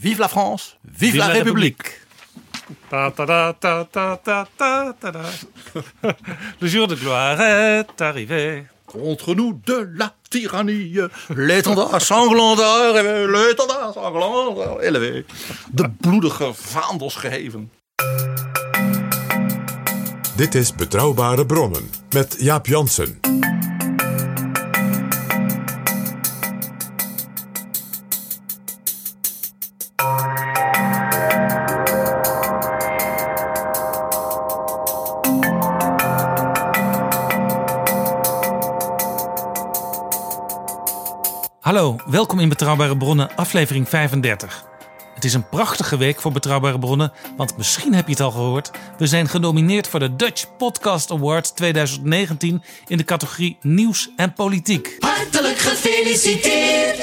Vive la France, vive, la, République. Ta ta ta ta ta ta ta Le jour de gloire est arrivé. Contre nous de la tyrannie, l'étendard sanglant eh l'étendard sanglant élevé. Eh de bloedige vaandels geheven. Dit is Betrouwbare Bronnen met Jaap Jansen. Welkom in Betrouwbare Bronnen, aflevering 35. Het is een prachtige week voor Betrouwbare Bronnen, want misschien heb je het al gehoord. We zijn genomineerd voor de Dutch Podcast Award 2019 in de categorie Nieuws en Politiek. Hartelijk gefeliciteerd!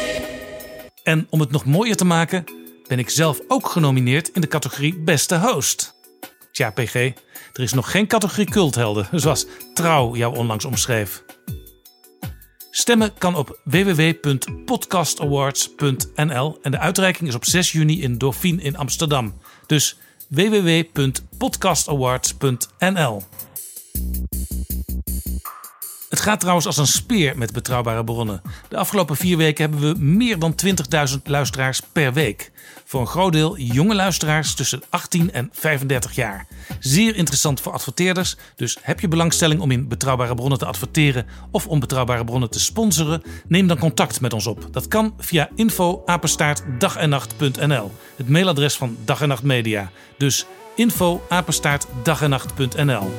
En om het nog mooier te maken, ben ik zelf ook genomineerd in de categorie Beste Host. Tja, PG, er is nog geen categorie culthelden, zoals Trouw jou onlangs omschreef. Stemmen kan op www.podcastawards.nl en de uitreiking is op 6 juni in Dauphine in Amsterdam. Dus www.podcastawards.nl. Gaat trouwens als een speer met betrouwbare bronnen. De afgelopen vier weken hebben we meer dan 20.000 luisteraars per week. Voor een groot deel jonge luisteraars tussen 18 en 35 jaar. Zeer interessant voor adverteerders, dus heb je belangstelling om in betrouwbare bronnen te adverteren of om betrouwbare bronnen te sponsoren? Neem dan contact met ons op. Dat kan via info apenstaartdagennacht.nl, het mailadres van Dag en Nacht Media. Dus info apenstaartdagennacht.nl.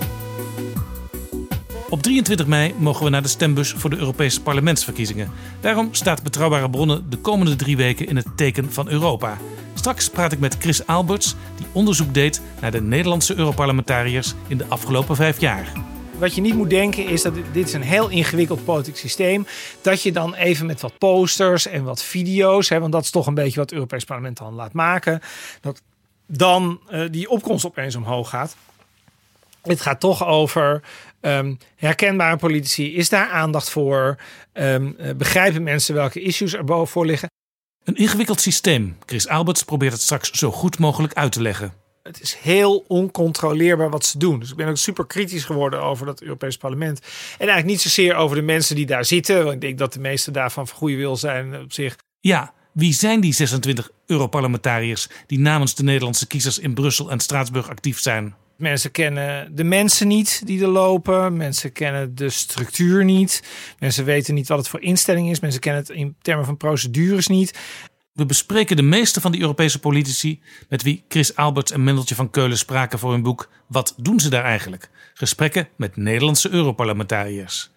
Op 23 mei mogen we naar de stembus voor de Europese parlementsverkiezingen. Daarom staat Betrouwbare Bronnen de komende drie weken in het teken van Europa. Straks praat ik met Chris Alberts, die onderzoek deed naar de Nederlandse Europarlementariërs in de afgelopen vijf jaar. Wat je niet moet denken is dat dit is een heel ingewikkeld politiek systeem. Dat je dan even met wat posters en wat video's, hè, want dat is toch een beetje wat het Europees Parlement dan laat maken, dat dan uh, die opkomst opeens omhoog gaat. Het gaat toch over um, herkenbare politici. Is daar aandacht voor? Um, begrijpen mensen welke issues er boven voor liggen? Een ingewikkeld systeem. Chris Alberts probeert het straks zo goed mogelijk uit te leggen. Het is heel oncontroleerbaar wat ze doen. Dus ik ben ook super kritisch geworden over dat Europees Parlement. En eigenlijk niet zozeer over de mensen die daar zitten. Want ik denk dat de meeste daarvan van goede wil zijn op zich. Ja, wie zijn die 26 Europarlementariërs die namens de Nederlandse kiezers in Brussel en Straatsburg actief zijn? Mensen kennen de mensen niet die er lopen. Mensen kennen de structuur niet. Mensen weten niet wat het voor instelling is. Mensen kennen het in termen van procedures niet. We bespreken de meeste van die Europese politici met wie Chris Alberts en Mendeltje van Keulen spraken voor hun boek Wat doen ze daar eigenlijk? Gesprekken met Nederlandse Europarlementariërs.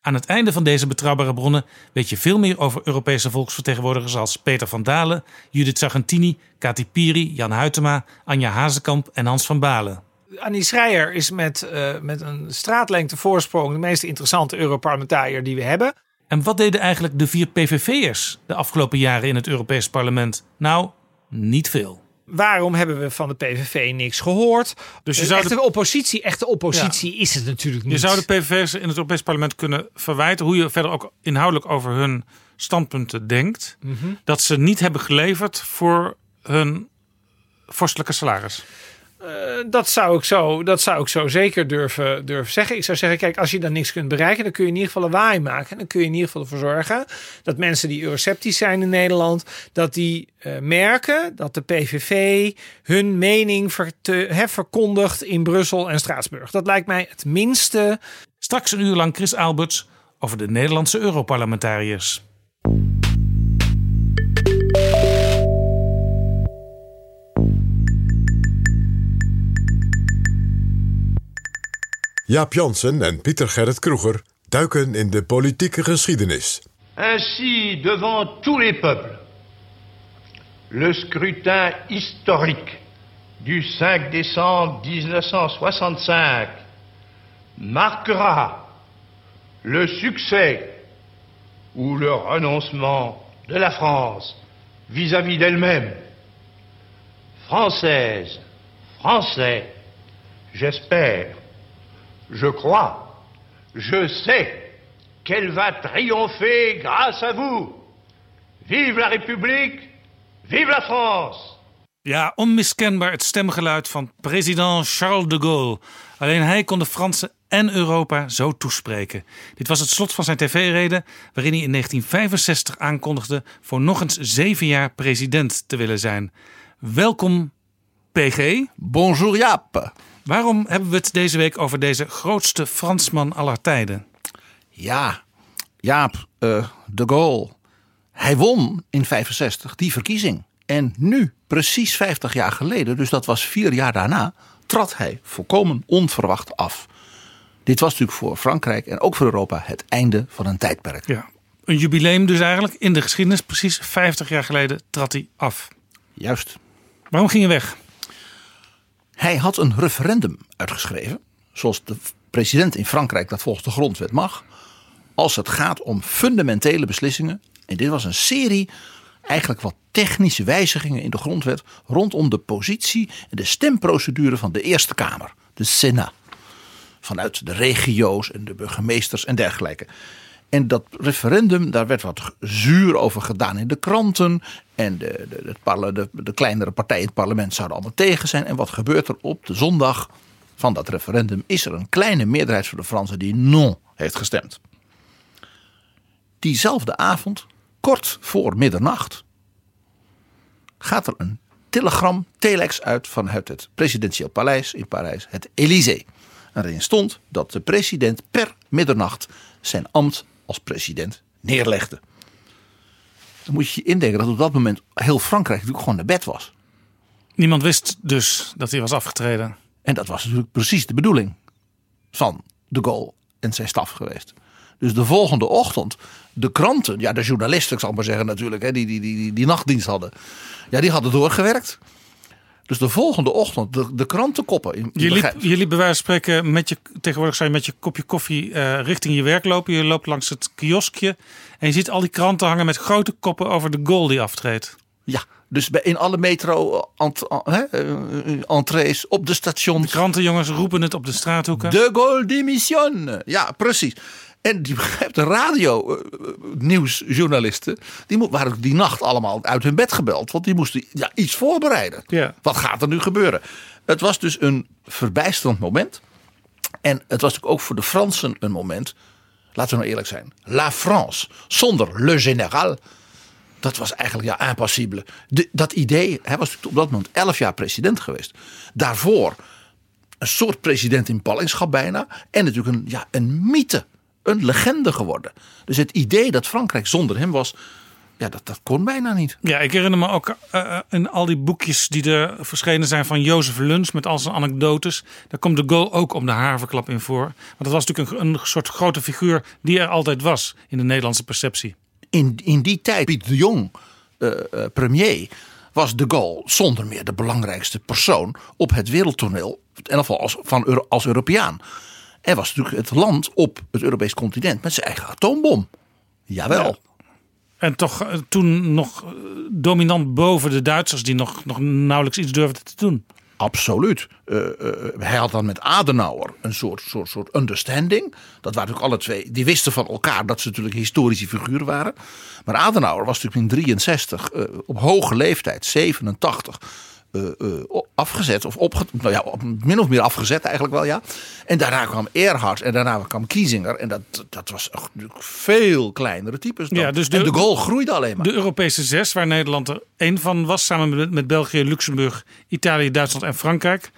Aan het einde van deze betrouwbare bronnen weet je veel meer over Europese volksvertegenwoordigers als Peter van Dalen, Judith Sargentini, Kati Piri, Jan Huytema, Anja Hazekamp en Hans van Balen. Annie Schreier is met, uh, met een straatlengte voorsprong de meest interessante Europarlementariër die we hebben. En wat deden eigenlijk de vier PVV'ers de afgelopen jaren in het Europees Parlement? Nou, niet veel. Waarom hebben we van de PVV niks gehoord? Dus je zou echte de oppositie, echte oppositie ja. is het natuurlijk niet. Je zou de PVV'ers in het Europees Parlement kunnen verwijten, hoe je verder ook inhoudelijk over hun standpunten denkt, mm -hmm. dat ze niet hebben geleverd voor hun vorstelijke salaris. Uh, dat, zou ik zo, dat zou ik zo zeker durven, durven zeggen. Ik zou zeggen, kijk, als je dan niks kunt bereiken, dan kun je in ieder geval een waai maken. En dan kun je in ieder geval ervoor zorgen dat mensen die euroceptisch zijn in Nederland, dat die uh, merken dat de PVV hun mening te, he, verkondigt in Brussel en Straatsburg. Dat lijkt mij het minste. Straks een uur lang Chris Alberts over de Nederlandse Europarlementariërs. Jaap Jansen en Pieter Gerrit Kroeger duiken in de politieke geschiedenis. Ainsi, devant tous les peuples, Le scrutin historique du 5 décembre 1965 marquera le succès ou le renoncement de la France vis-à-vis d'elle-même. Française, Français, j'espère, je crois, je sais qu'elle va triompher grâce à vous. Vive la République, vive la France. Ja, onmiskenbaar het stemgeluid van president Charles de Gaulle. Alleen hij kon de Fransen en Europa zo toespreken. Dit was het slot van zijn tv-reden, waarin hij in 1965 aankondigde voor nog eens zeven jaar president te willen zijn. Welkom, PG. Bonjour Jaap. Waarom hebben we het deze week over deze grootste Fransman aller tijden? Ja, Jaap, eh, de Gaulle. Hij won in 65 die verkiezing. En nu, precies 50 jaar geleden, dus dat was vier jaar daarna, trad hij volkomen onverwacht af. Dit was natuurlijk voor Frankrijk en ook voor Europa het einde van een tijdperk. Ja, een jubileum dus eigenlijk in de geschiedenis. Precies 50 jaar geleden trad hij af. Juist. Waarom ging hij weg? Hij had een referendum uitgeschreven, zoals de president in Frankrijk dat volgens de grondwet mag, als het gaat om fundamentele beslissingen. En dit was een serie eigenlijk wat technische wijzigingen in de grondwet rondom de positie en de stemprocedure van de Eerste Kamer, de Senat. Vanuit de regio's en de burgemeesters en dergelijke. En dat referendum, daar werd wat zuur over gedaan in de kranten. En de, de, de, kleinere partijen in het parlement zouden allemaal tegen zijn. En wat gebeurt er op de zondag van dat referendum? Is er een kleine meerderheid van de Fransen die non heeft gestemd. Diezelfde avond, kort voor middernacht, gaat er een telegram, telex uit vanuit het presidentieel paleis in Parijs, het Élysée. Erin stond dat de president per middernacht zijn ambt als president neerlegde. Dan moet je je indenken dat op dat moment heel Frankrijk natuurlijk gewoon naar bed was. Niemand wist dus dat hij was afgetreden. En dat was natuurlijk precies de bedoeling van de Gaulle en zijn staf geweest. Dus de volgende ochtend, de kranten, ja, de journalisten, ik zal maar zeggen natuurlijk, hè, die, die, die, die, die nachtdienst hadden, ja, die hadden doorgewerkt. Dus de volgende ochtend, de, de krantenkoppen. in- Je liep, begrijp- je liep bij wijze van spreken met je, tegenwoordig zou je met je kopje koffie eh, richting je werk lopen. Je loopt langs het kioskje en je ziet al die kranten hangen met grote koppen over de goal die aftreedt. Ja, dus in alle metro eh, ent- eh, entrees, op de De stations. krantenjongens roepen het op de straathoeken. De Gaulle démissionne. Ja, precies. En die begrijpt de radio eh, nieuwsjournalisten, die waren die nacht allemaal uit hun bed gebeld, want die moesten ja, iets voorbereiden. Ja. Wat gaat er nu gebeuren? Het was dus een verbijsterend moment. En het was natuurlijk ook voor de Fransen een moment, laten we nou eerlijk zijn, La France zonder Le Général. Dat was eigenlijk ja, impossible. De, dat idee, hij was natuurlijk op dat moment 11 jaar president geweest. Daarvoor een soort president in ballingschap bijna. En natuurlijk een, ja, een mythe, een legende geworden. Dus het idee dat Frankrijk zonder hem was, ja, dat, dat kon bijna niet. Ja, ik herinner me ook eh, in al die boekjes die er verschenen zijn van Jozef Luns met al zijn anekdotes. Daar komt de Gaulle ook om de haverklap in voor. Want dat was natuurlijk een, een soort grote figuur die er altijd was in de Nederlandse perceptie. In, in die tijd, Piet de Jong, eh, eh, premier, was de Gaulle zonder meer de belangrijkste persoon op het wereldtoneel. In ieder geval als, van, als Europeaan. En was natuurlijk het land op het Europees continent met zijn eigen atoombom. Jawel. En toch eh, toen nog eh, dominant boven de Duitsers die nog, nog nauwelijks iets durfden te doen. Absoluut. Eh, hij had dan met Adenauer een soort, soort, soort understanding. Dat waren natuurlijk alle twee. Die wisten van elkaar dat ze natuurlijk historische figuren waren. Maar Adenauer was natuurlijk in 63 eh, op hoge leeftijd, 87. Eh, eh, afgezet of opge, nou ja, op- min of meer afgezet eigenlijk wel ja. En daarna kwam Erhard en daarna kwam Kiesinger en dat, dat was veel kleinere types dan. Ja, dus de- en de goal groeide alleen maar. De Europese zes, waar Nederland er één van was, samen met, met België, Luxemburg, Italië, Duitsland en Frankrijk,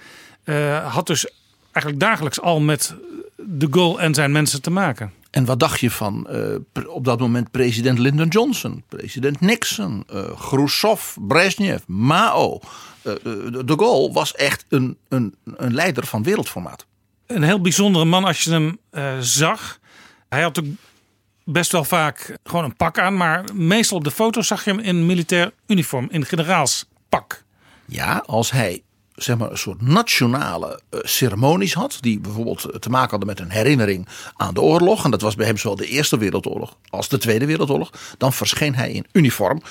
eh, had dus eigenlijk dagelijks al met de Gaulle en zijn mensen te maken. En wat dacht je van eh, op dat moment president Lyndon Johnson, president Nixon, eh Khrushchev, Brezhnev, Mao. Eh, de Gaulle was echt een, een, een leider van wereldformaat. Een heel bijzondere man als je hem zag. Hij had ook best wel vaak gewoon een pak aan. Maar meestal op de foto's zag je hem in militair uniform, in generaalspak. Ja, als hij zeg maar, een soort nationale eh, ceremonies had. Die bijvoorbeeld eh, te maken hadden met een herinnering aan de oorlog. En dat was bij hem zowel de Eerste Wereldoorlog als de Tweede Wereldoorlog. Dan verscheen hij in uniform.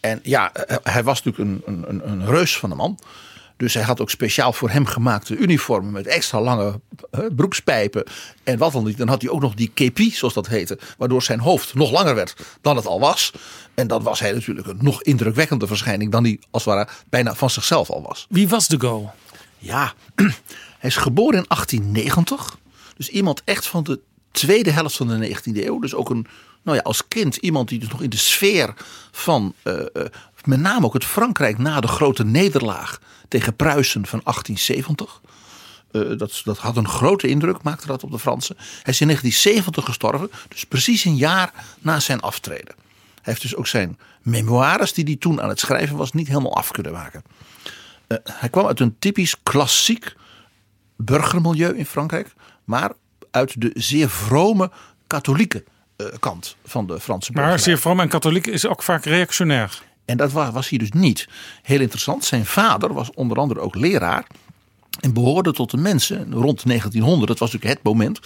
En ja, eh, hij was natuurlijk een, een, een reus van een man. Dus hij had ook speciaal voor hem gemaakte uniformen met extra lange eh, broekspijpen. En wat dan niet. Dan had hij ook nog die kepi, zoals dat heette. Waardoor zijn hoofd nog langer werd dan het al was. En dan was hij natuurlijk een nog indrukwekkende verschijning dan hij als het ware bijna van zichzelf al was. Wie was de Gaulle? Ja, hij is geboren in 1890. Dus iemand echt van de tweede helft van de 19e eeuw. Dus ook een, nou ja, als kind iemand die dus nog in de sfeer van eh, eh, met name ook het Frankrijk na de grote nederlaag tegen Pruisen van 1870. Eh, dat, dat had een grote indruk, maakte dat op de Fransen. Hij is in 1970 gestorven, dus precies een jaar na zijn aftreden. Hij heeft dus ook zijn memoires, die hij toen aan het schrijven was, niet helemaal af kunnen maken. Eh, hij kwam uit een typisch klassiek burgermilieu in Frankrijk, maar uit de zeer vrome katholieke eh, kant van de Franse Maar burgerij. zeer vroom en katholiek is ook vaak reactionair. En dat wa- was hij dus niet. Heel interessant. Zijn vader was onder andere ook leraar. En behoorde tot de mensen rond 1900, dat was natuurlijk het moment.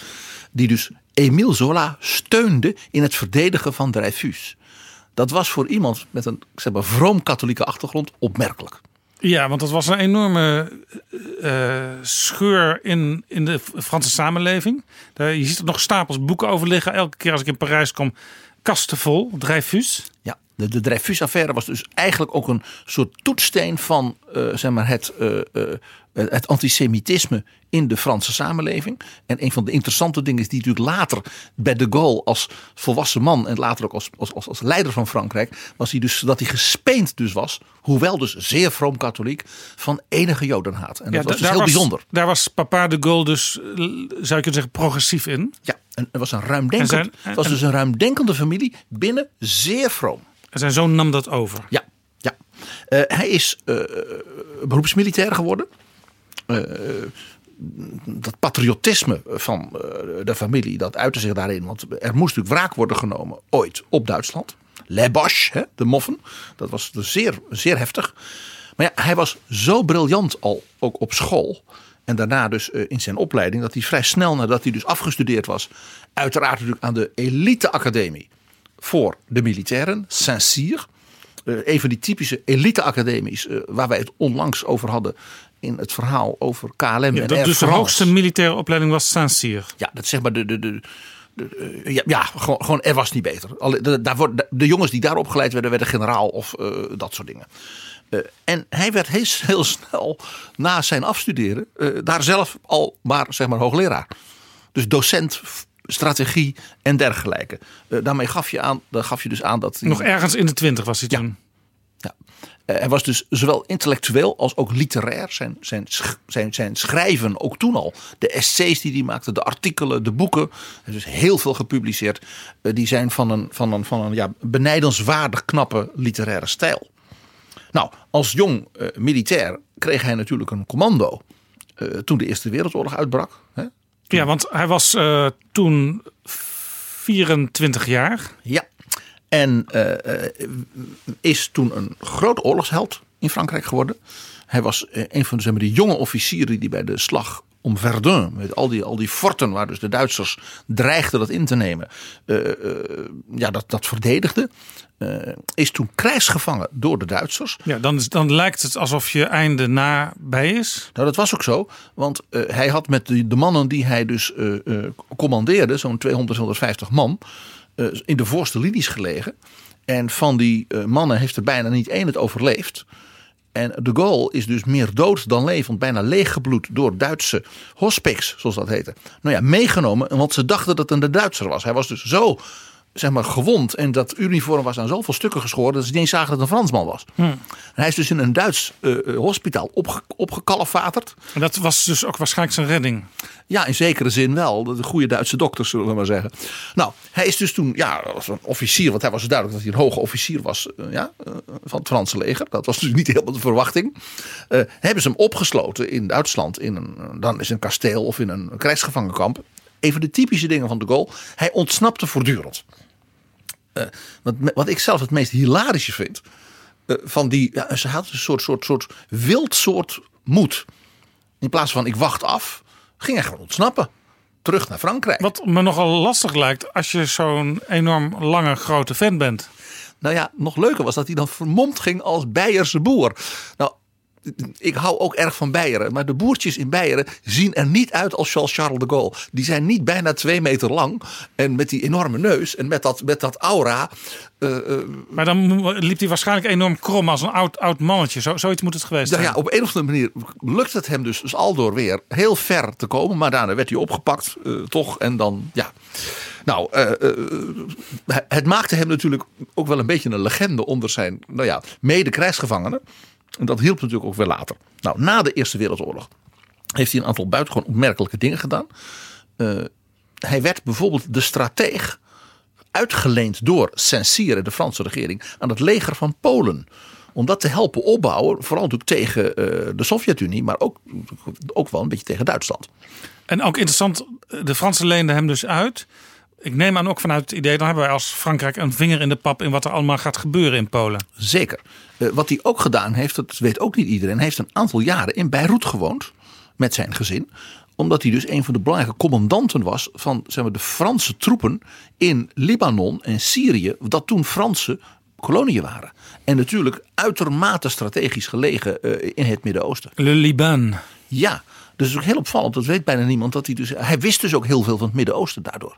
die dus Émile Zola steunde in het verdedigen van Dreyfus. Dat was voor iemand met een zeg maar, vroom-katholieke achtergrond opmerkelijk. Ja, want dat was een enorme eh, scheur in, in de Franse samenleving. Daar, je ziet er nog stapels boeken over liggen. Elke keer als ik in Parijs kom, kasten vol, Dreyfus. Ja, de, de Dreyfus-affaire was dus eigenlijk ook een soort toetssteen van eh, zeg maar het, eh, eh, het antisemitisme in de Franse samenleving. En een van de interessante dingen is die natuurlijk later bij de Gaulle als volwassen man en later ook als, als, als, als leider van Frankrijk, was hij dus dat hij gespeend dus was, hoewel dus zeer vroom katholiek, van enige jodenhaat. En dat was dus heel bijzonder. Daar was papa de Gaulle dus, zou je kunnen zeggen, progressief in. Ja, en het was een ruimdenkend, En het was dus een ruimdenkende familie binnen zeer vroom. En zijn zoon nam dat over. Ja, ja. Eh, hij is eh, beroepsmilitair geworden. Eh, dat patriotisme van de familie, dat uitte zich daarin. Want er moest natuurlijk wraak worden genomen ooit op Duitsland. Les Boches, hè, de moffen. Dat was dus zeer, zeer heftig. Maar ja, hij was zo briljant al, ook op school. En daarna dus in zijn opleiding, dat hij vrij snel nadat hij dus afgestudeerd was. Uiteraard natuurlijk aan de elite academie voor de militairen, Saint-Cyr. Eh, een van die typische elite-academies eh, waar wij het onlangs over hadden in het verhaal over KLM Ja, en dat Air dus de hoogste militaire opleiding was Saint-Cyr. Ja, dat zeg maar de. de, de, de- eh, ja, ja gewoon, gewoon er was niet beter. De, daar wordt, de jongens die daar opgeleid werden, werden generaal of dat soort dingen. En hij werd heel, heel snel na zijn afstuderen daar zelf al maar, zeg maar hoogleraar. Dus docent, strategie en dergelijke. Eh, daarmee gaf je, aan, dan gaf je dus aan dat Nog ergens in de twintig was hij toen. ja. Eh, hij was dus zowel intellectueel als ook literair. Zijn, zijn, zijn, zijn schrijven, ook toen al. De essays die hij maakte, de artikelen, de boeken. Hij heeft dus heel veel gepubliceerd. Eh, die zijn van een, van een, van een ja, benijdenswaardig knappe literaire stijl. Nou, als jong militair kreeg hij natuurlijk een commando. toen de Eerste Wereldoorlog uitbrak. Hè? Ja, want hij was eh, toen 24 jaar. Ja. En eh, eh, is toen een groot oorlogsheld in Frankrijk geworden. Hij was een van de, jonge officieren die bij de slag om Verdun, met al die, al die forten waar dus de Duitsers dreigden dat in te nemen, ja, dat, dat verdedigde. Eh, is toen krijgsgevangen door de Duitsers. Ja, dan, dan lijkt het alsof je einde nabij is. Nou, dat was ook zo. Want eh, hij had met de, de mannen die hij dus eh, commandeerde, zo'n 200, 250 man, in de voorste linies gelegen. En van die mannen heeft er bijna niet één het overleefd. En de Gaulle is dus meer dood dan levend, bijna leeggebloed door Duitse hospiks, zoals dat heette. Nou ja, meegenomen, want ze dachten dat het een Duitser was. Hij was dus zo zeg maar, gewond en dat uniform was aan zoveel stukken geschoren dat ze niet eens zagen dat het een Fransman was. En hij is dus in een Duits eh, eh, hospitaal opge opgekalefaterd. En dat was dus ook waarschijnlijk zijn redding. Ja, in zekere zin wel. De goede Duitse dokters, zullen we maar zeggen. Nou, hij is dus toen, ja, als een officier, want hij was duidelijk dat hij een hoge officier was eh, ja, van het Franse leger. Dat was dus niet helemaal de verwachting. Hebben ze hem opgesloten in Duitsland, in een, dan is een kasteel of in een krijgsgevangenkamp. Een van de typische dingen van de Gaulle, hij ontsnapte voortdurend. eh, wat, wat ik zelf het meest hilarische vind. eh, van die, ja, ze had een soort, soort, soort wild soort moed. In plaats van ik wacht af, ging hij gewoon ontsnappen. Terug naar Frankrijk. Wat me nogal lastig lijkt als je zo'n enorm lange grote fan bent. Nou ja, nog leuker was dat hij dan vermomd ging als Beierse boer. Nou, ik hou ook erg van Beieren. Maar de boertjes in Beieren zien er niet uit als Charles Charles de Gaulle. Die zijn niet bijna twee meter lang. En met die enorme neus en met dat, met dat aura. eh, eh, Maar dan liep hij waarschijnlijk enorm krom als een oud, oud mannetje. Zo, zoiets moet het geweest nou zijn. ja, op een of andere manier lukt het hem dus, dus aldoor weer heel ver te komen. Maar daarna werd hij opgepakt, eh, toch? En dan, ja. Nou, het maakte hem natuurlijk ook wel een beetje een legende onder zijn, nou ja, mede-krijgsgevangenen. En dat hielp natuurlijk ook weer later. Nou, na de Eerste Wereldoorlog heeft hij een aantal buitengewoon opmerkelijke dingen gedaan. Eh, hij werd bijvoorbeeld de strateeg uitgeleend door Saint-Cyr, de Franse regering, aan het leger van Polen. Om dat te helpen opbouwen, vooral natuurlijk tegen eh, de Sovjet-Unie, maar ook, ook wel een beetje tegen Duitsland. En ook interessant, de Fransen leenden hem dus uit. Ik neem aan ook vanuit het idee, dan hebben wij als Frankrijk een vinger in de pap in wat er allemaal gaat gebeuren in Polen. Zeker. Eh, wat hij ook gedaan heeft, dat weet ook niet iedereen. Hij heeft een aantal jaren in Beirut gewoond met zijn gezin. Omdat hij dus een van de belangrijke commandanten was van zeg maar, de Franse troepen in Libanon en Syrië. Dat toen Franse koloniën waren. En natuurlijk uitermate strategisch gelegen eh, in het Midden-Oosten. Le Liban. Ja, dus het is ook heel opvallend. Dat weet bijna niemand. Dat hij, dus, hij wist dus ook heel veel van het Midden-Oosten daardoor.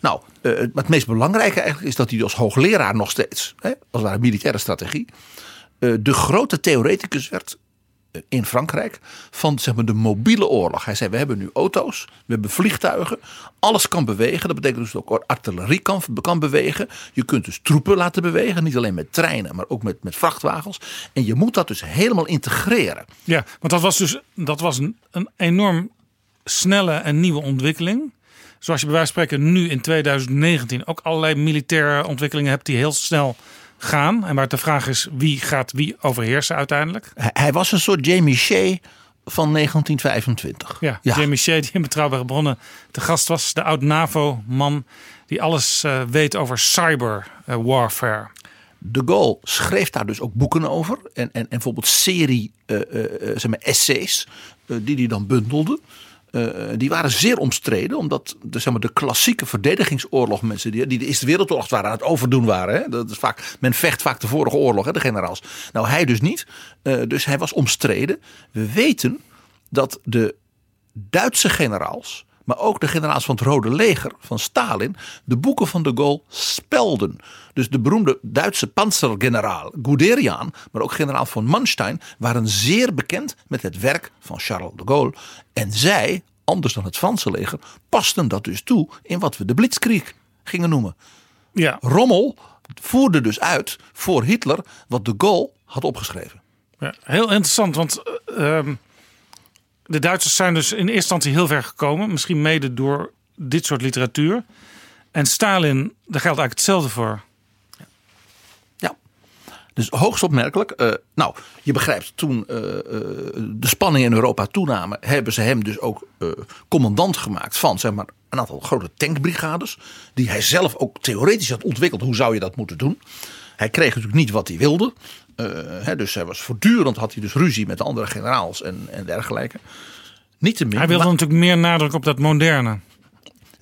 Nou, maar het meest belangrijke eigenlijk is dat hij als hoogleraar nog steeds, hè, als het ware militaire strategie, eh, de grote theoreticus werd eh, in Frankrijk van zeg maar, de mobiele oorlog. Hij zei: We hebben nu auto's, we hebben vliegtuigen, alles kan bewegen. Dat betekent dus ook artillerie kan, kan bewegen. Je kunt dus troepen laten bewegen, niet alleen met treinen, maar ook met, met vrachtwagens. En je moet dat dus helemaal integreren. Ja, want dat was dus dat was een, een enorm snelle en nieuwe ontwikkeling. Zoals je bij wijze van spreken nu in 2019 ook allerlei militaire ontwikkelingen hebt die heel snel gaan. En waar de vraag is wie gaat wie overheersen uiteindelijk. Hij, was een soort Jamie Shea van 1925. Ja, Jamie Shea die in Betrouwbare Bronnen te gast was. De oud-NAVO-man die alles eh, weet over cyber eh, warfare. De Gaulle schreef daar dus ook boeken over. En, en, en bijvoorbeeld serie eh, zeg maar essays die hij dan bundelde. Eh, die waren zeer omstreden, omdat de, zeg maar, de klassieke verdedigingsoorlog, mensen die, die de Eerste Wereldoorlog waren aan het overdoen waren. Hè? Dat is vaak, men vecht vaak de vorige oorlog, hè, de generaals. Nou, hij dus niet. Eh, dus hij was omstreden. We weten dat de Duitse generaals, maar ook de generaals van het Rode Leger van Stalin, de boeken van de Gaulle spelden. Dus de beroemde Duitse panzergeneraal Guderian, maar ook generaal von Manstein, waren zeer bekend met het werk van Charles de Gaulle. En zij, anders dan het Franse leger, pasten dat dus toe in wat we de Blitzkrieg gingen noemen. Ja, Rommel voerde dus uit voor Hitler wat de Gaulle had opgeschreven. Ja, heel interessant, want eh, ehm, de Duitsers zijn dus in eerste instantie heel ver gekomen. Misschien mede door dit soort literatuur. En Stalin, daar geldt eigenlijk hetzelfde voor. Ja. Dus hoogst opmerkelijk. Eh, nou, je begrijpt, toen eh, eh, de spanningen in Europa toenamen, hebben ze hem dus ook commandant gemaakt van zeg maar, een aantal grote tankbrigades. Die hij zelf ook theoretisch had ontwikkeld. Hoe zou je dat moeten doen? Hij kreeg natuurlijk niet wat hij wilde. Eh, hè, dus hij was voortdurend had hij dus ruzie met de andere generaals en, en dergelijke. Niettemin. Hij wilde maar- natuurlijk meer nadruk op dat moderne.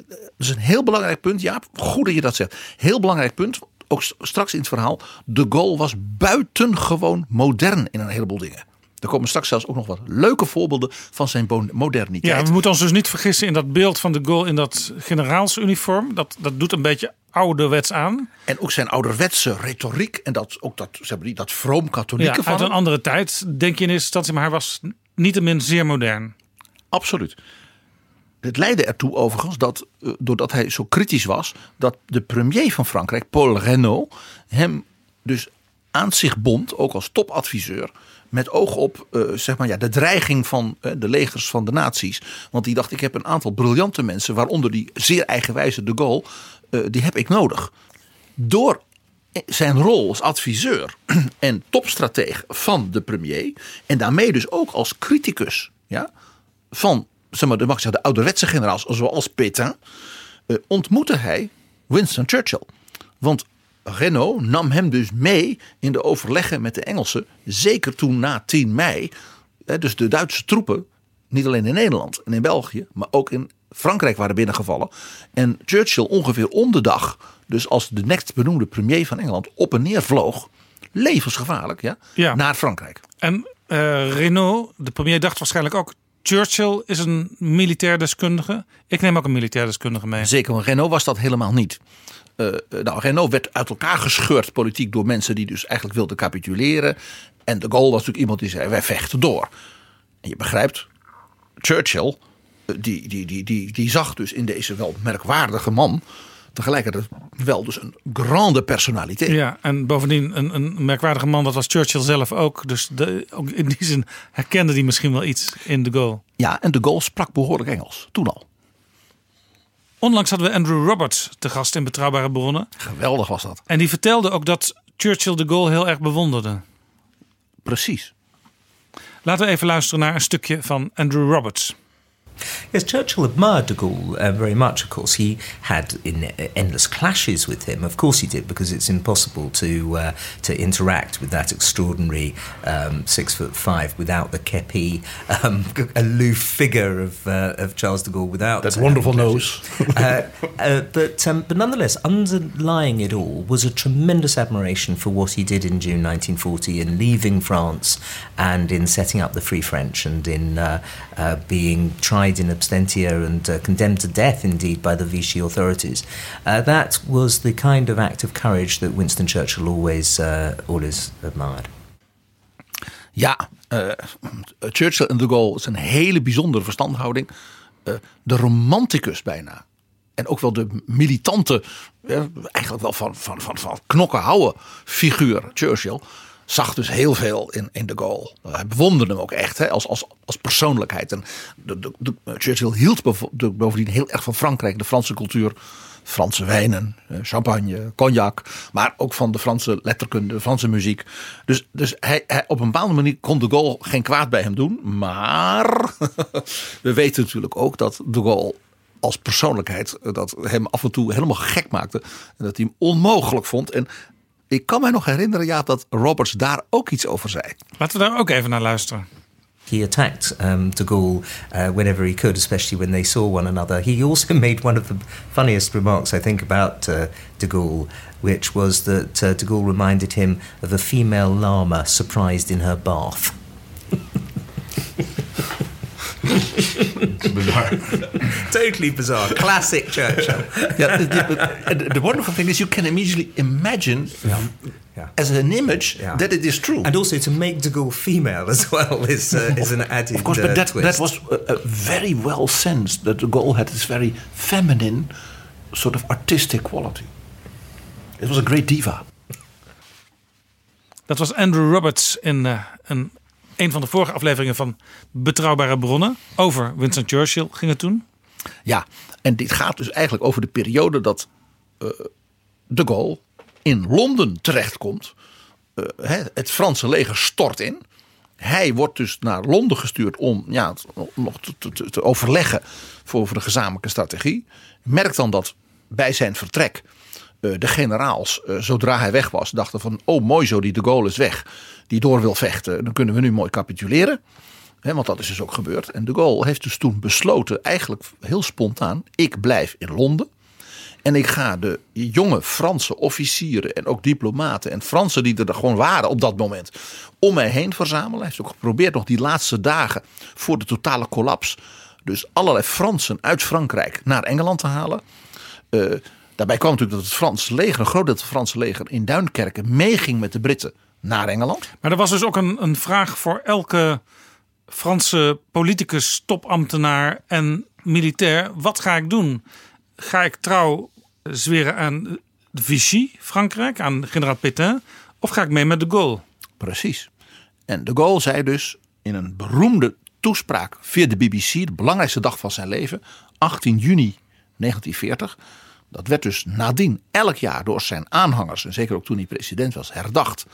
dat is een heel belangrijk punt, Jaap. Goed dat je dat zegt. Heel belangrijk punt. Ook st- straks in het verhaal. De Gaulle was buitengewoon modern in een heleboel dingen. Er komen straks zelfs ook nog wat leuke voorbeelden van zijn moderniteit. Ja, we moeten ons dus niet vergissen in dat beeld van de Gaulle in dat generaalsuniform. Dat, dat doet een beetje ouderwets aan. En ook zijn ouderwetse retoriek. En dat, ook dat, zeg maar, die- dat vroom-katholieke Ja, van uit een hem. andere tijd, denk je in eerste instantie. Maar hij was niettemin zeer modern. Absoluut. Het leidde ertoe overigens dat, eh, doordat hij zo kritisch was, dat de premier van Frankrijk, Paul Renault, hem dus aan zich bond, ook als topadviseur, met oog op eh, zeg maar, ja, de dreiging van eh, de legers van de naties. Want die dacht, ik heb een aantal briljante mensen, waaronder die zeer eigenwijze de Gaulle, eh, die heb ik nodig. Door zijn rol als adviseur en topstrateeg van de premier. En daarmee dus ook als criticus ja, van zeg maar, de, mag zeggen, de ouderwetse generaals zoals Pétain. ontmoette hij Winston Churchill. Want Renault nam hem dus mee in de overleggen met de Engelsen. Zeker toen na 10 mei. Dus de Duitse troepen, niet alleen in Nederland en in België, maar ook in Frankrijk waren binnengevallen. En Churchill ongeveer om de dag, dus als de next benoemde premier van Engeland, op en neer vloog. Levensgevaarlijk, ja, Ja. naar Frankrijk. En eh Renault, de premier, dacht waarschijnlijk ook... Churchill is een militair deskundige. Ik neem ook een militair deskundige mee. Zeker, want Renault was dat helemaal niet. Eh, eh, nou, Renault werd uit elkaar gescheurd politiek door mensen die dus eigenlijk wilden capituleren. En de Gaulle was natuurlijk iemand die zei: wij vechten door. En je begrijpt, Churchill, eh, die, die, die, die, die zag dus in deze wel merkwaardige man. tegelijkertijd wel dus een grande personaliteit. Ja, en bovendien een, een merkwaardige man, dat was Churchill zelf ook. Dus de, ook in die zin herkende hij misschien wel iets in de goal. Ja, en de Gaulle sprak behoorlijk Engels, toen al. Onlangs hadden we Andrew Roberts te gast in Betrouwbare Bronnen. Geweldig was dat. En die vertelde ook dat Churchill de Gaulle heel erg bewonderde. Precies. Laten we even luisteren naar een stukje van Andrew Roberts. Yes, Churchill admired de Gaulle uh, very much. Of course, he had in, uh, endless clashes with him. Of course, he did because it's impossible to uh, to interact with that extraordinary um, six foot five without the kepi, um, aloof figure of uh, of Charles de Gaulle. Without That having wonderful nose. uh, uh, but um, but nonetheless, underlying it all was a tremendous admiration for what he did in June 1940 in leaving France and in setting up the Free French and in uh, uh, being in absentia and uh, condemned to death, indeed, by the Vichy authorities. Uh, that was the kind of act of courage that Winston Churchill always uh, always admired. Ja, eh, Churchill en de Gaulle is een hele bijzondere verstandhouding. Eh, de romanticus bijna. En ook wel de militante, eh, eigenlijk wel van, van, van, van knokken houden figuur Churchill. Zag dus heel veel in, in de Gaulle. Hij bewonderde hem ook echt hè, als, als, als persoonlijkheid. De, de- Churchill hield bovendien heel erg van Frankrijk, de Franse cultuur. Franse wijnen, eh, champagne, cognac. Maar ook van de Franse letterkunde, de Franse muziek. Dus, dus hij, hij, op een bepaalde manier kon de Gaulle geen kwaad bij hem doen. Maar we weten natuurlijk ook dat de Gaulle als persoonlijkheid eh, dat hem af en toe helemaal gek maakte. En dat hij hem onmogelijk vond. En ik kan mij nog herinneren, ja, dat Roberts daar ook iets over zei. Laten we daar ook even naar luisteren. He attacked um, de Gaulle uh, whenever he could, especially when they saw one another. He also made one of the funniest remarks, I think, about uh, de Gaulle, which was that uh, de Gaulle reminded him of a female llama surprised in her bath. totally bizarre. Classic Churchill. Ja, the, the- the wonderful thing is you can immediately imagine Yeah. as an image Yeah. that it is true. And also to make de Gaulle female as well is, uh, is an added Of course, uh, but that, twist. that was uh, uh, very well sensed that the Gaulle had this very feminine sort of artistic quality. It was a great diva. Dat was Andrew Roberts in een, een van de vorige afleveringen van Betrouwbare Bronnen. Over Winston Churchill ging het toen. Ja, en dit gaat dus eigenlijk over de periode dat eh, de Gaulle in Londen terechtkomt. Hè, het Franse leger stort in. Hij wordt dus naar Londen gestuurd om ja, nog te, te, te overleggen voor, voor de gezamenlijke strategie. Merkt dan dat bij zijn vertrek eh, de generaals, zodra hij weg was, dachten van: oh, mooi zo, die de Gaulle is weg. Die door wil vechten, dan kunnen we nu mooi capituleren. Want dat is dus ook gebeurd. En de Gaulle heeft dus toen besloten, eigenlijk heel spontaan: ik blijf in Londen. En ik ga de jonge Franse officieren en ook diplomaten en Fransen die er gewoon waren op dat moment om mij heen verzamelen. Hij heeft ook geprobeerd nog die laatste dagen voor de totale collaps. Dus allerlei Fransen uit Frankrijk naar Engeland te halen. Eh, daarbij kwam natuurlijk dat het Franse leger, een groot deel van het Franse leger in Duinkerken meeging met de Britten naar Engeland. Maar er was dus ook een, een vraag voor elke Franse politicus, topambtenaar en militair. Wat ga ik doen? Ga ik trouw zweren aan de Vichy, Frankrijk, aan generaal Pétain? Of ga ik mee met de Gaulle? Precies. En de Gaulle zei dus in een beroemde toespraak via de BBC, de belangrijkste dag van zijn leven, 18 juni 1940. Dat werd dus nadien elk jaar door zijn aanhangers, en zeker ook toen hij president was, herdacht.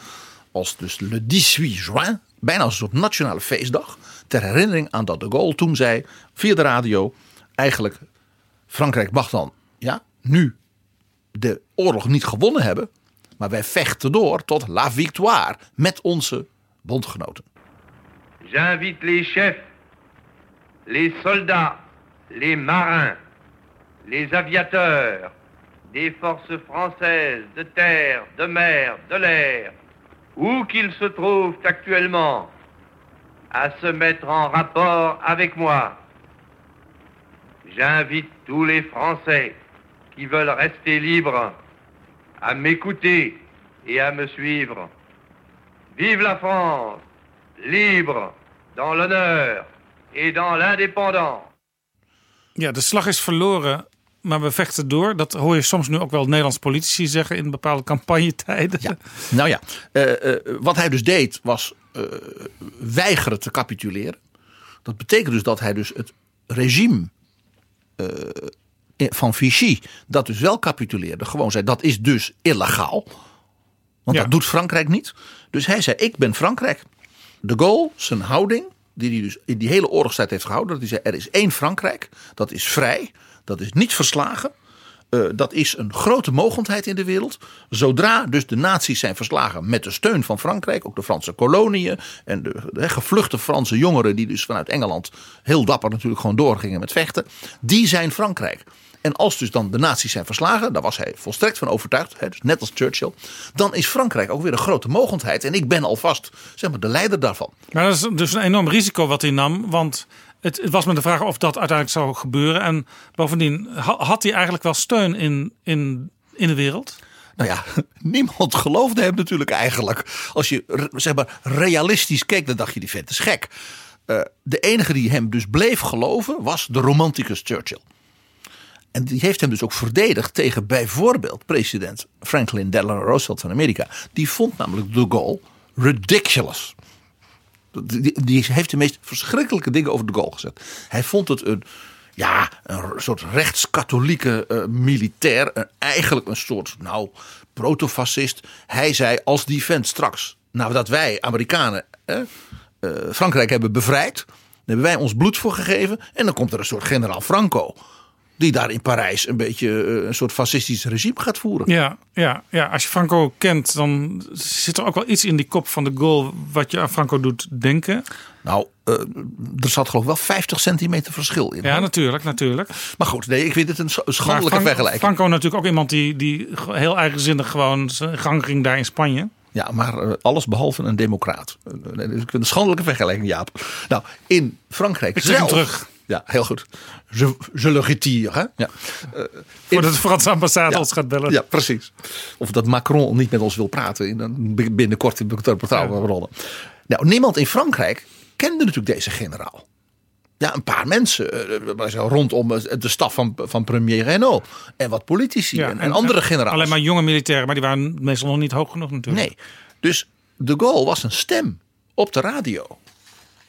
Als dus le 18 juin, bijna als een soort nationale feestdag. Ter herinnering aan dat de Gaulle toen zei via de radio: eigenlijk Frankrijk mag dan ja, nu de oorlog niet gewonnen hebben. Maar wij vechten door tot la victoire met onze bondgenoten. J'invite les chefs, les soldats, les marins, les aviateurs des forces françaises de terre, de mer, de l'air, où qu'ils se trouvent actuellement, à se mettre en rapport avec moi. J'invite tous les Français qui veulent rester libres à m'écouter et à me suivre. Vive la France, libre, dans l'honneur et dans l'indépendance. De slag is verloren, maar we vechten door. Dat hoor je soms nu ook wel Nederlandse politici zeggen in bepaalde campagnetijden. Ja. Nou ja, eh, eh, wat hij dus deed was eh, weigeren te capituleren. Dat betekent dus dat hij dus het regime van Vichy, dat dus wel capituleerde, gewoon zei dat is dus illegaal. Want Ja. dat doet Frankrijk niet. Dus hij zei ik ben Frankrijk. De Gaulle, zijn houding, die hij dus in die hele oorlogstijd heeft gehouden. Dat hij zei er is één Frankrijk, dat is vrij, dat is niet verslagen. Eh, dat is een grote mogendheid in de wereld. Zodra dus de nazi's zijn verslagen met de steun van Frankrijk, ook de Franse koloniën en de, gevluchte Franse jongeren die dus vanuit Engeland heel dapper natuurlijk gewoon doorgingen met vechten, die zijn Frankrijk. En als dus dan de nazi's zijn verslagen, daar was hij volstrekt van overtuigd, hè, dus net als Churchill, dan is Frankrijk ook weer een grote mogendheid. En ik ben alvast zeg maar, de leider daarvan. Maar dat is dus een enorm risico wat hij nam. Want het, het was met de vraag of dat uiteindelijk zou gebeuren. En bovendien ha- had hij eigenlijk wel steun in, in, in de wereld. Nou ja, niemand geloofde hem natuurlijk eigenlijk. Als je zeg maar realistisch keek, dan dacht je die vent is gek. Eh, de enige die hem dus bleef geloven was de romanticus Churchill. En die heeft hem dus ook verdedigd tegen bijvoorbeeld president Franklin Delano Roosevelt van Amerika. Die vond namelijk de Gaulle ridiculous. Die, heeft de meest verschrikkelijke dingen over de Gaulle gezet. Hij vond het een, ja, een soort rechtskatholieke eh, militair. Een, eigenlijk een soort, nou, protofascist. Hij zei, als die vent straks, nadat wij Amerikanen eh, Frankrijk hebben bevrijd. Hebben wij ons bloed voor gegeven. En dan komt er een soort generaal Franco. Die daar in Parijs een beetje eh, een soort fascistisch regime gaat voeren. Ja, ja, ja, als je Franco kent, dan zit er ook wel iets in die kop van de goal wat je aan Franco doet denken. Nou, eh, er zat geloof ik wel 50 centimeter verschil in. Ja, natuurlijk, natuurlijk. Maar goed, nee, ik vind het een schandelijke Fran- vergelijking. Franco natuurlijk ook iemand die, die heel eigenzinnig gewoon zijn gang ging daar in Spanje. Ja, maar eh, alles behalve een democraat. Dus ik vind het een schandelijke vergelijking, Jaap. Nou, in Frankrijk Ik zelf... terug. Ja, heel goed. Je, je le retire. Hè? Ja. Eh, in- Voordat de Franse ambassade Ja. ons gaat bellen. Ja, precies. Of dat Macron niet met ons wil praten. In een, binnenkort in de betrouwbare bronnen. Nou, niemand in Frankrijk kende natuurlijk deze generaal. Ja, een paar mensen. eh, zo rondom eh, de staf van, van premier Renault. En wat politici Ja, en, en andere generaals. Alleen maar jonge militairen, maar die waren meestal nog niet hoog genoeg natuurlijk. Nee. Dus de Gaulle was een stem op de radio.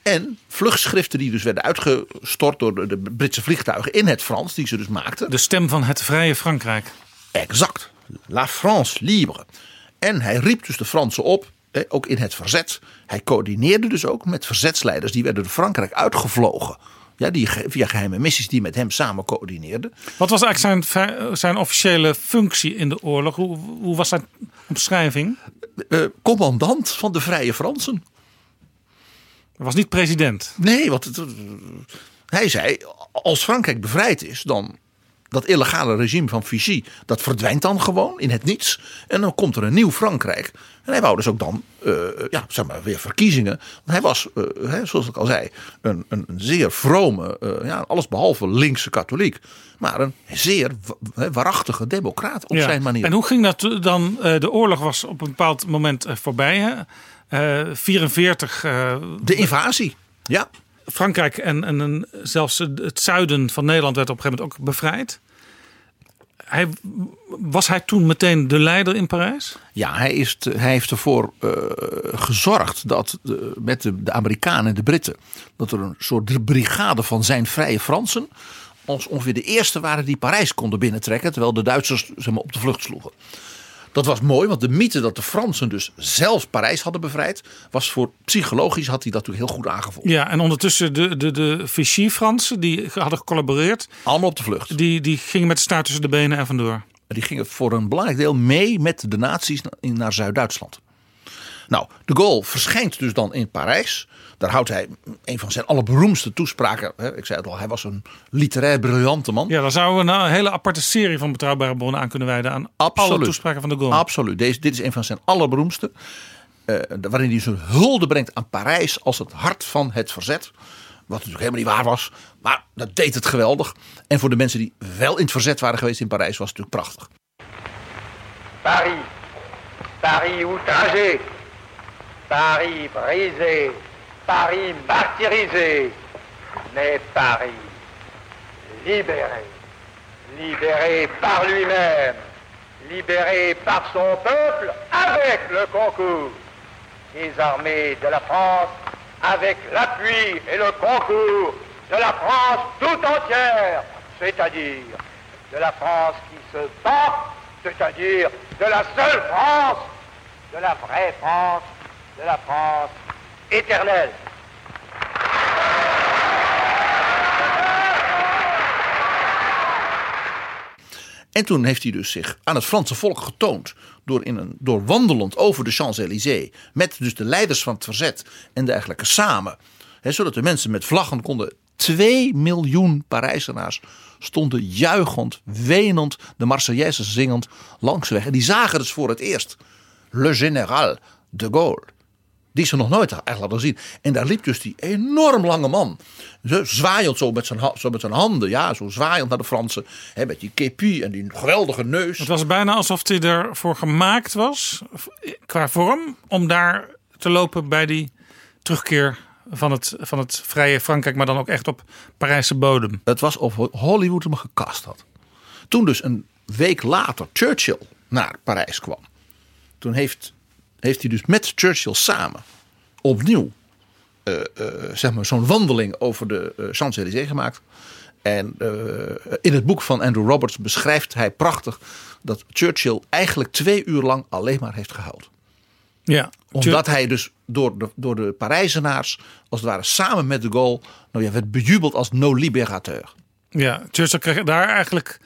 En vluchtschriften die dus werden uitgestort door de, de Britse vliegtuigen in het Frans, die ze dus maakten. De stem van het vrije Frankrijk. Exact. La France libre. En hij riep dus de Fransen op, ook in het verzet. Hij coördineerde dus ook met verzetsleiders. Die werden door Frankrijk uitgevlogen. Ja, die via geheime missies die met hem samen coördineerden. Wat was eigenlijk zijn, zijn officiële functie in de oorlog? Hoe, hoe was zijn omschrijving? Eh, commandant van de Vrije Fransen. Hij was niet president. Nee, want het, hij zei: als Frankrijk bevrijd is, dan dat illegale regime van Vichy, dat verdwijnt dan gewoon in het niets. En dan komt er een nieuw Frankrijk. En hij wou dus ook dan, eh, ja, zeg maar, weer verkiezingen. Want hij was, eh, hè, zoals ik al zei, een, een, een zeer vrome, eh, ja, allesbehalve linkse katholiek. Maar een zeer waarachtige democraat op Ja. zijn manier. En hoe ging dat dan? De oorlog was op een bepaald moment voorbij. Hè? Eh, 44. eh, De invasie, ja. Frankrijk en, en, en zelfs het zuiden van Nederland werd op een gegeven moment ook bevrijd. Hij, was hij toen meteen de leider in Parijs? Ja, hij, is te- hij heeft ervoor eh, gezorgd dat de, met de, de Amerikanen en de Britten. dat er een soort brigade van zijn vrije Fransen. als ongeveer de eerste waren die Parijs konden binnentrekken. terwijl de Duitsers zeg maar, op de vlucht sloegen. Dat was mooi, want de mythe dat de Fransen dus zelf Parijs hadden bevrijd. was voor psychologisch had hij dat natuurlijk heel goed aangevoeld. Ja, en ondertussen de, de, de Vichy-Fransen die hadden gecollaboreerd. Allemaal op de vlucht. Die, die gingen met de staart tussen de benen en vandoor. Die gingen voor een belangrijk deel mee met de nazi's na- naar Zuid-Duitsland. Nou, de Gaulle verschijnt dus dan in Parijs. Daar houdt hij een van zijn allerberoemdste toespraken. Hè, Ik zei het al, hij was een literair briljante man. Ja, daar zouden we nou een hele aparte serie van betrouwbare bronnen aan kunnen wijden. Aan alle Absoluut. toespraken van de Gaulle. Absoluut. Deze, dit is een van zijn allerberoemdste. eh, waarin hij zijn hulde brengt aan Parijs als het hart van het verzet. Wat natuurlijk helemaal niet waar was. Maar dat deed het geweldig. En voor de mensen die wel in het verzet waren geweest in Parijs was het natuurlijk prachtig. Paris, Paris outragé, Paris brisé, Paris martyrisé, mais Paris libéré, libéré par lui-même, libéré par son peuple avec le concours des armées de la France, avec l'appui et le concours de la France tout entière, c'est-à-dire de la France qui se bat, c'est-à-dire de la seule France, de la vraie France, de la France éternelle. En toen heeft hij dus zich aan het Franse volk getoond. Door, in een, door wandelend over de Champs-Élysées. Met dus de leiders van het verzet en dergelijke samen. Zodat de mensen met vlaggen konden. 2 miljoen Parijzenaars stonden juichend, wenend, de Marseillaise zingend langs weg. En die zagen dus voor het eerst Le Général de Gaulle. Die ze nog nooit eigenlijk hadden gezien. En daar liep dus die enorm lange man. Zo zwaaiend zo met zijn, zo met zijn handen. Ja, zo zwaaiend naar de Fransen. Hè, met die kepi en die geweldige neus. Het was bijna alsof hij ervoor gemaakt was, qua vorm, om daar te lopen bij die terugkeer van het, van het vrije Frankrijk, maar dan ook echt op Parijse bodem. Het was of Hollywood hem gekast had. Toen dus een week later Churchill naar Parijs kwam. Toen heeft, heeft hij dus met Churchill samen opnieuw eh, eh, zeg maar zo'n wandeling over de eh, Champs-Élysées gemaakt. En eh, in het boek van Andrew Roberts beschrijft hij prachtig dat Churchill eigenlijk twee uur lang alleen maar heeft gehuild. Ja, Omdat hij dus door de, door de Parijzenaars, als het ware samen met de Gaulle, nou ja, werd bejubeld als no liberateur. Ja, Churchill kreeg daar eigenlijk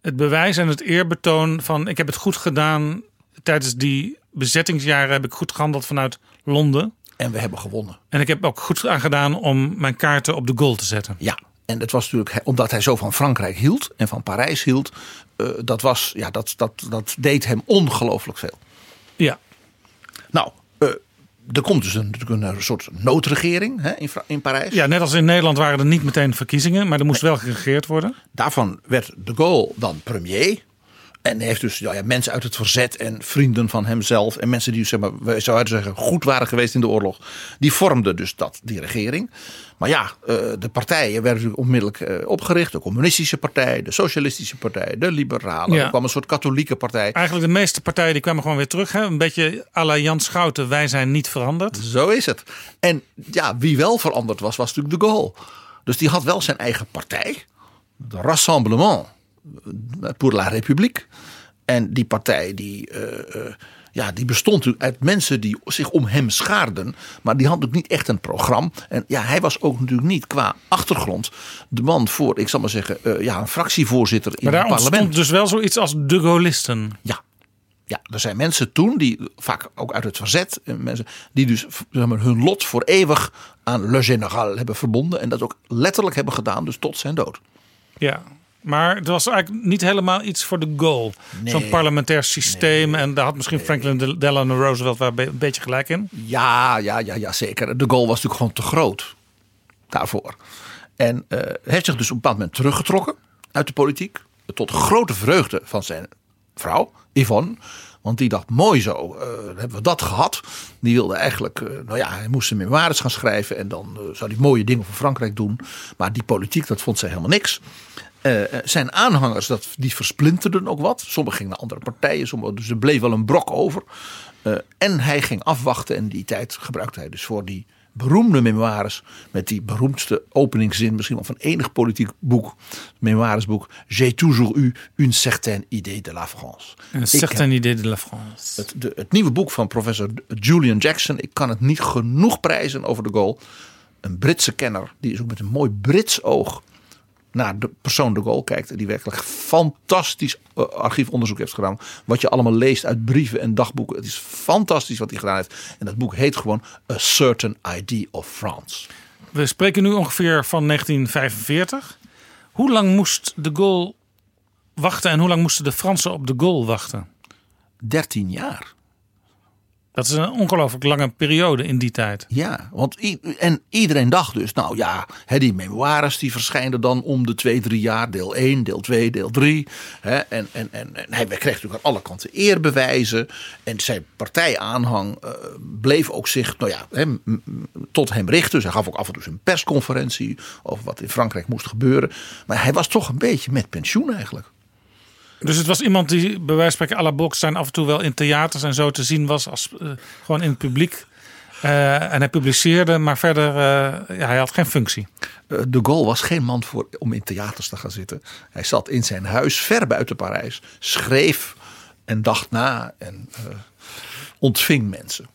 het bewijs en het eerbetoon van ik heb het goed gedaan tijdens die bezettingsjaren heb ik goed gehandeld vanuit Londen. En we hebben gewonnen. En ik heb ook goed aan gedaan om mijn kaarten op de goal te zetten. Ja, en het was natuurlijk omdat hij zo van Frankrijk hield en van Parijs hield. eh, dat, was, ja, dat, dat, dat deed hem ongelooflijk veel. Ja, Nou, eh, er komt dus een, natuurlijk een soort noodregering hè, in, in Parijs. ja, net als in Nederland waren er niet meteen verkiezingen, maar er moest wel geregeerd worden. Daarvan werd de Gaulle dan premier. En hij heeft dus ja, mensen uit het verzet en vrienden van hemzelf. En mensen die zeg maar, wij zouden zeggen goed waren geweest in de oorlog. Die vormden dus dat, die regering. Maar ja, eh, de partijen werden natuurlijk onmiddellijk eh, opgericht. De communistische partij, de socialistische partij, de liberalen. Ja. Er kwam een soort katholieke partij. Eigenlijk de meeste partijen die kwamen gewoon weer terug. Hè? Een beetje à la Jan Schouten, wij zijn niet veranderd. Zo is het. En ja, wie wel veranderd was, was natuurlijk de Gaulle. Dus die had wel zijn eigen partij. De Rassemblement pour la République. En die partij die, eh, eh, ja, die bestond natuurlijk uit mensen die zich om hem schaarden. Maar die had natuurlijk niet echt een programma. En ja, hij was ook natuurlijk niet qua achtergrond de man voor, ik zal maar zeggen, eh, ja, een fractievoorzitter in Maar daar het parlement. ontstond dus wel zoiets als de Gaullisten. Ja. Ja, er zijn mensen toen, die vaak ook uit het verzet, mensen die dus zeg maar, hun lot voor eeuwig aan Le Général hebben verbonden. En dat ook letterlijk hebben gedaan, dus tot zijn dood. Ja, maar het was eigenlijk niet helemaal iets voor de goal. Zo'n parlementair systeem. En daar had misschien Franklin De- Delano Roosevelt wel een beetje gelijk in. Ja, ja, ja, ja, zeker. De goal was natuurlijk gewoon te groot daarvoor. En eh, heeft zich dus op een bepaald moment teruggetrokken uit de politiek. Tot grote vreugde van zijn vrouw, Yvonne. Want die dacht, mooi zo, eh, hebben we dat gehad. Die wilde eigenlijk, eh, nou ja, hij moest zijn memoires gaan schrijven. En dan eh, zou hij mooie dingen voor Frankrijk doen. Maar die politiek, dat vond zij helemaal niks. Zijn aanhangers, dat, die versplinterden ook wat. Sommigen gingen naar andere partijen, sommigen, dus er bleef wel een brok over. En hij ging afwachten en die tijd gebruikte hij dus voor die beroemde memoires. Met die beroemdste openingszin misschien wel van enig politiek boek, memoiresboek. J'ai toujours eu une certaine idée de la France. Een Ik certain idée de la France. het, de, het nieuwe boek van professor Julian Jackson. Ik kan het niet genoeg prijzen over de Gaulle. Een Britse kenner. Die is ook met een mooi Brits oog naar de persoon de Gaulle kijkt. Die werkelijk fantastisch eh, archiefonderzoek heeft gedaan. Wat je allemaal leest uit brieven en dagboeken. Het is fantastisch wat hij gedaan heeft. En dat boek heet gewoon A Certain Idea of France. We spreken nu ongeveer van 1945. Hoe lang moest de Gaulle wachten en hoe lang moesten de Fransen op de Gaulle wachten? 13 jaar. Dat is een ongelooflijk lange periode in die tijd. Ja, want en iedereen dacht dus, nou ja, die memoires die verschijnen dan om de twee, drie jaar. Deel 1, deel 2, deel 3. Hè, en, en, en, en hij kreeg natuurlijk aan alle kanten eerbewijzen. En zijn partijaanhang eh, bleef ook zich nou ja, hè, m- m- tot hem richten. Dus hij gaf ook af en toe een persconferentie over wat in Frankrijk moest gebeuren. Maar hij was toch een beetje met pensioen eigenlijk. Dus het was iemand die bij wijze van spreken à la Bolkestein af en toe wel in theaters en zo te zien was als eh, gewoon in het publiek. Eh, en hij publiceerde, maar verder, eh, ja, hij had geen functie. De Gaulle was geen man voor, om in theaters te gaan zitten. Hij zat in zijn huis ver buiten Parijs, schreef en dacht na en ontving mensen.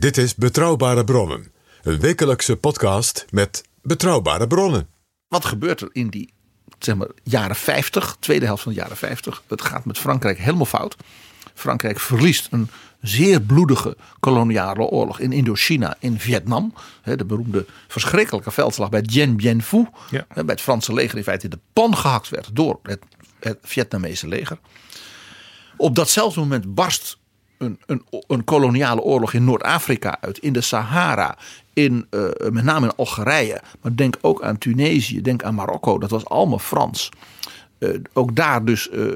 Dit is Betrouwbare Bronnen. Een wekelijkse podcast met betrouwbare bronnen. Wat gebeurt er in die zeg maar, jaren 50, tweede helft van de jaren 50? Het gaat met Frankrijk helemaal fout. Frankrijk verliest een zeer bloedige koloniale oorlog in Indochina, in Vietnam. De beroemde verschrikkelijke veldslag bij Dien Bien Phu. Ja. Bij het Franse leger in feite in de pan gehakt werd door het, het Vietnamese leger. Op datzelfde moment barst een, een, een koloniale oorlog in Noord-Afrika uit, in de Sahara, in, eh, met name in Algerije. Maar denk ook aan Tunesië, denk aan Marokko, dat was allemaal Frans. Eh, ook daar dus eh,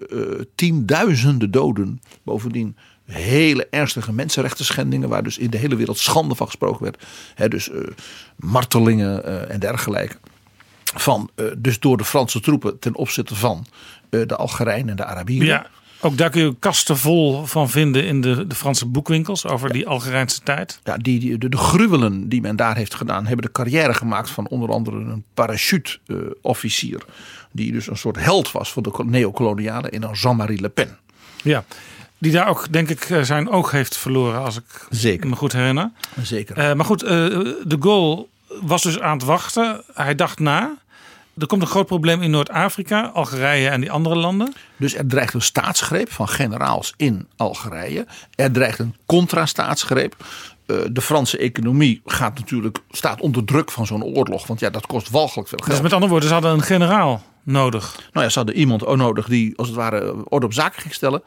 tienduizenden doden. Bovendien hele ernstige mensenrechten schendingen, waar dus in de hele wereld schande van gesproken werd. Dus martelingen en dergelijke. Van, dus door de Franse troepen ten opzichte van de Algerijnen en de Arabieren. Ja, ook daar kun je kasten vol van vinden in de, de Franse boekwinkels over die Algerijnse tijd. Ja, die, die, de, de gruwelen die men daar heeft gedaan, hebben de carrière gemaakt van onder andere een parachute-officier. die dus een soort held was voor de neocolonialen in een Jean-Marie Le Pen. Ja, die daar ook, denk ik, eh, zijn oog heeft verloren, als ik Zeker. me goed herinner. Zeker. Eh, maar goed, eh, de Gaulle was dus aan het wachten. Hij dacht na. Er komt een groot probleem in Noord-Afrika, Algerije en die andere landen. Dus er dreigt een staatsgreep van generaals in Algerije. Er dreigt een contra-staatsgreep. Eh, de Franse economie gaat natuurlijk, staat onder druk van zo'n oorlog. Want ja, dat kost walgelijk veel geld. Dus met andere woorden, ze hadden een generaal nodig. Nou ja, ze hadden iemand ook nodig die als het ware orde op zaken ging stellen.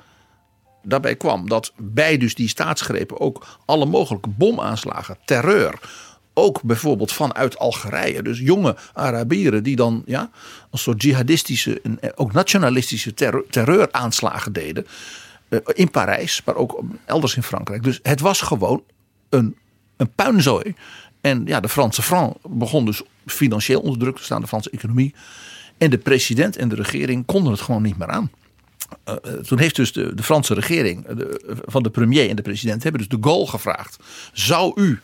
Daarbij kwam dat bij dus die staatsgrepen ook alle mogelijke bomaanslagen, terreur. Ook bijvoorbeeld vanuit Algerije. Dus jonge Arabieren die dan ja, een soort jihadistische en ook nationalistische terreur, terreuraanslagen deden. eh, In Parijs, maar ook elders in Frankrijk. Dus het was gewoon een, een puinzooi. En ja, de Franse franc begon dus financieel onder druk te staan, de Franse economie. En de president en de regering konden het gewoon niet meer aan. Uh, toen heeft dus de, de Franse regering, van de premier en de president, hebben dus de Gaulle gevraagd. Zou u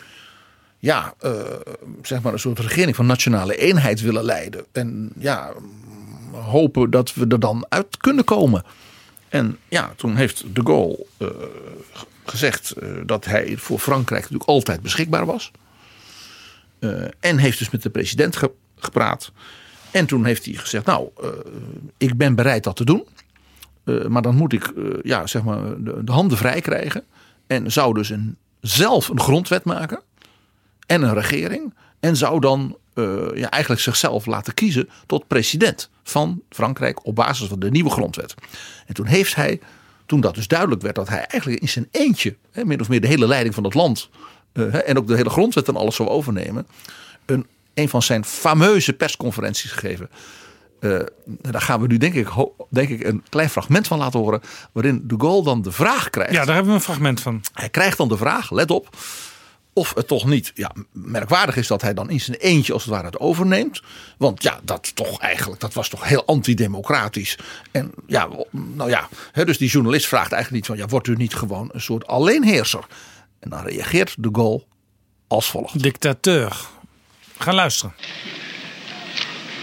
ja, uh, zeg maar een soort regering van nationale eenheid willen leiden? En ja, hopen dat we er dan uit kunnen komen. En ja, toen heeft de Gaulle uh, gezegd dat hij voor Frankrijk natuurlijk altijd beschikbaar was. En heeft dus met de president ge gepraat. En toen heeft hij gezegd, nou, ik ben bereid dat te doen. Maar dan moet ik ja, zeg maar de, de, handen vrij krijgen. En zou dus een, zelf een grondwet maken. En een regering. En zou dan ja, eigenlijk zichzelf laten kiezen tot president van Frankrijk op basis van de nieuwe grondwet. En toen heeft hij, toen dat dus duidelijk werd dat hij eigenlijk in zijn eentje, hè, min of meer de hele leiding van het land uh, en ook de hele grondwet en alles zou overnemen, een, een van zijn fameuze persconferenties gegeven. Uh, daar gaan we nu denk ik, denk ik een klein fragment van laten horen. Waarin de Gaulle dan de vraag krijgt. Ja, daar hebben we een fragment van. Hij krijgt dan de vraag, let op. Of het toch niet ja, merkwaardig is dat hij dan in zijn eentje als het ware het overneemt. Want ja, dat toch eigenlijk, dat was toch heel antidemocratisch. En ja, nou ja, hè, dus die journalist vraagt eigenlijk niet van, ja, wordt u niet gewoon een soort alleenheerser? En dan reageert de Gaulle als volgt. Dictateur. Gaan luisteren.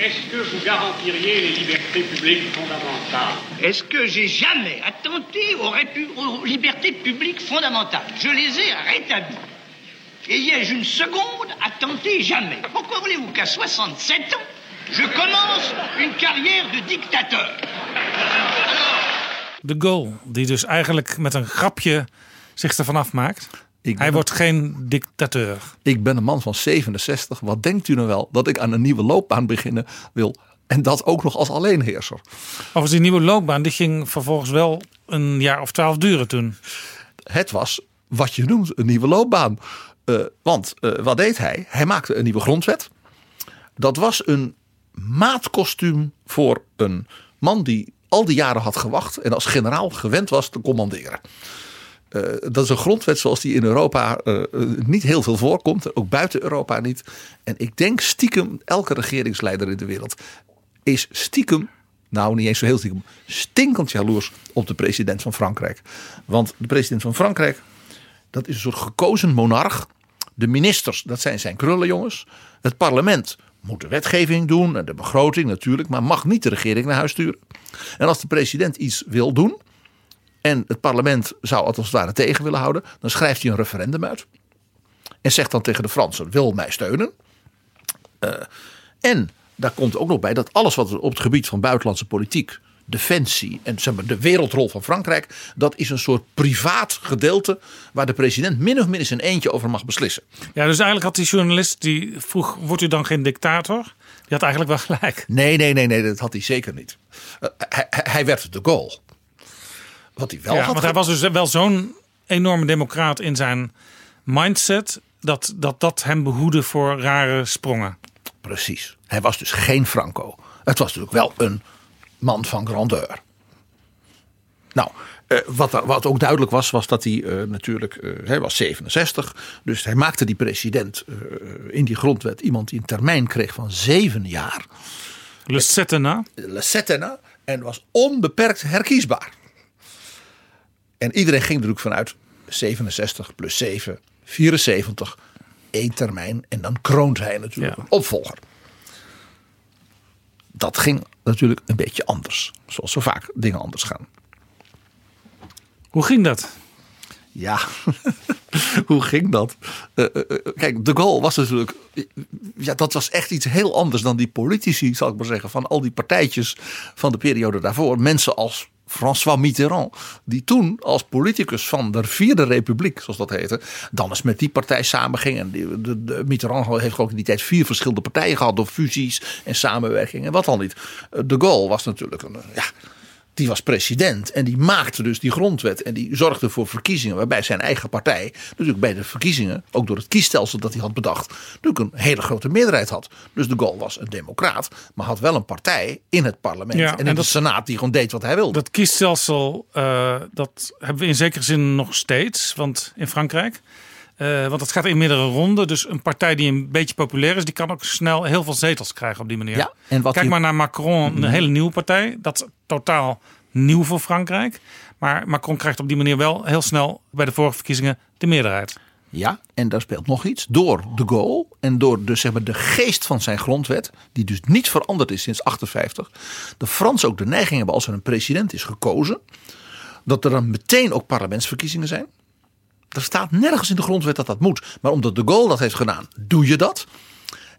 Est-ce que vous garantiriez les libertés publiques fondamentales Est-ce que j'ai jamais attenté aux, aux libertés publiques fondamentales Je les ai rétablies. Ai-je une seconde attenté Jamais. Pourquoi voulez-vous qu'à 67 ans, je commence une carrière de dictateur De Gaulle, die dus eigenlijk met een grapje zich ervan afmaakt. Ik Hij wordt geen dictateur. Ik ben een man van 67. Wat denkt u nou wel dat ik aan een nieuwe loopbaan beginnen wil? En dat ook nog als alleenheerser. Overigens, die nieuwe loopbaan die ging vervolgens wel een jaar of twaalf duren toen. Het was wat je noemt een nieuwe loopbaan. Eh, want eh, wat deed hij? Hij maakte een nieuwe grondwet. Dat was een maatkostuum voor een man die al die jaren had gewacht en als generaal gewend was te commanderen. Eh, dat is een grondwet zoals die in Europa niet heel veel voorkomt. Ook buiten Europa niet. En ik denk stiekem, elke regeringsleider in de wereld is stiekem, nou niet eens zo heel stiekem, stinkend jaloers op de president van Frankrijk. Want de president van Frankrijk, dat is een soort gekozen monarch. De ministers, dat zijn zijn krullenjongens. Het parlement moet de wetgeving doen en de begroting natuurlijk, maar mag niet de regering naar huis sturen. En als de president iets wil doen, en het parlement zou het als het ware tegen willen houden, dan schrijft hij een referendum uit. En zegt dan tegen de Fransen: wil mij steunen. Eh, en daar komt ook nog bij dat alles wat op het gebied van buitenlandse politiek, defensie en zeg maar, de wereldrol van Frankrijk, dat is een soort privaat gedeelte waar de president min of meer in zijn eentje over mag beslissen. Ja, dus eigenlijk had die journalist die vroeg: Wordt u dan geen dictator? Die had eigenlijk wel gelijk. Nee, nee, nee, nee dat had hij zeker niet. Eh, hij, hij- werd de Gaulle. Wat hij wel ja, had want hij was dus wel zo'n enorme democraat in zijn mindset. Dat, dat dat hem behoedde voor rare sprongen. Precies. Hij was dus geen Franco. Het was natuurlijk wel een man van grandeur. Nou, eh, wat, wat ook duidelijk was, was dat hij eh, natuurlijk, eh, hij was 67. Dus hij maakte die president eh, in die grondwet iemand die een termijn kreeg van zeven jaar. Le Setena. Le Setena. En was onbeperkt herkiesbaar. En iedereen ging er ook vanuit 67 plus 7, 74. één termijn. En dan kroont hij natuurlijk een opvolger. Dat ging natuurlijk een beetje anders. Zoals zo vaak dingen anders gaan. Hoe ging dat? Ja, hoe ging dat? Eh, eh, eh, kijk, de Gaulle was natuurlijk. Ja, dat was echt iets heel anders dan die politici, zal ik maar zeggen, van al die partijtjes van de periode daarvoor. Mensen als François Mitterrand, die toen als politicus van de Vierde Republiek, zoals dat heette, dan eens met die partij samenging. En de, de, Mitterrand heeft ook in die tijd vier verschillende partijen gehad door fusies en samenwerking en wat dan niet. Eh, De Gaulle was natuurlijk een. Ja, die was president en die maakte dus die grondwet. En die zorgde voor verkiezingen waarbij zijn eigen partij, natuurlijk bij de verkiezingen, ook door het kiesstelsel dat hij had bedacht, natuurlijk een hele grote meerderheid had. Dus de Gaulle was een democraat, maar had wel een partij in het parlement Ja, en en in dat- de senaat die gewoon deed wat hij wilde. Dat kiesstelsel, eh, dat hebben we in zekere zin nog steeds. Want in Frankrijk. Eh, want het gaat in meerdere ronden. Dus een partij die een beetje populair is, die kan ook snel heel veel zetels krijgen op die manier. Ja, en wat Kijk die- maar naar Macron, een Mhm. hele nieuwe partij. Dat is totaal nieuw voor Frankrijk. Maar Macron krijgt op die manier wel heel snel bij de vorige verkiezingen de meerderheid. Ja, en daar speelt nog iets. Door de Gaulle en door de, zeg maar, de geest van zijn grondwet, die dus niet veranderd is sinds 58. De Fransen ook de neiging hebben als er een president is gekozen, dat er dan meteen ook parlementsverkiezingen zijn. Er staat nergens in de grondwet dat dat moet. Maar omdat de Gaulle dat heeft gedaan, doe je dat.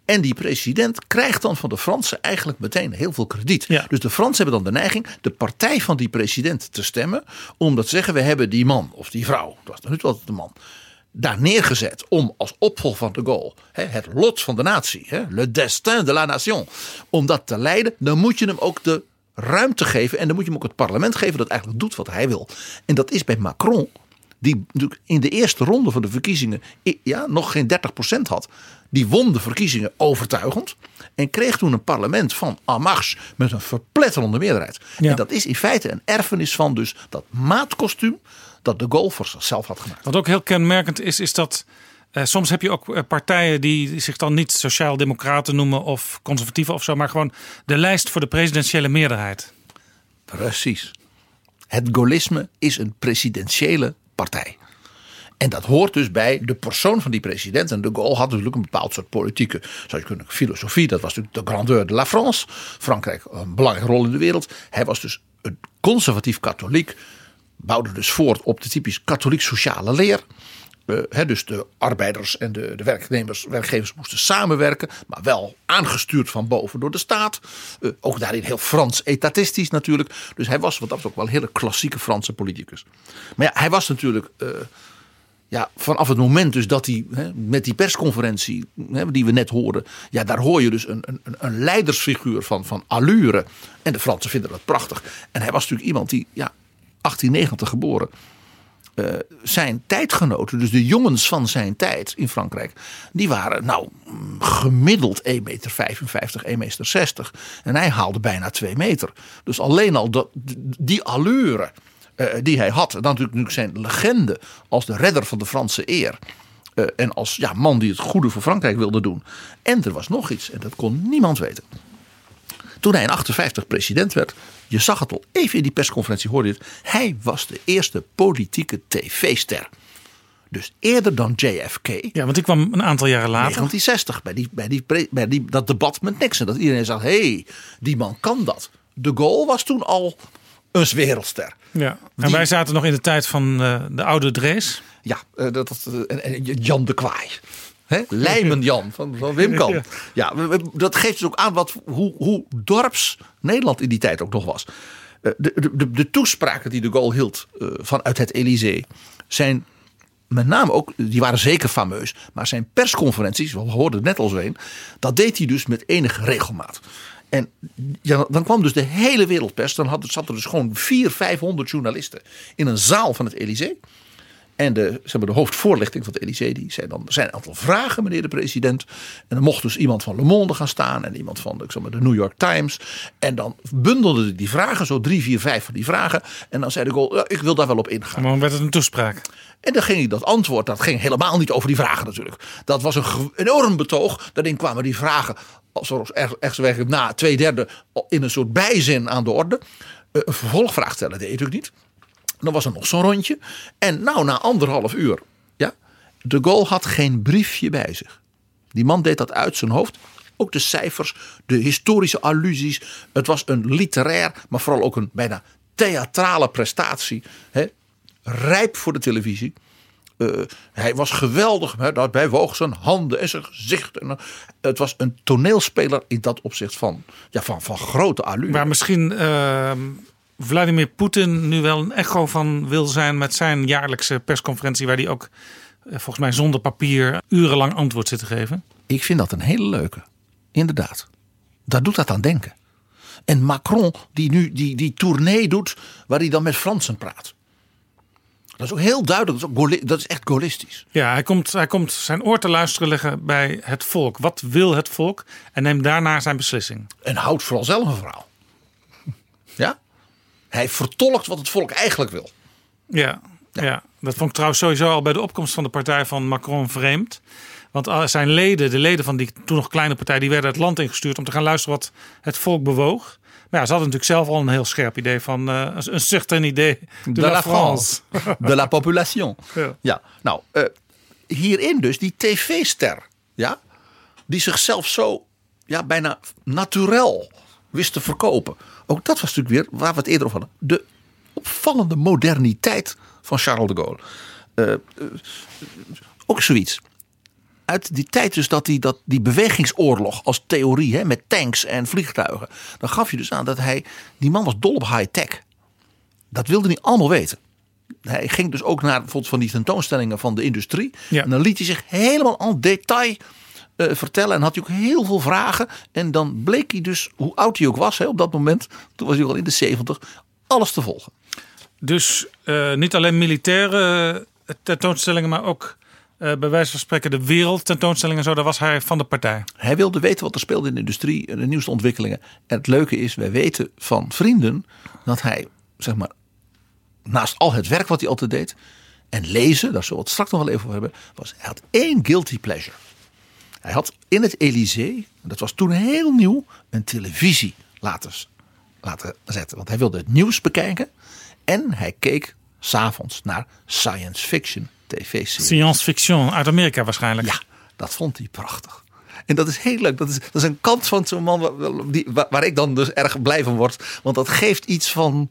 En die president krijgt dan van de Fransen eigenlijk meteen heel veel krediet. Dus de Fransen hebben dan de neiging de partij van die president te stemmen. Omdat ze zeggen, we hebben die man of die vrouw, dat was altijd de man, daar neergezet om als opvolger van de Gaulle het lot van de natie, le destin de la nation, om dat te leiden. Dan moet je hem ook de ruimte geven en dan moet je hem ook het parlement geven dat eigenlijk doet wat hij wil. En dat is bij Macron die in de eerste ronde van de verkiezingen ja, nog geen 30% had. Die won de verkiezingen overtuigend. En kreeg toen een parlement van marche met een verpletterende meerderheid. En dat is in feite een erfenis van dus dat maatkostuum dat de Gaulle voor zichzelf had gemaakt. Wat ook heel kenmerkend is, is dat eh, soms heb je ook eh, partijen die zich dan niet sociaal-democraten noemen of conservatieven of zo, maar gewoon de lijst voor de presidentiële meerderheid. Precies. Het gaullisme is een presidentiële partij. En dat hoort dus bij de persoon van die president. En de Gaulle had natuurlijk een bepaald soort politieke zou je kunnen, filosofie. Dat was natuurlijk de grandeur de la France. Frankrijk een belangrijke rol in de wereld. Hij was dus een conservatief katholiek. Bouwde dus voort op de typisch katholiek sociale leer. Eh, dus de arbeiders en de, de werknemers, werkgevers moesten samenwerken, maar wel aangestuurd van boven door de staat. Eh, ook daarin heel Frans etatistisch natuurlijk. Dus hij was wat dat betreft ook wel een hele klassieke Franse politicus. Maar ja, hij was natuurlijk eh, ja, vanaf het moment dus dat hij met die persconferentie die we net hoorden, ja, daar hoor je dus een, een, een leidersfiguur van, van allure. En de Fransen vinden dat prachtig. En hij was natuurlijk iemand die, ja, 1890 geboren. Eh, zijn tijdgenoten, dus de jongens van zijn tijd in Frankrijk, die waren nou gemiddeld 1,55 meter, 1,60 meter. En hij haalde bijna 2 meter. Dus alleen al die allure eh, die hij had. En dan natuurlijk zijn legende als de redder van de Franse eer. Eh, en als ja, man die het goede voor Frankrijk wilde doen. En er was nog iets, en dat kon niemand weten. Toen hij in 58 president werd, je zag het al even in die persconferentie, hoorde je het. Hij was de eerste politieke tv-ster. Dus eerder dan JFK. Ja, want ik kwam een aantal jaren later. 1960, bij, die, bij, die, bij die, dat debat met Nixon. Dat iedereen zag, hé, hey, die man kan dat. De Gaulle was toen al een wereldster. Ja. En Die- wij zaten nog in de tijd van eh, de oude Drees. Ja, eh, dat, en Jan de Kwaai. Hè? Lijmen Jan van, van Wim Kan. Ja. Dat geeft dus ook aan wat, hoe, hoe dorps Nederland in die tijd ook nog was. Eh, De, de, de, de toespraken die de Gaulle hield eh, vanuit het Elysée zijn met name ook, die waren zeker fameus, maar zijn persconferenties, we hoorden het net al zo een, dat deed hij dus met enige regelmaat. En ja, dan kwam dus de hele wereldpers, dan had, zat er dus gewoon 400, 500 journalisten in een zaal van het Elysée. En de, zeg maar, de hoofdvoorlichting van het Elysée, die zei dan, er zijn een aantal vragen, meneer de president. En dan mocht dus iemand van Le Monde gaan staan en iemand van ik zeg maar, de New York Times. En dan bundelden die vragen, zo drie, vier, vijf van die vragen. En dan zei de Gaulle, ja, ik wil daar wel op ingaan. Maar dan werd het een toespraak. En dan ging hij dat antwoord, dat ging helemaal niet over die vragen natuurlijk. Dat was een enorm betoog. Daarin kwamen die vragen, zoals echt, na twee derde, in een soort bijzin aan de orde. Eh, Een vervolgvraag stellen deed hij natuurlijk niet. Dan was er nog zo'n rondje. En nou, na anderhalf uur, ja, de Gaulle had geen briefje bij zich. Die man deed dat uit zijn hoofd. Ook de cijfers, de historische allusies. Het was een literair, maar vooral ook een bijna theatrale prestatie. Hè? Rijp voor de televisie. Eh, hij was geweldig. Hè? Daarbij woog zijn handen en zijn gezicht. En, eh, het was een toneelspeler in dat opzicht van, ja, van, van grote allure. Waar misschien ehm, Vladimir Poetin nu wel een echo van wil zijn met zijn jaarlijkse persconferentie. Waar hij ook eh, volgens mij zonder papier urenlang antwoord zit te geven. Ik vind dat een hele leuke. Inderdaad. Daar doet dat aan denken. En Macron, die nu die, die tournee doet, waar hij dan met Fransen praat. Dat is ook heel duidelijk. Dat is, dat is echt gaullistisch. Ja, hij komt, hij komt zijn oor te luisteren leggen bij het volk. Wat wil het volk? En neemt daarna zijn beslissing. En houdt vooral zelf een verhaal. Ja? Hij vertolkt wat het volk eigenlijk wil. Ja, ja. dat vond ik trouwens sowieso al bij de opkomst van de partij van Macron vreemd. Want zijn leden, de leden van die toen nog kleine partij, die werden het land ingestuurd om te gaan luisteren wat het volk bewoog. Maar ja, ze hadden natuurlijk zelf al een heel scherp idee van eh, een- certain idee de, la, France. De la population. Ja. Ja, nou, eh, hierin dus die tv-ster, ja, die zichzelf zo ja, bijna naturel wist te verkopen. Ook dat was natuurlijk weer, waar we het eerder over hadden, de opvallende moderniteit van Charles de Gaulle. Eh, eh, ook zoiets. Uit die tijd dus dat die, dat die bewegingsoorlog als theorie hè, met tanks en vliegtuigen. Dan gaf je dus aan dat hij, die man was dol op high-tech. Dat wilde hij allemaal weten. Hij ging dus ook naar bijvoorbeeld van die tentoonstellingen van de industrie. Ja. En dan liet hij zich helemaal en detail vertellen. En had hij ook heel veel vragen. En dan bleek hij dus, hoe oud hij ook was hè, op dat moment. Toen was hij al in de 70. Alles te volgen. Dus eh, niet alleen militaire eh, tentoonstellingen, maar ook eh, bij wijze van spreken de wereldtentoonstellingen. Zo, daar was hij van de partij. Hij wilde weten wat er speelde in de industrie en de nieuwste ontwikkelingen. En het leuke is, wij weten van vrienden dat hij, zeg maar, naast al het werk wat hij altijd deed. En lezen, daar zullen we het straks nog wel even over hebben. Was, hij had één guilty pleasure. Hij had in het Elysée, dat was toen heel nieuw, een televisie laten, laten zetten. Want hij wilde het nieuws bekijken. En hij keek s'avonds naar science fiction tv-serie. Science fiction uit Amerika waarschijnlijk. Ja, dat vond hij prachtig. En dat is heel leuk. Dat is, dat is een kant van zo'n man waar, die, waar, waar ik dan dus erg blij van word. Want dat geeft iets van.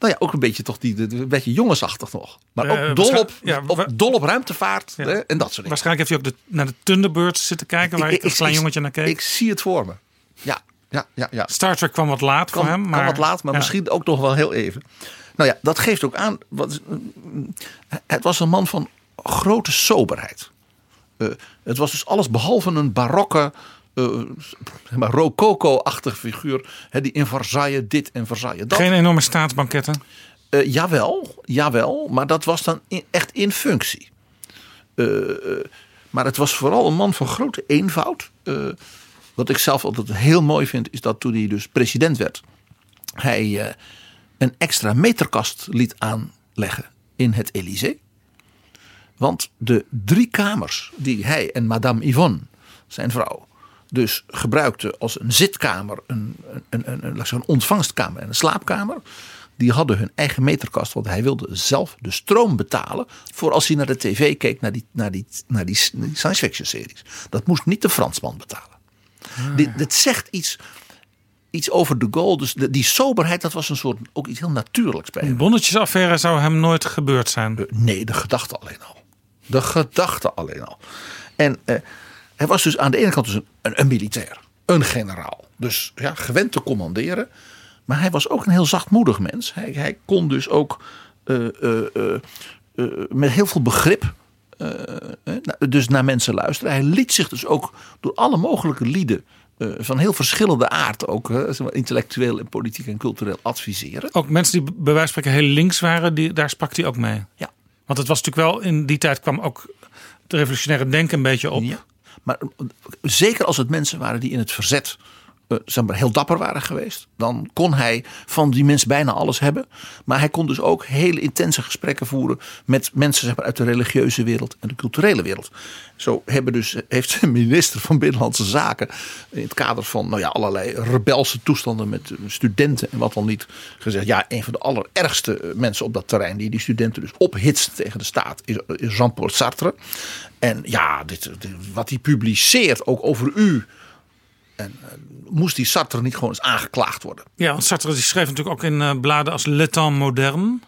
Nou ja, ook een beetje toch die, een beetje jongensachtig nog. Maar Eh, ook dol op, ja, op, dol op ruimtevaart Ja. hè, en dat soort dingen. Waarschijnlijk heeft hij ook de, naar de Thunderbirds zitten kijken, waar ik, als klein jongetje naar keek. Ik zie het voor me. Ja, ja, ja. ja. Star Trek kwam wat laat voor hem. Maar, wat laat, maar ja. misschien ook nog wel heel even. Nou ja, dat geeft ook aan. Wat, het was een man van grote soberheid. Eh, het was dus alles behalve een barokke, maar rococo-achtige figuur. Hè, die in Versailles dit en Versailles dat. Geen enorme staatsbanketten. Eh, jawel, jawel, maar dat was dan in- echt in functie. Eh, eh, maar het was vooral een man van grote eenvoud. Eh, wat ik zelf altijd heel mooi vind, is dat toen hij dus president werd, hij eh, een extra meterkast liet aanleggen in het Elysée. Want de drie kamers die hij en Madame Yvonne, zijn vrouw, dus gebruikten als een zitkamer, een, een, een, een, een ontvangstkamer en een slaapkamer. Die hadden hun eigen meterkast, want hij wilde zelf de stroom betalen. voor als hij naar de tv keek, naar die, naar die, naar die, naar die science fiction series. Dat moest niet de Fransman betalen. Dit, dit zegt iets, iets over de goal. Dus de- die soberheid, dat was een soort ook iets heel natuurlijks bij hem. Een bonnetjesaffaire zou hem nooit gebeurd zijn. Nee, de gedachte alleen al. De gedachte alleen al. En eh, hij was dus aan de ene kant dus een, een, een militair, een generaal. Dus ja, gewend te commanderen. Maar hij was ook een heel zachtmoedig mens. Hij, hij kon dus ook eh, eh, eh, met heel veel begrip. dus naar mensen luisteren. Hij liet zich dus ook door alle mogelijke lieden. van heel verschillende aard ook. intellectueel en politiek en cultureel adviseren. Ook mensen die bij wijze van spreken heel links waren, die, daar sprak hij ook mee. Ja. Want het was natuurlijk wel, in die tijd kwam ook het revolutionaire denken een beetje op. Ja. Maar eh, zeker als het mensen waren die in het verzet zeg maar, heel dapper waren geweest. Dan kon hij van die mensen bijna alles hebben. Maar hij kon dus ook hele intense gesprekken voeren met mensen zeg maar, uit de religieuze wereld en de culturele wereld. Zo hebben dus, heeft de minister van Binnenlandse Zaken in het kader van nou ja, allerlei rebelse toestanden met eh, studenten en wat dan niet gezegd. Ja, een van de allerergste eh, mensen op dat terrein die die studenten dus ophitst tegen de staat is, Jean-Paul Sartre. En ja, dit- wat hij publiceert ook over u. En eh, moest die Sartre niet gewoon eens aangeklaagd worden? Ja, want Sartre die schreef natuurlijk ook in eh, bladen als Le Temps Moderne.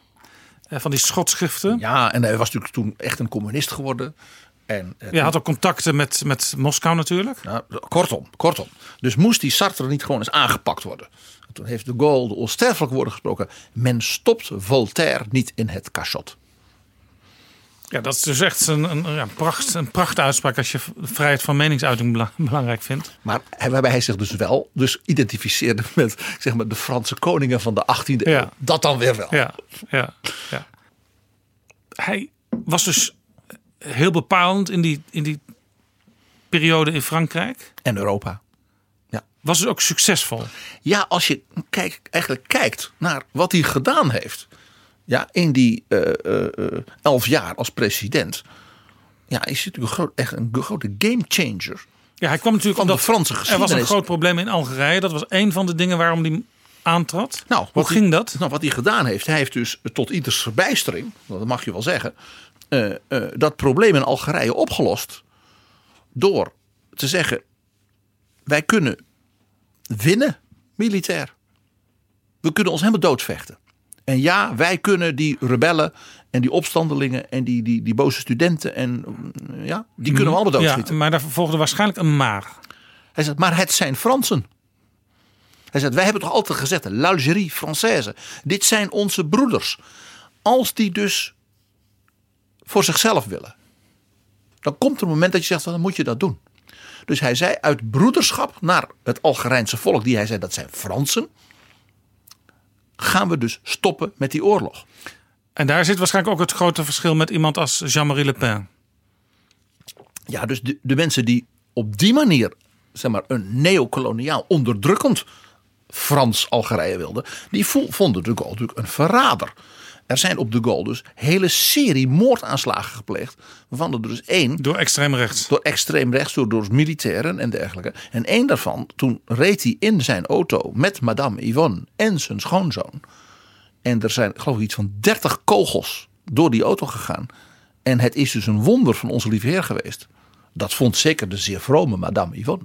eh, van die schotschriften. Ja, en hij was natuurlijk toen echt een communist geworden. En, Ja, had ook contacten met, met Moskou natuurlijk. Nou, kortom, kortom. Dus moest die Sartre niet gewoon eens aangepakt worden? En toen heeft de Gaulle de onsterfelijke woorden gesproken. Men stopt Voltaire niet in het cachot. Ja, dat is dus echt een, een, ja, pracht, een prachtuitspraak als je vrijheid van meningsuiting bela- belangrijk vindt. Maar hij- waarbij hij zich dus wel dus identificeerde met zeg maar, de Franse koningen van de 18e eeuw. Ja. Dat dan weer wel. Ja, ja, ja. Hij was dus heel bepalend in die, in die periode in Frankrijk. En Europa. Was dus ook succesvol. Ja, als je kijk, eigenlijk kijkt naar wat hij gedaan heeft. Ja, in die eh, eh, eh, elf jaar als president. Ja, is hij natuurlijk een groot, echt een grote game changer. Ja, hij kwam natuurlijk Van de omdat Franse Er was geschiedenis. een groot probleem in Algerije. Dat was een van de dingen waarom hij aantrad. Nou, Hoe ging hij, dat? Nou, wat hij gedaan heeft, hij heeft dus tot ieders verbijstering, dat mag je wel zeggen, dat probleem in Algerije opgelost. Door te zeggen: wij kunnen winnen militair. We kunnen ons helemaal doodvechten. En ja, wij kunnen die rebellen en die opstandelingen en die, die, die boze studenten en mm, ja, die kunnen we allemaal Ja, doodschieten. maar daar volgde waarschijnlijk een maar. Hij zegt, maar het zijn Fransen. Hij zegt, wij hebben toch altijd gezegd, l'Algérie Française. Dit zijn onze broeders. Als die dus voor zichzelf willen. Dan komt er een moment dat je zegt, dan moet je dat doen. Dus hij zei, uit broederschap naar het Algerijnse volk, die hij zei, dat zijn Fransen. Gaan we dus stoppen met die oorlog. En daar zit waarschijnlijk ook het grote verschil met iemand als Jean-Marie Le Pen. Ja, dus de, de mensen die op die manier zeg maar, een neocoloniaal onderdrukkend Frans-Algerije wilden, die vo- vonden de Gaulle natuurlijk een verrader. Er zijn op de Gaulle dus hele serie moordaanslagen gepleegd, waarvan er dus één Door extreem rechts. door extreem rechts, door, door militairen en dergelijke. En één daarvan, toen reed hij in zijn auto met madame Yvonne en zijn schoonzoon. En er zijn geloof ik iets van 30 kogels door die auto gegaan. En het is dus een wonder van onze lieve Heer geweest. Dat vond zeker de zeer vrome Madame Yvonne.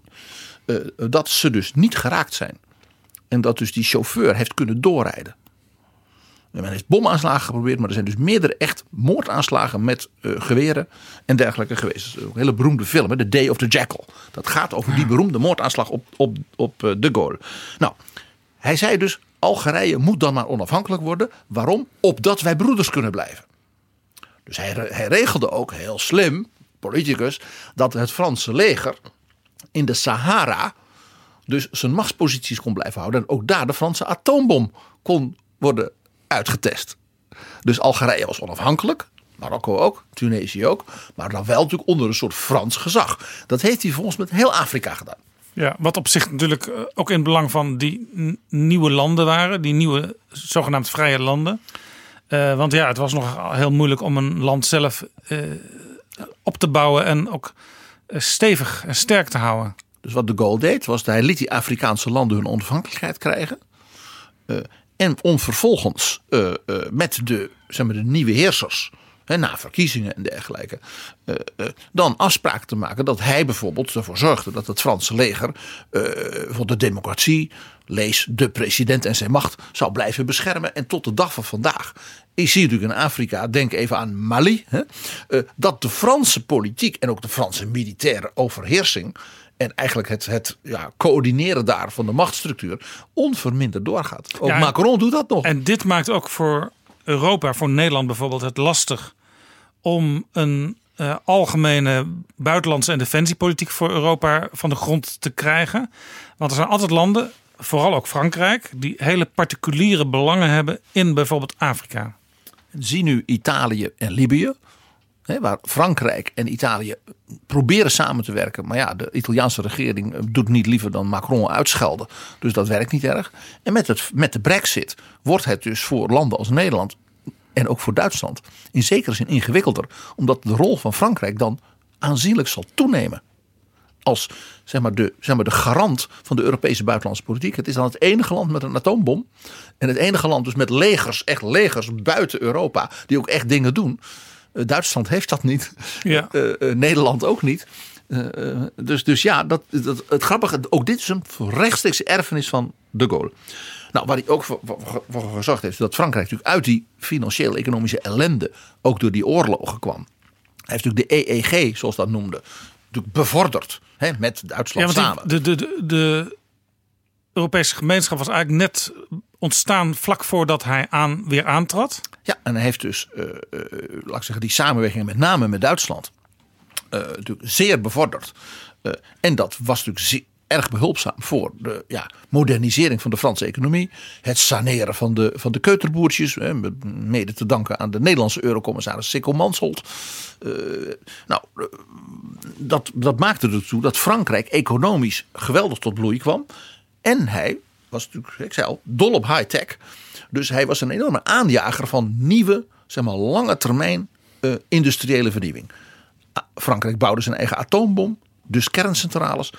eh, dat ze dus niet geraakt zijn. En dat dus die chauffeur heeft kunnen doorrijden. En men heeft bomaanslagen geprobeerd, maar er zijn dus meerdere echt moordaanslagen met eh, geweren en dergelijke geweest. Dat is een hele beroemde film, hè, The Day of the Jackal. Dat gaat over die beroemde moordaanslag op, op, op eh, de Gaulle. Nou, hij zei dus, Algerije moet dan maar onafhankelijk worden. Waarom? Opdat wij broeders kunnen blijven. Dus hij, hij regelde ook heel slim, politicus, dat het Franse leger in de Sahara dus zijn machtsposities kon blijven houden. En ook daar de Franse atoombom kon worden uitgetest. Dus Algerije was onafhankelijk. Marokko ook, Tunesië ook. Maar dan wel natuurlijk onder een soort Frans gezag. Dat heeft hij volgens met heel Afrika gedaan. Ja, wat op zich natuurlijk eh, ook in het belang van die nieuwe landen waren. Die nieuwe zogenaamd vrije landen. Eh, want ja, het was nog heel moeilijk om een land zelf eh, op te bouwen. En ook stevig en sterk te houden. Dus wat de Gaulle deed, was dat hij liet die Afrikaanse landen hun onafhankelijkheid krijgen. En om vervolgens eh, eh, met de, zeg maar, de nieuwe heersers, hè, na verkiezingen en dergelijke, eh, dan afspraken te maken dat hij bijvoorbeeld ervoor zorgde dat het Franse leger voor de democratie, lees de president en zijn macht, zou blijven beschermen. En tot de dag van vandaag is hier natuurlijk in Afrika, denk even aan Mali, hè, dat de Franse politiek en ook de Franse militaire overheersing en eigenlijk het, het ja, coördineren daar van de machtsstructuur onverminderd doorgaat. Ook Ja, Macron doet dat nog. En dit maakt ook voor Europa, voor Nederland bijvoorbeeld, het lastig om een eh, algemene buitenlandse en defensiepolitiek voor Europa van de grond te krijgen. Want er zijn altijd landen, vooral ook Frankrijk, die hele particuliere belangen hebben in bijvoorbeeld Afrika. Zie nu Italië en Libië. Waar Frankrijk en Italië proberen samen te werken. Maar ja, de Italiaanse regering eh, doet niet liever dan Macron uitschelden. Dus dat werkt niet erg. En met, het, met de brexit wordt het dus voor landen als Nederland en ook voor Duitsland in zekere zin ingewikkelder. Omdat de rol van Frankrijk dan aanzienlijk zal toenemen. Als zeg maar, de, zeg maar, de garant van de Europese buitenlandse politiek. Het is dan het enige land met een atoombom. En het enige land dus met legers, echt legers buiten Europa. Die ook echt dingen doen. Eh, Duitsland heeft dat niet. Ja. Eh, eh, Nederland ook niet. Dus, dus ja, dat, dat, het grappige, ook dit is een rechtstreekse erfenis van de Gaulle. Nou, waar hij ook voor, voor, voor gezorgd heeft, dat Frankrijk natuurlijk uit die financiële economische ellende, ook door die oorlogen kwam. Hij heeft natuurlijk de EEG, zoals dat noemde, natuurlijk bevorderd hè, met Duitsland Ja, samen. de, de, de, de Europese gemeenschap was eigenlijk net ontstaan vlak voordat hij aan, weer aantrad. Ja, en hij heeft dus, eh, eh, laat ik zeggen, die samenwerking met name met Duitsland eh, natuurlijk zeer bevorderd. En dat was natuurlijk erg behulpzaam voor de ja, modernisering van de Franse economie. Het saneren van de, van de keuterboertjes. hè, mede te danken aan de Nederlandse eurocommissaris Sikkel Mansholt. Nou, dat, dat maakte ertoe dat Frankrijk economisch geweldig tot bloei kwam. En hij was natuurlijk, ik zei al, dol op high-tech. Dus hij was een enorme aanjager van nieuwe, zeg maar, lange termijn eh, industriële vernieuwing. Ah, Frankrijk bouwde zijn eigen atoombom, dus kerncentrales.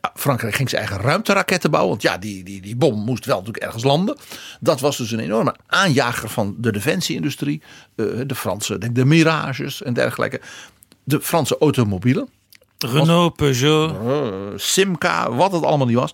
Ah, Frankrijk ging zijn eigen ruimteraketten bouwen. Want ja, die, die, die bom moest wel natuurlijk ergens landen. Dat was dus een enorme aanjager van de defensieindustrie. eh, de Franse, denk, de Mirages en dergelijke. De Franse automobielen. Renault, Peugeot. Eh, Simca, wat het allemaal niet was.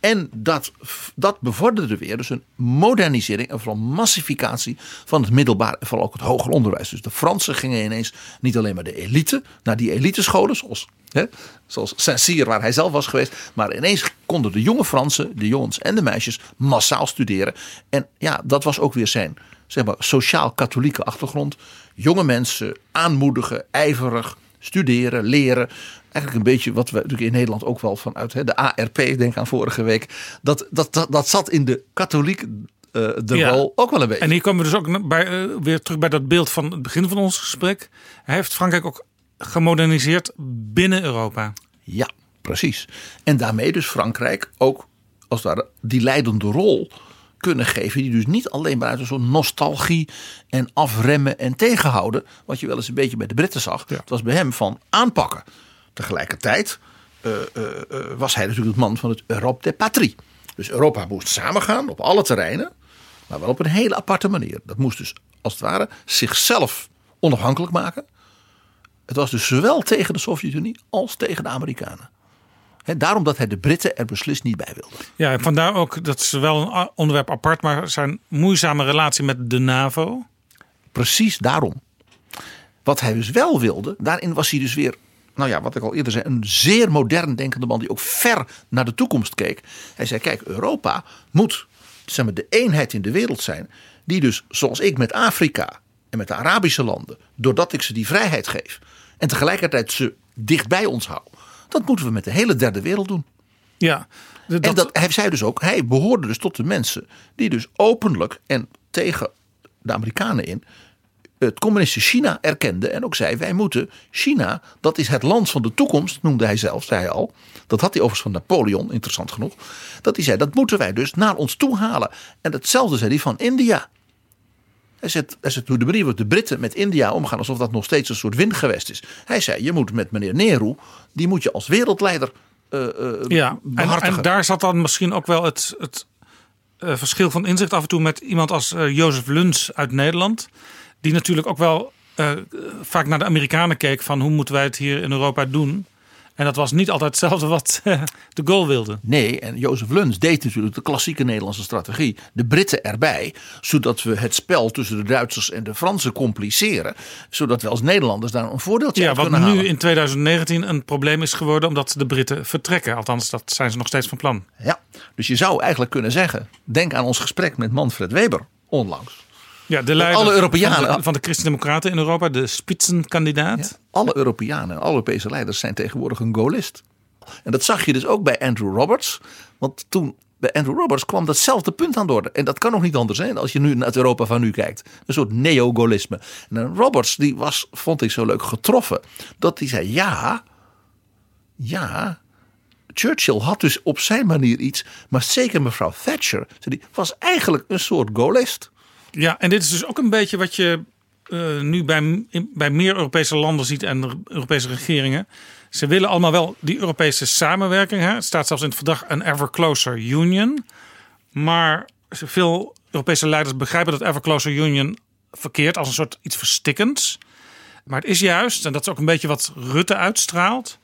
En dat, dat bevorderde weer dus een modernisering en vooral massificatie van het middelbaar en vooral ook het hoger onderwijs. Dus de Fransen gingen ineens niet alleen maar de elite naar die elitescholen, zoals, hè, zoals Saint-Cyr waar hij zelf was geweest, maar ineens konden de jonge Fransen, de jongens en de meisjes massaal studeren. En ja, dat was ook weer zijn zeg maar, sociaal-katholieke achtergrond. Jonge mensen aanmoedigen, ijverig, studeren, leren. Eigenlijk een beetje wat we natuurlijk in Nederland ook wel vanuit hè, de ARP, denk aan vorige week. Dat, dat, dat, dat zat in de katholiek eh, de Ja. rol ook wel een beetje. En hier komen we dus ook bij, eh, weer terug bij dat beeld van het begin van ons gesprek. Hij heeft Frankrijk ook gemoderniseerd binnen Europa. Ja, precies. En daarmee dus Frankrijk ook als het ware die leidende rol kunnen geven. Die dus niet alleen maar uit een soort nostalgie en afremmen en tegenhouden. Wat je wel eens een beetje bij de Britten zag. Het was bij hem van aanpakken. Tegelijkertijd eh, eh, eh, was hij natuurlijk het man van het Europe de Patrie. Dus Europa moest samengaan op alle terreinen. Maar wel op een hele aparte manier. Dat moest dus als het ware zichzelf onafhankelijk maken. Het was dus zowel tegen de Sovjet-Unie als tegen de Amerikanen. Daarom dat hij de Britten er beslist niet bij wilde. Ja, vandaar ook, dat is wel een onderwerp apart, maar zijn moeizame relatie met de NAVO. Precies daarom. Wat hij dus wel wilde, daarin was hij dus weer, nou ja, wat ik al eerder zei, een zeer modern denkende man die ook ver naar de toekomst keek. Hij zei: Kijk, Europa moet zeg maar, de eenheid in de wereld zijn, die dus, zoals ik met Afrika en met de Arabische landen, doordat ik ze die vrijheid geef en tegelijkertijd ze dicht bij ons hou, dat moeten we met de hele derde wereld doen. Ja, En dat, hij zei dus ook, hij behoorde dus tot de mensen die dus openlijk en tegen de Amerikanen in het communistische China erkende en ook zei wij moeten China, dat is het land van de toekomst, noemde hij zelf, zei hij al. Dat had hij overigens van Napoleon, interessant genoeg. Dat hij zei, dat moeten wij dus naar ons toe halen. En hetzelfde zei hij van India. Hij zegt, hij hoe de manier waarop de Britten met India omgaan alsof dat nog steeds een soort windgewest is. Hij zei, je moet met meneer Nehru, die moet je als wereldleider eh, Ja, en, daar zat dan misschien ook wel het, het eh, verschil van inzicht af en toe met iemand als Jozef Luns uit Nederland. Die natuurlijk ook wel vaak naar de Amerikanen keek van hoe moeten wij het hier in Europa doen. En dat was niet altijd hetzelfde wat eh, de Gaulle wilde. Nee, en Jozef Luns deed natuurlijk de klassieke Nederlandse strategie. De Britten erbij, zodat we het spel tussen de Duitsers en de Fransen compliceren. Zodat we als Nederlanders daar een voordeeltje Ja, uit wat kunnen nu halen. in 2019 een probleem is geworden omdat de Britten vertrekken. Althans, dat zijn ze nog steeds van plan. Ja, dus je zou eigenlijk kunnen zeggen, denk aan ons gesprek met Manfred Weber onlangs. Ja, de leider alle Europeanen- van de, van de Christen-Democraten in Europa, de spitsenkandidaat. Alle Europeanen en alle Europese leiders zijn tegenwoordig een Gaullist. En dat zag je dus ook bij Andrew Roberts. Want toen bij Andrew Roberts kwam datzelfde punt aan de orde. En dat kan nog niet anders zijn als je nu naar het Europa van nu kijkt. Een soort neo-Gaullisme. En dan Roberts die was, vond ik zo leuk, getroffen. Dat hij zei, ja, ja, Churchill had dus op zijn manier iets. Maar zeker mevrouw Thatcher zei die, was eigenlijk een soort Gaullist. Ja, en dit is dus ook een beetje wat je eh, nu bij, bij meer Europese landen ziet en Europese regeringen. Ze willen allemaal wel die Europese samenwerking. Hè? Het staat zelfs in het verdrag een ever closer union. Maar veel Europese leiders begrijpen dat ever closer union verkeerd als een soort iets verstikkends. Maar het is juist, en dat is ook een beetje wat Rutte uitstraalt.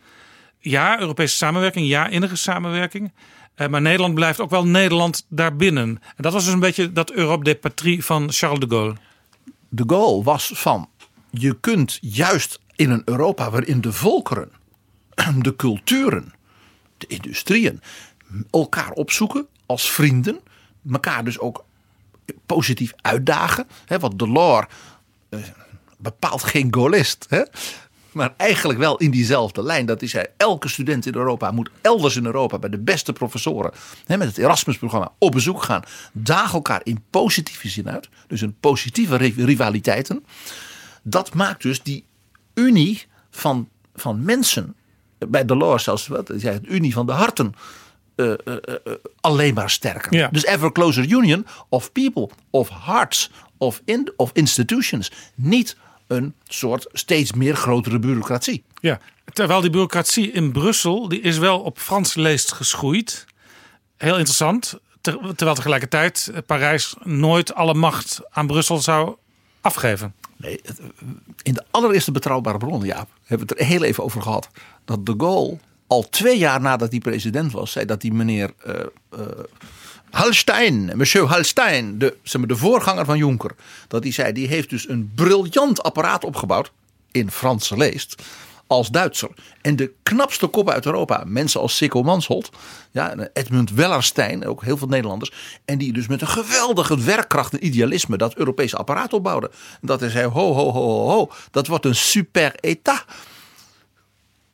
Ja, Europese samenwerking, ja, innige samenwerking. Eh, maar Nederland blijft ook wel Nederland daarbinnen. En dat was dus een beetje dat Europe des patries van Charles de Gaulle. de Gaulle was van je kunt juist in een Europa waarin de volkeren, de culturen, de industrieën elkaar opzoeken als vrienden, elkaar dus ook positief uitdagen. Hè, want Delors eh, bepaalt geen Gaullist? Maar eigenlijk wel in diezelfde lijn. Dat hij zei, elke student in Europa moet elders in Europa bij de beste professoren hè, met het Erasmus-programma op bezoek gaan. Daag elkaar in positieve zin uit. Dus een positieve ri- rivaliteiten. Dat maakt dus die unie van, van mensen. Bij Delors zelfs, wat hij zei, het unie van de harten. eh, eh, eh, alleen maar sterker. Ja. Dus ever closer union of people, of hearts, of, in, of institutions. Niet een soort steeds meer grotere bureaucratie. Ja, terwijl die bureaucratie in Brussel, die is wel op Frans leest geschoeid. Heel interessant. Ter- terwijl tegelijkertijd Parijs nooit alle macht aan Brussel zou afgeven. Nee, in de allereerste betrouwbare bronnen, ja, hebben we het er heel even over gehad. Dat de Gaulle al twee jaar nadat hij president was, zei dat die meneer eh eh, Halstein, monsieur Halstein, de, zeg maar, de voorganger van Juncker, dat hij zei, die heeft dus een briljant apparaat opgebouwd in Franse leest als Duitser. En de knapste koppen uit Europa, mensen als Sikko Mansholt, ja, Edmund Wellerstein, ook heel veel Nederlanders, en die dus met een geweldige werkkracht en idealisme dat Europese apparaat opbouwden. En dat hij zei, ho, ho, ho, ho, ho, dat wordt een super état.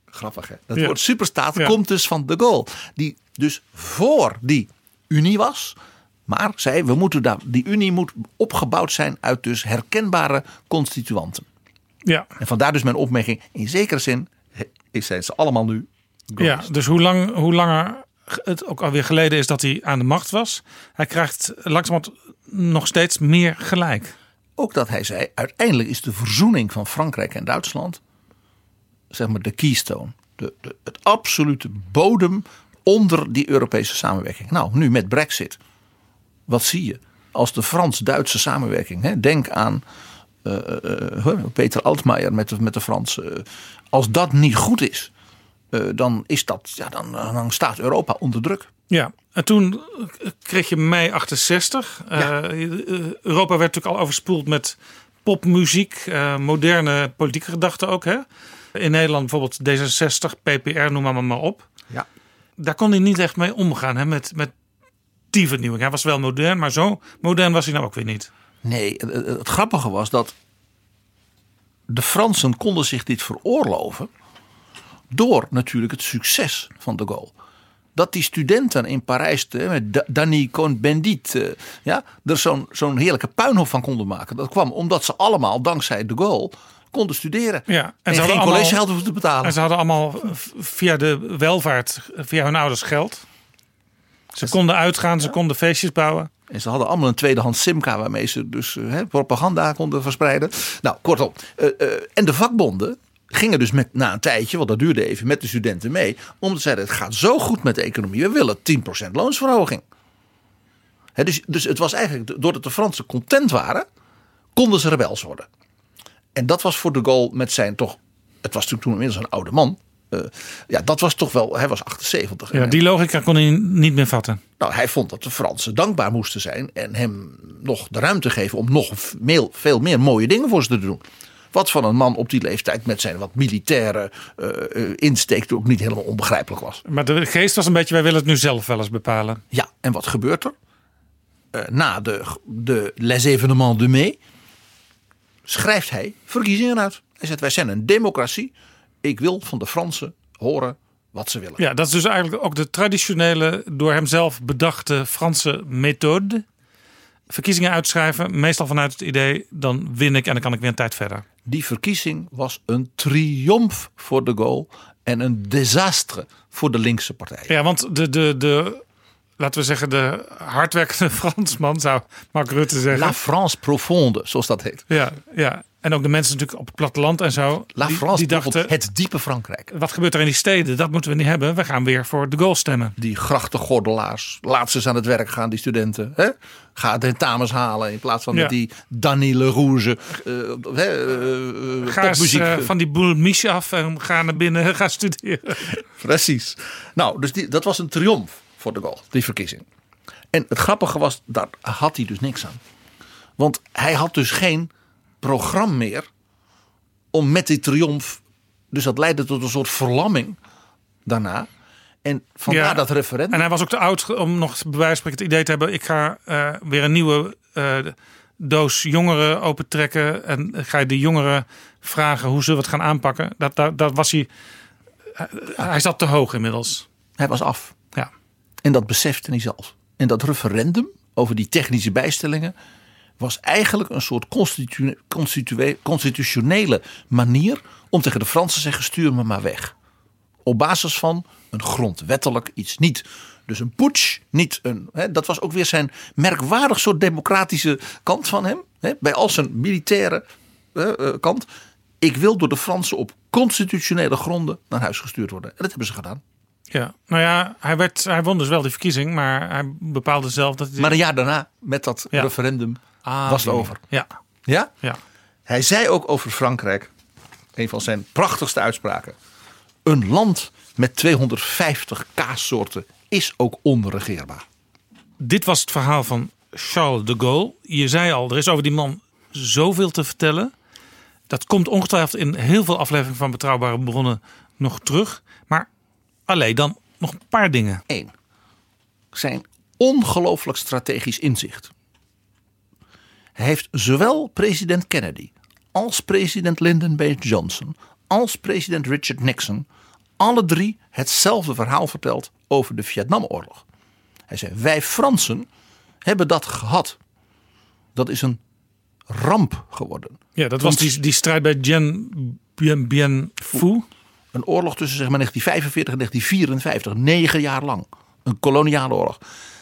Grappig hè? Dat Ja. woord superstaat Ja. komt dus van de Gaulle. Die dus voor die Unie was. Maar zei, we moeten daar, die Unie moet opgebouwd zijn uit dus herkenbare constituanten. Ja, En vandaar dus mijn opmerking, in zekere zin is zijn ze allemaal nu ja dus hoe, lang, hoe langer het ook alweer geleden is dat hij aan de macht was, hij krijgt langzamerhand nog steeds meer gelijk. Ook dat hij zei, uiteindelijk is de verzoening van Frankrijk en Duitsland, zeg maar de keystone, de, de, het absolute bodem onder die Europese samenwerking. Nou, nu met Brexit, wat zie je? Als de Frans-Duitse samenwerking, hè, denk aan eh, eh, eh, Peter Altmaier met de, met de Fransen. als dat niet goed is, dan, is dat, ja, dan, dan staat Europa onder druk. Ja, en toen kreeg je mei 68. Eh, Ja. eh, Europa werd natuurlijk al overspoeld met popmuziek, moderne politieke gedachten ook. Hè? In Nederland bijvoorbeeld D66, PPR, noem maar, maar op. Ja. Daar kon hij niet echt mee omgaan, hè? met, met die vernieuwing. Hij was wel modern, maar zo modern was hij nou ook weer niet. Nee, het, het- het grappige was dat de Fransen konden zich dit veroorloven door natuurlijk het succes van de Gaulle. Dat die studenten in Parijs eh, met Da- Danny Cohn-Bendit eh, ja, er zo'n zo'n heerlijke puinhoop van konden maken. Dat kwam omdat ze allemaal dankzij de Gaulle konden studeren. Ja, en ze geen hadden allemaal- collegegeld hoefden te betalen. En ze hadden allemaal via de welvaart, via hun ouders geld. Ze konden uitgaan, ze konden feestjes bouwen. En ze hadden allemaal een tweedehands Simca waarmee ze dus eh, hè, propaganda konden verspreiden. Nou, kortom. eh, eh, en de vakbonden gingen dus met, na een tijdje, want dat duurde even, met de studenten mee. Omdat ze zeiden, het gaat zo goed met de economie. We willen 10% loonsverhoging. Hè, dus, dus het was eigenlijk, doordat de Fransen content waren, konden ze rebels worden. En dat was voor de Gaulle met zijn toch, het was natuurlijk toen inmiddels een oude man. eh, ja, dat was toch wel, hij was 78. Ja, die logica kon hij niet meer vatten. nou, hij vond dat de Fransen dankbaar moesten zijn en hem nog de ruimte geven om nog veel, veel meer mooie dingen voor ze te doen. Wat van een man op die leeftijd met zijn wat militaire eh, insteek ook niet helemaal onbegrijpelijk was. Maar de geest was een beetje, wij willen het nu zelf wel eens bepalen. Ja, en wat gebeurt er? Eh, na de, de Les événements de mai schrijft hij verkiezingen uit. Hij zegt, wij zijn een democratie. Ik wil van de Fransen horen wat ze willen. Ja, dat is dus eigenlijk ook de traditionele, door hemzelf bedachte Franse methode. Verkiezingen uitschrijven, meestal vanuit het idee, dan win ik en dan kan ik weer een tijd verder. Die verkiezing was een triomf voor de Gaulle en een desastre voor de linkse partij. Ja, want de, de, de laten we zeggen, de hardwerkende Fransman, zou Mark Rutte zeggen. La France profonde, zoals dat heet. Ja, ja. En ook de mensen natuurlijk op het platteland en zo. La die, France die dachten, het diepe Frankrijk. wat gebeurt er in die steden? Dat moeten we niet hebben. We gaan weer voor de goal stemmen. Die grachtengordelaars, laat ze eens aan het werk gaan, die studenten. Hè? Ga tentamens halen in plaats van Ja. die Danny Le Rouge uh, hè, eh, eh, Ga eens eh, van die boel af en ga naar binnen, ga studeren. Precies. Nou, dus die, dat was een triomf voor de Gaulle, die verkiezing. En het grappige was, daar had hij dus niks aan. Want hij had dus geen programma meer om met die triomf. Dus dat leidde tot een soort verlamming daarna. En vandaar Ja. dat referendum. En hij was ook te oud om nog bij wijze van spreken het idee te hebben: ik ga eh, weer een nieuwe eh, doos jongeren opentrekken. En ga je de jongeren vragen hoe ze het gaan aanpakken. Dat, dat, dat was hij. eh, Hij zat te hoog inmiddels. Hij was af. En dat besefte hij zelf. En dat referendum over die technische bijstellingen was eigenlijk een soort constitu constitu constitutionele manier om tegen de Fransen te zeggen: stuur me maar weg. Op basis van een grondwettelijk iets. Niet dus een putsch, niet een. Hè, dat was ook weer zijn merkwaardig soort democratische kant van hem. Hè, bij al zijn militaire eh, eh, kant. Ik wil door de Fransen op constitutionele gronden naar huis gestuurd worden. En dat hebben ze gedaan. Ja, nou ja, hij, werd, hij won dus wel die verkiezing, maar hij bepaalde zelf dat hij. Maar een jaar daarna, met dat Ja. referendum, Ah, was het over. Ja, Ja? ja. Hij zei ook over Frankrijk, een van zijn prachtigste uitspraken. Een land met 250 kaassoorten is ook onregeerbaar. Dit was het verhaal van Charles de Gaulle. Je zei al, er is over die man zoveel te vertellen. Dat komt ongetwijfeld in heel veel afleveringen van Betrouwbare Bronnen nog terug. Maar alleen dan nog een paar dingen. Eén, zijn ongelooflijk strategisch inzicht. Hij heeft zowel president Kennedy als president Lyndon B. Johnson als president Richard Nixon alle drie hetzelfde verhaal verteld over de Vietnamoorlog. Hij zei: Wij Fransen hebben dat gehad. Dat is een ramp geworden. Ja, dat was die, die strijd bij Dien Bien, Bien Phu. Een oorlog tussen zeg maar 1945 en 1954, negen jaar lang. Een koloniale oorlog.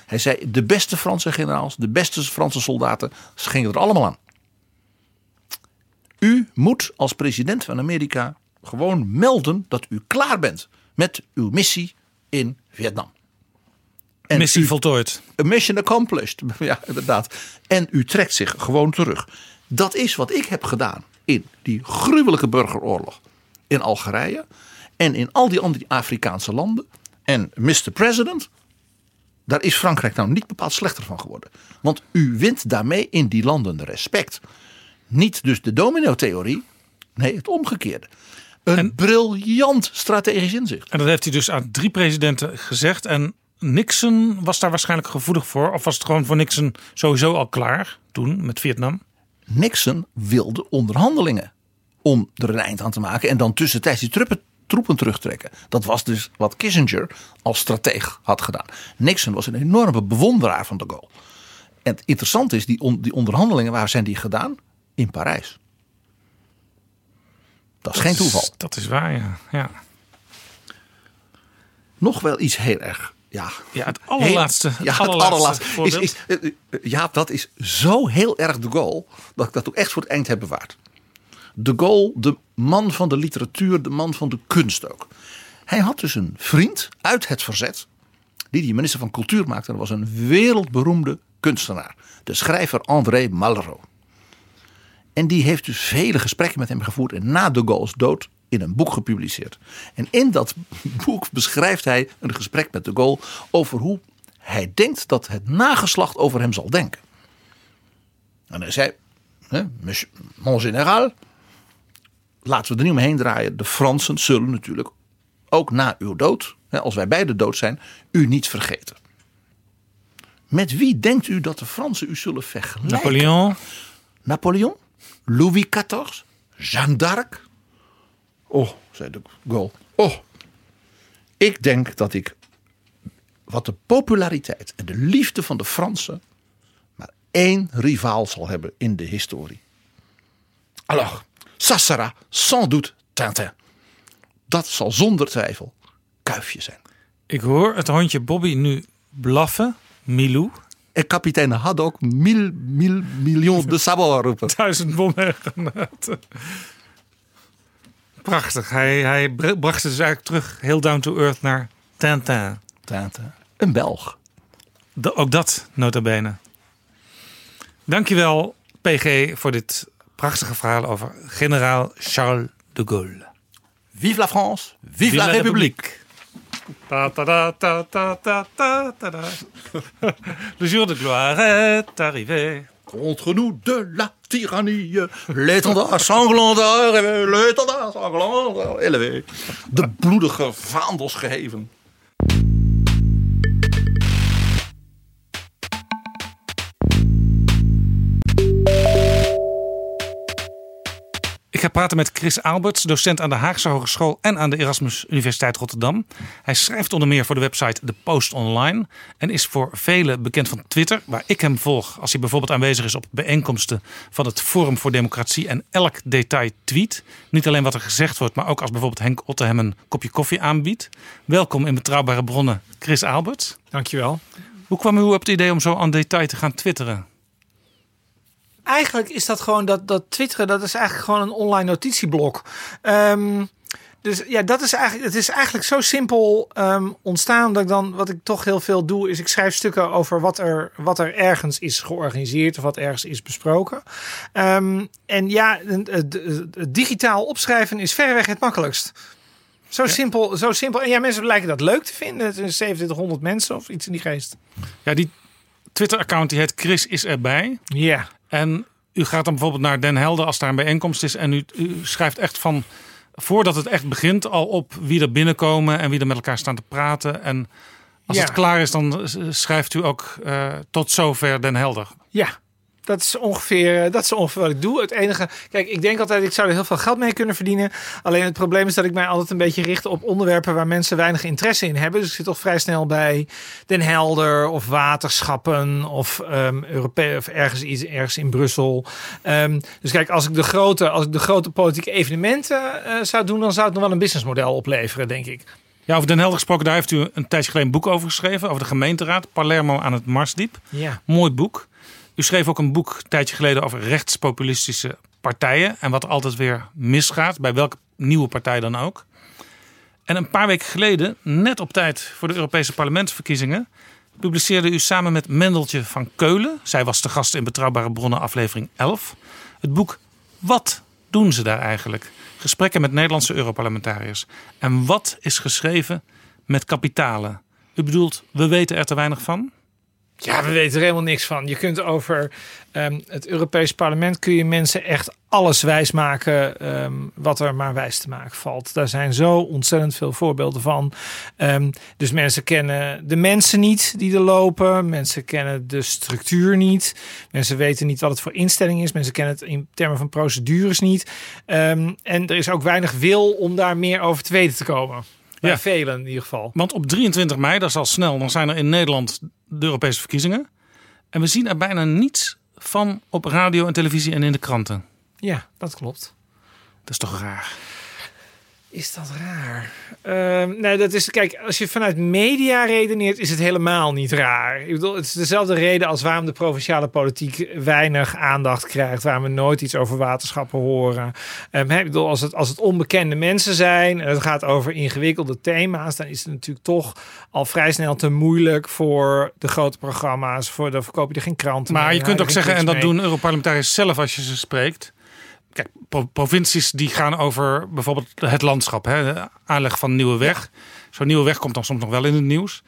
Hij zei: de beste Franse generaals, de beste Franse soldaten, ze gingen er allemaal aan. U moet als president van Amerika gewoon melden dat u klaar bent met uw missie in Vietnam. En Missie u- voltooid. A mission accomplished. Ja, inderdaad. En u trekt zich gewoon terug. Dat is wat ik heb gedaan in die gruwelijke burgeroorlog in Algerije en in al die andere Afrikaanse landen. En Mr. President, daar is Frankrijk nou niet bepaald slechter van geworden. Want u wint daarmee in die landen de respect. Niet dus de domino-theorie, nee, het omgekeerde. Een briljant strategisch inzicht. En dat heeft hij dus aan drie presidenten gezegd. En Nixon was daar waarschijnlijk gevoelig voor. Of was het gewoon voor Nixon sowieso al klaar toen met Vietnam? Nixon wilde onderhandelingen om er een eind aan te maken. En dan tussentijds die troepen, troepen terugtrekken. Dat was dus wat Kissinger als strateeg had gedaan. Nixon was een enorme bewonderaar van de Gaulle. En het interessante is, die, on- die onderhandelingen, waar zijn die gedaan? In Parijs. Dat is geen toeval. Dat is waar, ja. ja. Nog wel iets heel erg. Ja, Ja, het allerlaatste. Heel- ja, het allerlaatste allerlaatste. Is, eh, eh, ja, dat is zo heel erg de Gaulle. Dat ik dat ook echt voor het eind heb bewaard. De Gaulle, de man van de literatuur, de man van de kunst ook. Hij had dus een vriend uit het verzet. Die die minister van cultuur maakte. Dat was een wereldberoemde kunstenaar. De schrijver André Malraux. En die heeft dus vele gesprekken met hem gevoerd. En na de Gaulle's dood in een boek gepubliceerd. En in dat boek beschrijft hij een gesprek met de Gaulle. Over hoe hij denkt dat het nageslacht over hem zal denken. En hij zei. Mon général. Laten we er niet omheen draaien. De Fransen zullen natuurlijk ook na uw dood. Als wij beide dood zijn. U niet vergeten. Met wie denkt u dat de Fransen u zullen vergelijken? Napoleon. Napoleon, Louis XIV, Jeanne d'Arc. Oh, zei de Gaulle. Oh, ik denk dat ik wat de populariteit en de liefde van de Fransen maar één rivaal zal hebben in de historie. Alors, ça sera sans doute Tintin. Dat zal zonder twijfel Kuifje zijn. Ik hoor het hondje Bobby nu blaffen. Milou. En kapitein Haddock mil, mil, million de sabots roepen. Duizend bommen en granaten. Prachtig. Hij, hij br- bracht het dus eigenlijk terug, heel down to earth, naar Tintin. Tintin. Een Belg. Da- ook dat, nota bene. Dankjewel, PG, voor dit prachtige verhaal over generaal Charles de Gaulle. Vive la France, vive, vive la, la République. Ta ta ta ta ta ta ta ta. Le jour de gloire est arrivé. Contre nous de la tyrannie, l'étendard sanglant daar, l'étendard sanglant élevé. De bloedige vaandels geheven. Ga praten met Chris Alberts, docent aan de Haagse Hogeschool en aan de Erasmus Universiteit Rotterdam. Hij schrijft onder meer voor de website The Post Online en is voor velen bekend van Twitter, waar ik hem volg als hij bijvoorbeeld aanwezig is op bijeenkomsten van het Forum voor Democratie en elk detail tweet. Niet alleen wat er gezegd wordt, maar ook als bijvoorbeeld Henk Otte hem een kopje koffie aanbiedt. Welkom in Betrouwbare Bronnen, Chris Alberts. Dankjewel. Hoe kwam u op het idee om zo aan detail te gaan twitteren? Eigenlijk is dat gewoon dat, dat twitteren, dat is eigenlijk gewoon een online notitieblok. Ehm, dus ja, dat is eigenlijk, het is eigenlijk zo simpel ehm, ontstaan dat ik dan, wat ik toch heel veel doe, is ik schrijf stukken over wat er, wat er ergens is georganiseerd of wat ergens is besproken. Ehm, en ja, het, digitaal opschrijven is verreweg het makkelijkst. Zo, simpel, zo simpel. En ja, mensen lijken dat leuk te vinden. Het is 2700 mensen of iets in die geest. Ja, die Twitter-account die heet Chris is erbij. Ja. En u gaat dan bijvoorbeeld naar Den Helder als daar een bijeenkomst is. En u, u schrijft echt van, voordat het echt begint, al op wie er binnenkomen en wie er met elkaar staan te praten. En als Ja. het klaar is, dan schrijft u ook eh, tot zover Den Helder. Ja, dat is, ongeveer, dat is ongeveer wat ik doe. Het enige, kijk, ik denk altijd, ik zou er heel veel geld mee kunnen verdienen. Alleen het probleem is dat ik mij altijd een beetje richt op onderwerpen waar mensen weinig interesse in hebben. Dus ik zit toch vrij snel bij Den Helder of waterschappen of, ehm Europe of ergens, iets, ergens in Brussel. Ehm, dus kijk, als ik de grote, als ik de grote politieke evenementen eh, zou doen, dan zou het nog wel een businessmodel opleveren, denk ik. Ja, over Den Helder gesproken, daar heeft u een tijdje geleden een boek over geschreven. Over de gemeenteraad, Palermo aan het Marsdiep. Ja. Mooi boek. U schreef ook een boek een tijdje geleden over rechtspopulistische partijen. En wat altijd weer misgaat, bij welke nieuwe partij dan ook. En een paar weken geleden, net op tijd voor de Europese parlementsverkiezingen, publiceerde u samen met Mendeltje van Keulen, zij was de gast in Betrouwbare Bronnen aflevering 11, het boek Wat doen ze daar eigenlijk? Gesprekken met Nederlandse Europarlementariërs. En wat is geschreven met kapitalen? U bedoelt, we weten er te weinig van? Ja, we weten er helemaal niks van. Je kunt over ehm, het Europees Parlement kun je mensen echt alles wijsmaken ehm, wat er maar wijs te maken valt. Daar zijn zo ontzettend veel voorbeelden van. Ehm, dus mensen kennen de mensen niet die er lopen. Mensen kennen de structuur niet. Mensen weten niet wat het voor instelling is. Mensen kennen het in termen van procedures niet. En er is ook weinig wil om daar meer over te weten te komen. Bij Ja. velen in ieder geval. Want op 23 mei, dat is al snel, dan zijn er in Nederland de Europese verkiezingen. En we zien er bijna niets van op radio en televisie en in de kranten. Ja, dat klopt. Dat is toch raar? Is dat raar? Nee, dat is, kijk, als je vanuit media redeneert, is het helemaal niet raar. Ik bedoel, het is dezelfde reden als waarom de provinciale politiek weinig aandacht krijgt, waarom we nooit iets over waterschappen horen. Ehm, ik bedoel, als het, als het onbekende mensen zijn en het gaat over ingewikkelde thema's, dan is het natuurlijk toch al vrij snel te moeilijk voor de grote programma's. Voor de verkoop je er geen kranten Maar mee, je dan kunt ook zeggen, en dat mee. doen Europarlementariërs zelf als je ze spreekt. Kijk, pro- provincies die gaan over bijvoorbeeld het landschap, hè, de aanleg van nieuwe weg. Zo'n nieuwe weg komt dan soms nog wel in het nieuws.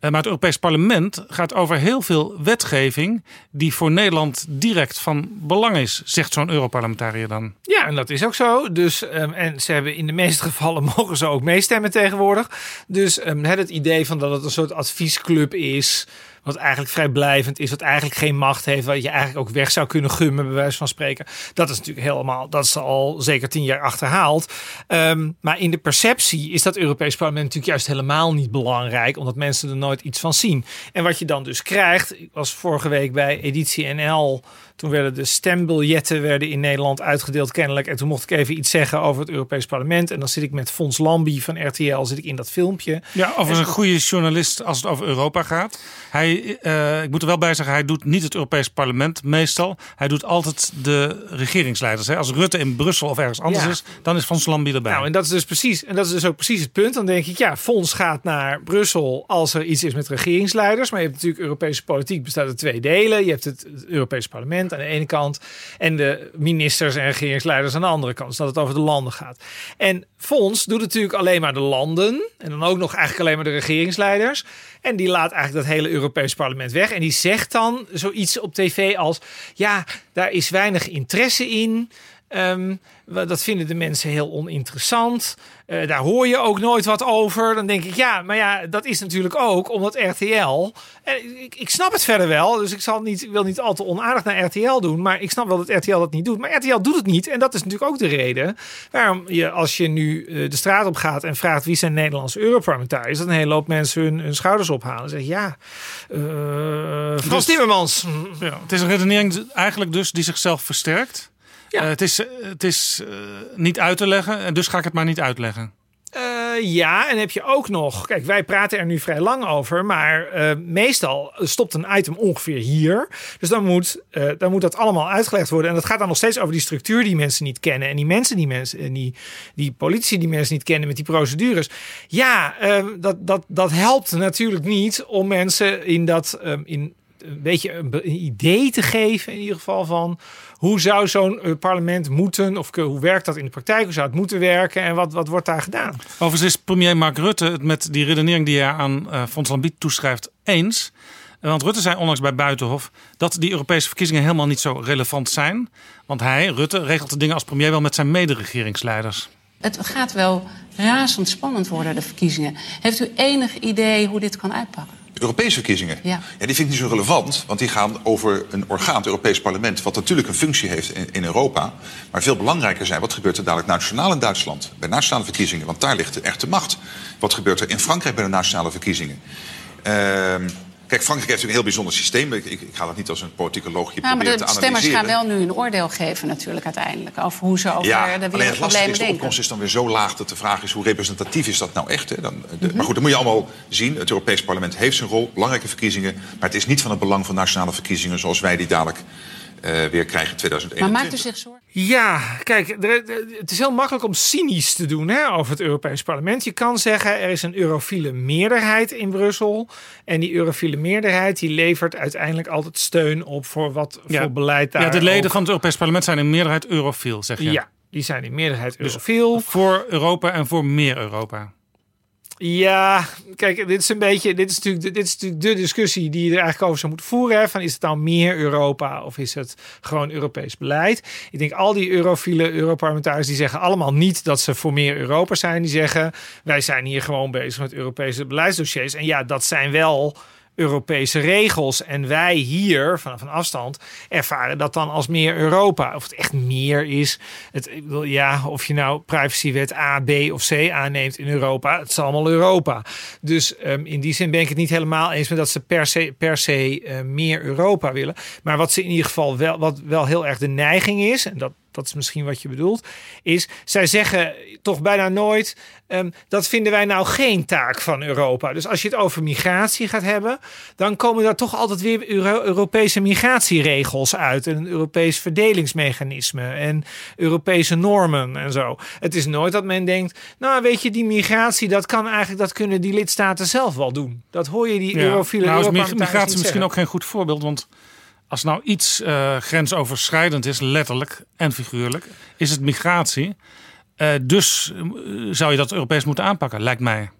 Eh, Maar het Europees Parlement gaat over heel veel wetgeving die voor Nederland direct van belang is, zegt zo'n Europarlementariër dan. Ja, en dat is ook zo. Dus, ehm, en ze hebben in de meeste gevallen mogen ze ook meestemmen tegenwoordig. Dus het, het idee van dat het een soort adviesclub is. Wat eigenlijk vrijblijvend is, wat eigenlijk geen macht heeft, wat je eigenlijk ook weg zou kunnen gummen, bij van spreken. Dat is natuurlijk helemaal, dat is al zeker tien jaar achterhaald. Ehm, maar in de perceptie is dat Europees Parlement natuurlijk juist helemaal niet belangrijk, omdat mensen er nooit iets van zien. En wat je dan dus krijgt, ik was vorige week bij Editie NL. Toen werden de stembiljetten werden in Nederland uitgedeeld kennelijk. En toen mocht ik even iets zeggen over het Europees Parlement. En dan zit ik met Fons Lambi van RTL zit ik in dat filmpje. Ja, overigens een goede journalist als het over Europa gaat. Hij, eh, ik moet er wel bij zeggen, hij doet niet het Europees Parlement meestal. Hij doet altijd de regeringsleiders. Hè. Als Rutte in Brussel of ergens anders Ja. is, dan is Van Lambi erbij. Nou, en dat is dus precies, en dat is dus ook precies het punt. Dan denk ik, ja, Fons gaat naar Brussel als er iets is met regeringsleiders. Maar je hebt natuurlijk Europese politiek bestaat uit twee delen. Je hebt het, het Europese parlement aan de ene kant en de ministers en regeringsleiders aan de andere kant. Dus dat het over de landen gaat. En Fons doet natuurlijk alleen maar de landen en dan ook nog eigenlijk alleen maar de regeringsleiders. En die laat eigenlijk dat hele Europees parlement weg. En die zegt dan zoiets op tv als: ja, daar is weinig interesse in. Ehm, dat vinden de mensen heel oninteressant. Eh, daar hoor je ook nooit wat over. Dan denk ik, ja, maar ja, dat is natuurlijk ook omdat RTL. En ik, ik snap het verder wel, dus ik, zal niet, ik wil niet al te onaardig naar RTL doen. Maar ik snap wel dat RTL dat niet doet. Maar RTL doet het niet. En dat is natuurlijk ook de reden waarom je, als je nu eh, de straat op gaat en vraagt wie zijn Nederlandse Europarlementariërs, dat een hele hoop mensen hun, hun schouders ophalen. En zeggen, ja, eh Frans Dus- Timmermans. Ja, het is een redenering eigenlijk dus die zichzelf versterkt. Ja. Eh, het is, eh, het is eh, niet uit te leggen en dus ga ik het maar niet uitleggen. Ja, en heb je ook nog. Kijk, wij praten er nu vrij lang over. Maar meestal stopt een item ongeveer hier. Dus dan moet, dan moet dat allemaal uitgelegd worden. En dat gaat dan nog steeds over die structuur die mensen niet kennen. En die mensen die mensen. En die, die politici die mensen niet kennen met die procedures. Ja, dat, dat, dat helpt natuurlijk niet om mensen in dat. in, een beetje een, een idee te geven, in ieder geval van hoe zou zo'n eh, parlement moeten, of ke- hoe werkt dat in de praktijk, hoe zou het moeten werken en wat, wat wordt daar gedaan? Overigens is premier Mark Rutte het met die redenering die hij aan eh Fons Lambiet toeschrijft eens. Eh, Want Rutte zei onlangs bij Buitenhof dat die Europese verkiezingen helemaal niet zo relevant zijn. Want hij, Rutte, regelt de dingen als premier wel met zijn mederegeringsleiders. Het gaat wel razendspannend worden, de verkiezingen. Heeft u enig idee hoe dit kan uitpakken? Europese verkiezingen? Ja. Ja, die vind ik niet zo relevant, want die gaan over een orgaan, het Europees Parlement, wat natuurlijk een functie heeft in, in Europa. Maar veel belangrijker zijn, wat gebeurt er dadelijk nationaal in Duitsland? Bij nationale verkiezingen, want daar ligt de echte macht. Wat gebeurt er in Frankrijk bij de nationale verkiezingen? Ehm, kijk, Frankrijk heeft een heel bijzonder systeem. Ik, ik, ik ga dat niet als een politicoloog hier Ja, maar proberen de te stemmers analyseren. gaan wel nu een oordeel geven natuurlijk uiteindelijk... over hoe ze over ja, de alleen het lastige wereldproblemen is, de denken. opkomst is dan weer zo laag dat de vraag is hoe representatief is dat nou echt. Hè? Dan, de- Mhm. Maar goed, dat moet je allemaal zien. Het Europees Parlement heeft zijn rol, belangrijke verkiezingen. Maar het is niet van het belang van nationale verkiezingen zoals wij die dadelijk weer krijgen in 2021. Maar maakt u zich zorgen? Ja, kijk, er- het is heel makkelijk om cynisch te doen hè, over het Europees Parlement. Je kan zeggen er is een eurofiele meerderheid in Brussel. En die eurofiele meerderheid die levert uiteindelijk altijd steun op voor wat voor beleid daar ja, de leden ook- van het Europees Parlement zijn in meerderheid eurofiel, zeg je. Ja, die zijn in meerderheid Dus eurofiel. voor Europa en voor meer Europa. Ja, kijk, dit is een beetje, dit is natuurlijk, dit is natuurlijk de discussie die je er eigenlijk over zou moeten voeren. Van is het nou meer Europa of is het gewoon Europees beleid? Ik denk al die eurofiele Europarlementariërs die zeggen allemaal niet dat ze voor meer Europa zijn. Die zeggen wij zijn hier gewoon bezig met Europese beleidsdossiers. En ja, dat zijn wel Europese regels. En wij hier, vanaf een afstand, ervaren dat dan als meer Europa. Of het echt meer is. Het, ja, of je nou privacywet A, B of C aanneemt in Europa. Het is allemaal Europa. Dus ehm, in die zin ben ik het niet helemaal eens met dat ze per se, per se eh, meer Europa willen. Maar wat ze in ieder geval wel, wat wel heel erg de neiging is, en dat, dat is misschien wat je bedoelt, is zij zeggen toch bijna nooit, ehm, dat vinden wij nou geen taak van Europa. Dus als je het over migratie gaat hebben, dan komen daar toch altijd weer Euro- Europese migratieregels uit en een Europees verdelingsmechanisme en Europese normen en zo. Het is nooit dat men denkt, nou weet je, die migratie, dat kan eigenlijk, dat kunnen die lidstaten zelf wel doen. Dat hoor je die Ja. eurofiele nou, Europarlementariërs migratie misschien zeggen. ook geen goed voorbeeld, want als nou iets eh, grensoverschrijdend is, letterlijk en figuurlijk, is het migratie. Eh, dus eh, zou je dat Europees moeten aanpakken, lijkt mij.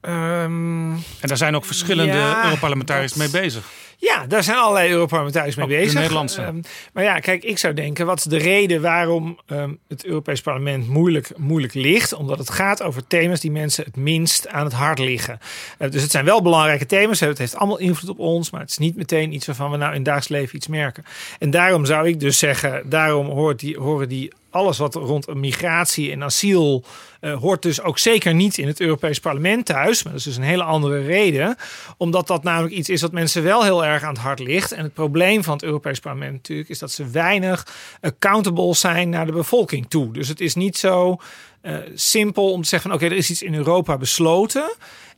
Ehm, En daar zijn ook verschillende ja, Europarlementariërs mee bezig. Ja, daar zijn allerlei Europarlementariërs mee bezig. Nederlandse. Ehm, maar ja, kijk, ik zou denken, wat is de reden waarom ehm, het Europees Parlement moeilijk, moeilijk ligt? Omdat het gaat over thema's die mensen het minst aan het hart liggen. Eh, dus het zijn wel belangrijke thema's. Het heeft allemaal invloed op ons, maar het is niet meteen iets waarvan we nou in dagelijks leven iets merken. En daarom zou ik dus zeggen, daarom hoort die, horen die alles wat rond migratie en asiel eh, hoort dus ook zeker niet in het Europees Parlement thuis. Maar dat is dus een hele andere reden. Omdat dat namelijk iets is wat mensen wel heel erg aan het hart ligt. En het probleem van het Europees Parlement natuurlijk is dat ze weinig accountable zijn naar de bevolking toe. Dus het is niet zo eh, simpel om te zeggen oké, er is iets in Europa besloten.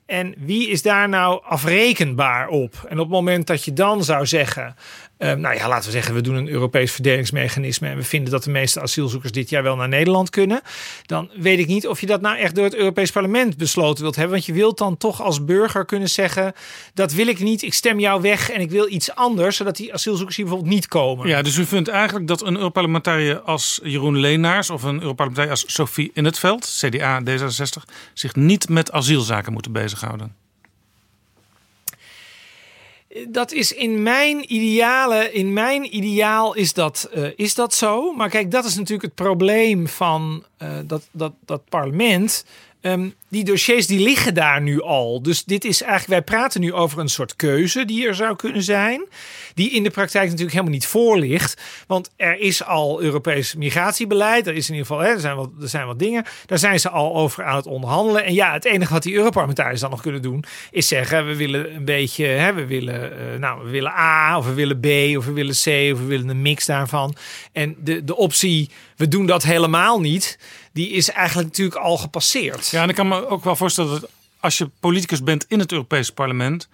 En wie is daar nou afrekenbaar op? En op het moment dat je dan zou zeggen, eh, nou ja, laten we zeggen, we doen een Europees verdelingsmechanisme en we vinden dat de meeste asielzoekers dit jaar wel naar Nederland kunnen, dan weet ik niet of je dat nou echt door het Europees Parlement besloten wilt hebben. Want je wilt dan toch als burger kunnen zeggen, dat wil ik niet, ik stem jou weg en ik wil iets anders, zodat die asielzoekers hier bijvoorbeeld niet komen. Ja, dus u vindt eigenlijk dat een Europarlementariër als Jeroen Leenaars of een Europarlementariër als Sophie in het veld, CDA D66, zich niet met asielzaken moeten bezighouden. Dat is in mijn ideale, in mijn ideaal is dat, eh, is dat zo. Maar kijk, dat is natuurlijk het probleem van eh, dat, dat, dat parlement. Ehm, die dossiers die liggen daar nu al. Dus dit is eigenlijk, wij praten nu over een soort keuze die er zou kunnen zijn. Die in de praktijk natuurlijk helemaal niet voor ligt. Want er is al Europees migratiebeleid. Er is in ieder geval, hè, er, zijn wat, er zijn wat dingen. Daar zijn ze al over aan het onderhandelen. En ja, het enige wat die Europarlementariërs dan nog kunnen doen, is zeggen: we willen een beetje, hè, we willen, eh, nou, we willen A, of we willen B, of we willen C, of we willen een mix daarvan. En de, de optie, we doen dat helemaal niet, die is eigenlijk natuurlijk al gepasseerd. Ja, en ik kan me ook wel voorstellen dat als je politicus bent in het Europese parlement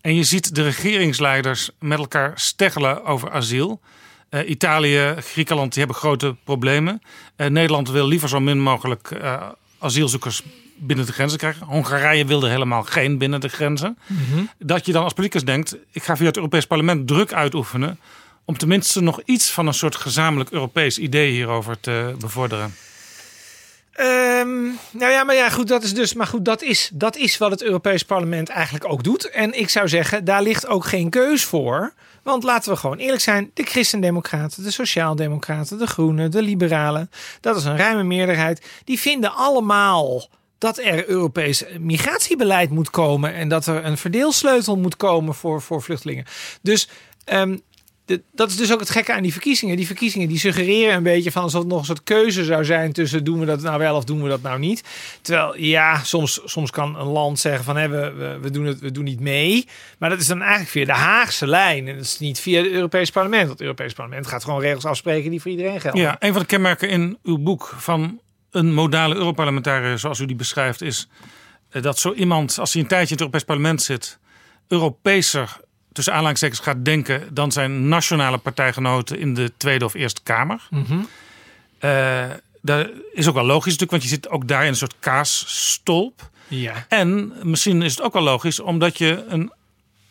en je ziet de regeringsleiders met elkaar steggelen over asiel. Eh, Italië, Griekenland, die hebben grote problemen. Eh, Nederland wil liever zo min mogelijk eh, asielzoekers binnen de grenzen krijgen. Hongarije wilde helemaal geen binnen de grenzen. Mhm. Dat je dan als politicus denkt, ik ga via het Europees Parlement druk uitoefenen om tenminste nog iets van een soort gezamenlijk Europees idee hierover te bevorderen. Ehm, nou ja, maar ja, goed, dat is dus, maar goed, dat is, dat is wat het Europees Parlement eigenlijk ook doet. En ik zou zeggen, daar ligt ook geen keus voor. Want laten we gewoon eerlijk zijn: de Christendemocraten, de Sociaaldemocraten, de Groenen, de Liberalen, dat is een ruime meerderheid. Die vinden allemaal dat er Europees migratiebeleid moet komen en dat er een verdeelsleutel moet komen voor, voor vluchtelingen. Dus ehm, dat is dus ook het gekke aan die verkiezingen. Die verkiezingen die suggereren een beetje van alsof het nog een soort keuze zou zijn tussen doen we dat nou wel of doen we dat nou niet. Terwijl ja, soms, soms kan een land zeggen van we, we, doen het, we doen niet mee. Maar dat is dan eigenlijk via de Haagse lijn. En dat is niet via het Europees Parlement. Want het Europees Parlement gaat gewoon regels afspreken die voor iedereen gelden. Ja, een van de kenmerken in uw boek van een modale Europarlementariër, zoals u die beschrijft, is eh, dat zo iemand, als hij een tijdje in het Europees Parlement zit, Europeeser tussen aanhalingstekens gaat denken dan zijn nationale partijgenoten in de Tweede of Eerste Kamer. Mhm. Eh, dat is ook wel logisch natuurlijk, want je zit ook daar in een soort kaasstolp. Ja. En misschien is het ook wel logisch omdat je een